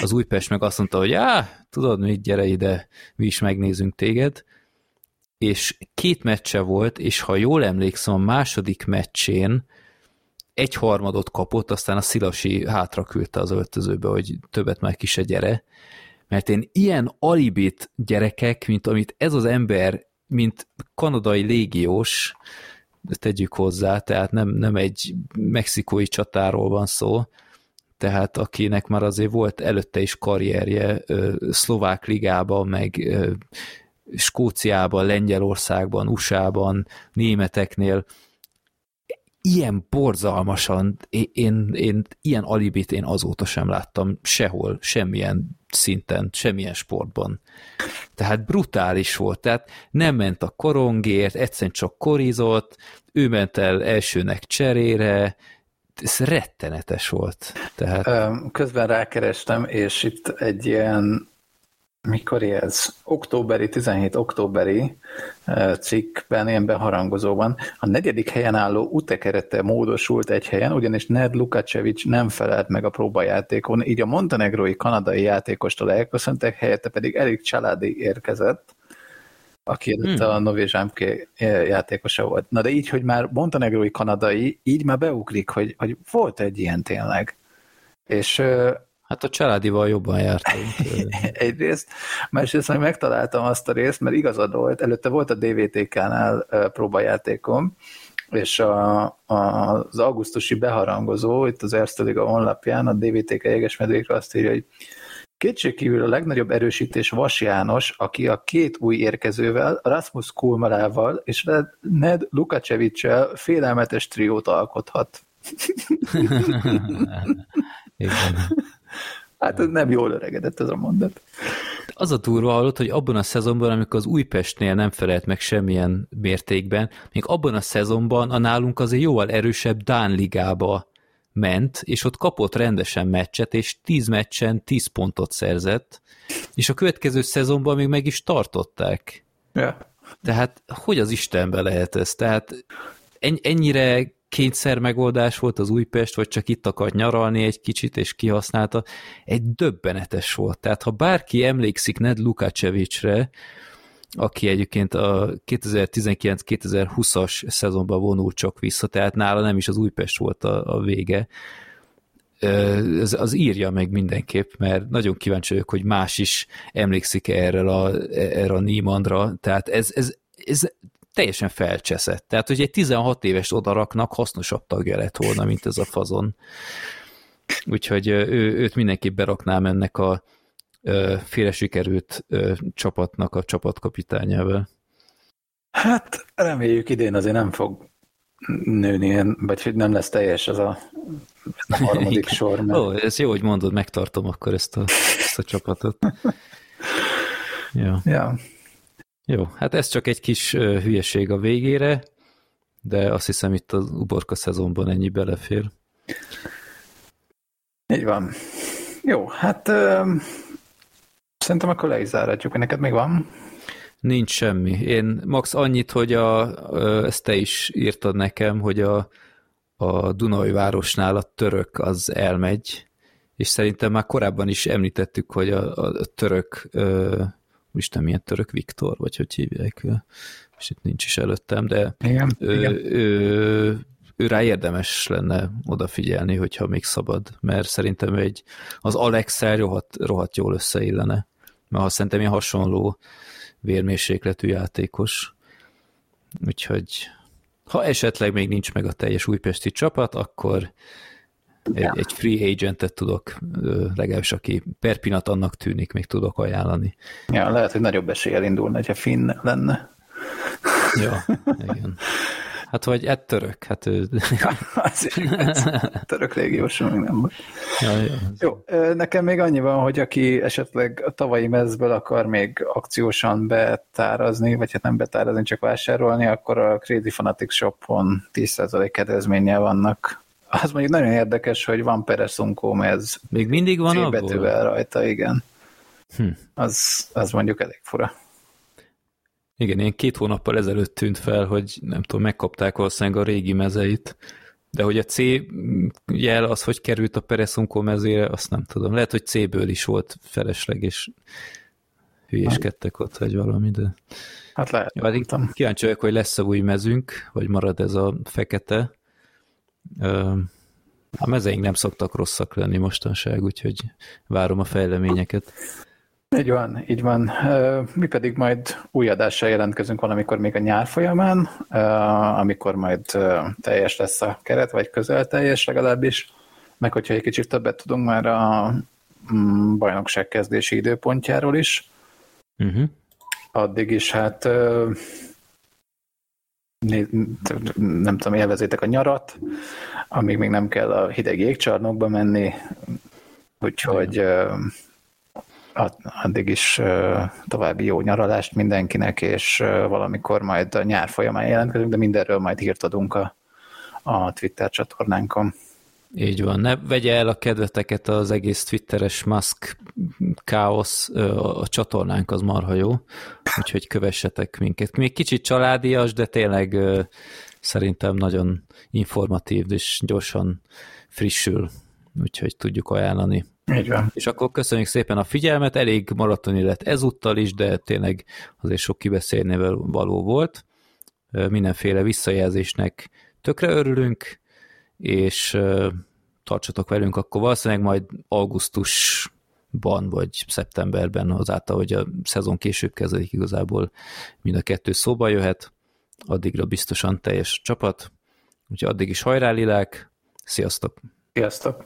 Az Újpest meg azt mondta, hogy á, tudod mit, gyere ide, mi is megnézünk téged. És két meccse volt, és ha jól emlékszem, a második meccsén egy harmadot kapott, aztán a Szilasi hátra küldte az öltözőbe, hogy többet már ki gyere. Mert én ilyen alibit gyerekek, mint amit ez az ember, mint kanadai légiós, tegyük hozzá, tehát nem, nem egy mexikói csatáról van szó, tehát akinek már azért volt előtte is karrierje szlovák ligában, meg Skóciában, Lengyelországban, USA-ban, németeknél, ilyen borzalmasan, én, én, én ilyen alibit én azóta sem láttam sehol, semmilyen szinten, semmilyen sportban. Tehát brutális volt, tehát nem ment a korongért, egyszerűen csak korizott, ő ment el elsőnek cserére, ez rettenetes volt. Tehát... Közben rákerestem, és itt egy ilyen mikor ez? Októberi, 17 októberi cikkben, ilyen beharangozóban a negyedik helyen álló utekerete módosult egy helyen, ugyanis Ned Lukacevic nem felelt meg a próbajátékon, így a montenegrói kanadai játékostól elköszöntek, helyette pedig Erik Családi érkezett, aki hmm. a Novi Zsámké játékosa volt. Na de így, hogy már montenegrói kanadai, így már beugrik, hogy, hogy volt egy ilyen tényleg. És Hát a családival jobban jártunk. Egyrészt, másrészt meg megtaláltam azt a részt, mert igazad volt, előtte volt a DVTK-nál próbajátékom, és a, a, az augusztusi beharangozó, itt az Erste Liga honlapján, a DVTK jegesmedvékre azt írja, hogy Kétségkívül a legnagyobb erősítés Vas János, aki a két új érkezővel, Rasmus Kulmarával és Ned Lukacevicsel félelmetes triót alkothat. Igen. Hát ez nem jól öregedett ez a mondat. Az a durva hallott, hogy abban a szezonban, amikor az Újpestnél nem felelt meg semmilyen mértékben, még abban a szezonban a nálunk azért jóval erősebb Dán ligába ment, és ott kapott rendesen meccset, és 10 meccsen 10 pontot szerzett, és a következő szezonban még meg is tartották. Ja. Tehát hogy az Istenbe lehet ez? Tehát ennyire kényszer megoldás volt az Újpest, vagy csak itt akart nyaralni egy kicsit, és kihasználta, egy döbbenetes volt. Tehát ha bárki emlékszik Ned Lukacevicsre, aki egyébként a 2019-2020-as szezonban vonult csak vissza, tehát nála nem is az Újpest volt a, a vége, az, az írja meg mindenképp, mert nagyon kíváncsi vagyok, hogy más is emlékszik erre a, erre a Niemandra, tehát ez, ez, ez teljesen felcseszett. Tehát, hogy egy 16 éves odaraknak hasznosabb tagja lett volna, mint ez a fazon. Úgyhogy ő, őt mindenképp beraknám ennek a félre sikerült csapatnak a csapatkapitányával. Hát reméljük idén azért nem fog nőni, vagy nem lesz teljes az a, a harmadik sor. Mert... Ó, ez jó, hogy mondod, megtartom akkor ezt a, ezt a csapatot. ja. ja. Jó, hát ez csak egy kis hülyeség a végére, de azt hiszem itt az uborka szezonban ennyi belefér. Így van. Jó, hát ö, szerintem akkor le is záratjuk, neked még van? Nincs semmi. Én max annyit, hogy a, ezt te is írtad nekem, hogy a, a Dunai városnál a török az elmegy, és szerintem már korábban is említettük, hogy a, a török, ö, nem milyen török Viktor, vagy hogy hívják, és itt nincs is előttem, de igen, ő, igen. Ő, ő rá érdemes lenne odafigyelni, hogyha még szabad, mert szerintem egy, az alex rohadt, rohadt jól összeillene, mert ha szerintem ilyen hasonló vérmérsékletű játékos, úgyhogy ha esetleg még nincs meg a teljes újpesti csapat, akkor egy, ja. egy free agentet tudok, legalábbis aki per pillanat annak tűnik, még tudok ajánlani. Ja, lehet, hogy nagyobb eséllyel indulna, ha Finn lenne. Ja, igen. Hát vagy egy török, hát ő... török légiós, még nem volt. Ja, ja. Jó, nekem még annyi van, hogy aki esetleg a tavalyi mezből akar még akciósan betárazni, vagy hát nem betárazni, csak vásárolni, akkor a Crazy Fanatics Shopon 10% kedvezménnyel vannak. Az mondjuk nagyon érdekes, hogy van Peresunkó, ez még mindig van betűvel rajta, igen. Hm. Az, az mondjuk elég fura. Igen, én két hónappal ezelőtt tűnt fel, hogy nem tudom, megkapták valószínűleg a régi mezeit, de hogy a C jel az, hogy került a Peresunkó mezére, azt nem tudom. Lehet, hogy C-ből is volt felesleg, és hülyéskedtek ott, vagy valami, de... Hát lehet. Ja, hát kíváncsi vagyok, hogy lesz-e új mezünk, vagy marad ez a fekete. A mezeink nem szoktak rosszak lenni mostanság, úgyhogy várom a fejleményeket. Így van, így van. Mi pedig majd új adással jelentkezünk valamikor még a nyár folyamán, amikor majd teljes lesz a keret, vagy közel teljes legalábbis, meg hogyha egy kicsit többet tudunk már a mm, bajnokság kezdési időpontjáról is. Uh-huh. Addig is hát nem tudom, élvezétek a nyarat, amíg még nem kell a hideg jégcsarnokba menni, úgyhogy addig is további jó nyaralást mindenkinek, és valamikor majd a nyár folyamán jelentkezünk, de mindenről majd hírt adunk a, a Twitter csatornánkon. Így van, ne vegye el a kedveteket az egész twitteres Musk káosz, a csatornánk az marha jó, úgyhogy kövessetek minket. Még kicsit családias, de tényleg szerintem nagyon informatív és gyorsan frissül, úgyhogy tudjuk ajánlani. Így van. És akkor köszönjük szépen a figyelmet, elég maratoni lett ezúttal is, de tényleg azért sok kibeszélnével való volt. Mindenféle visszajelzésnek tökre örülünk, és tartsatok velünk, akkor valószínűleg majd augusztusban vagy szeptemberben azáltal, hogy a szezon később kezdődik igazából mind a kettő szóba jöhet, addigra biztosan teljes csapat, úgyhogy addig is hajrá lilák, sziasztok! Sziasztok!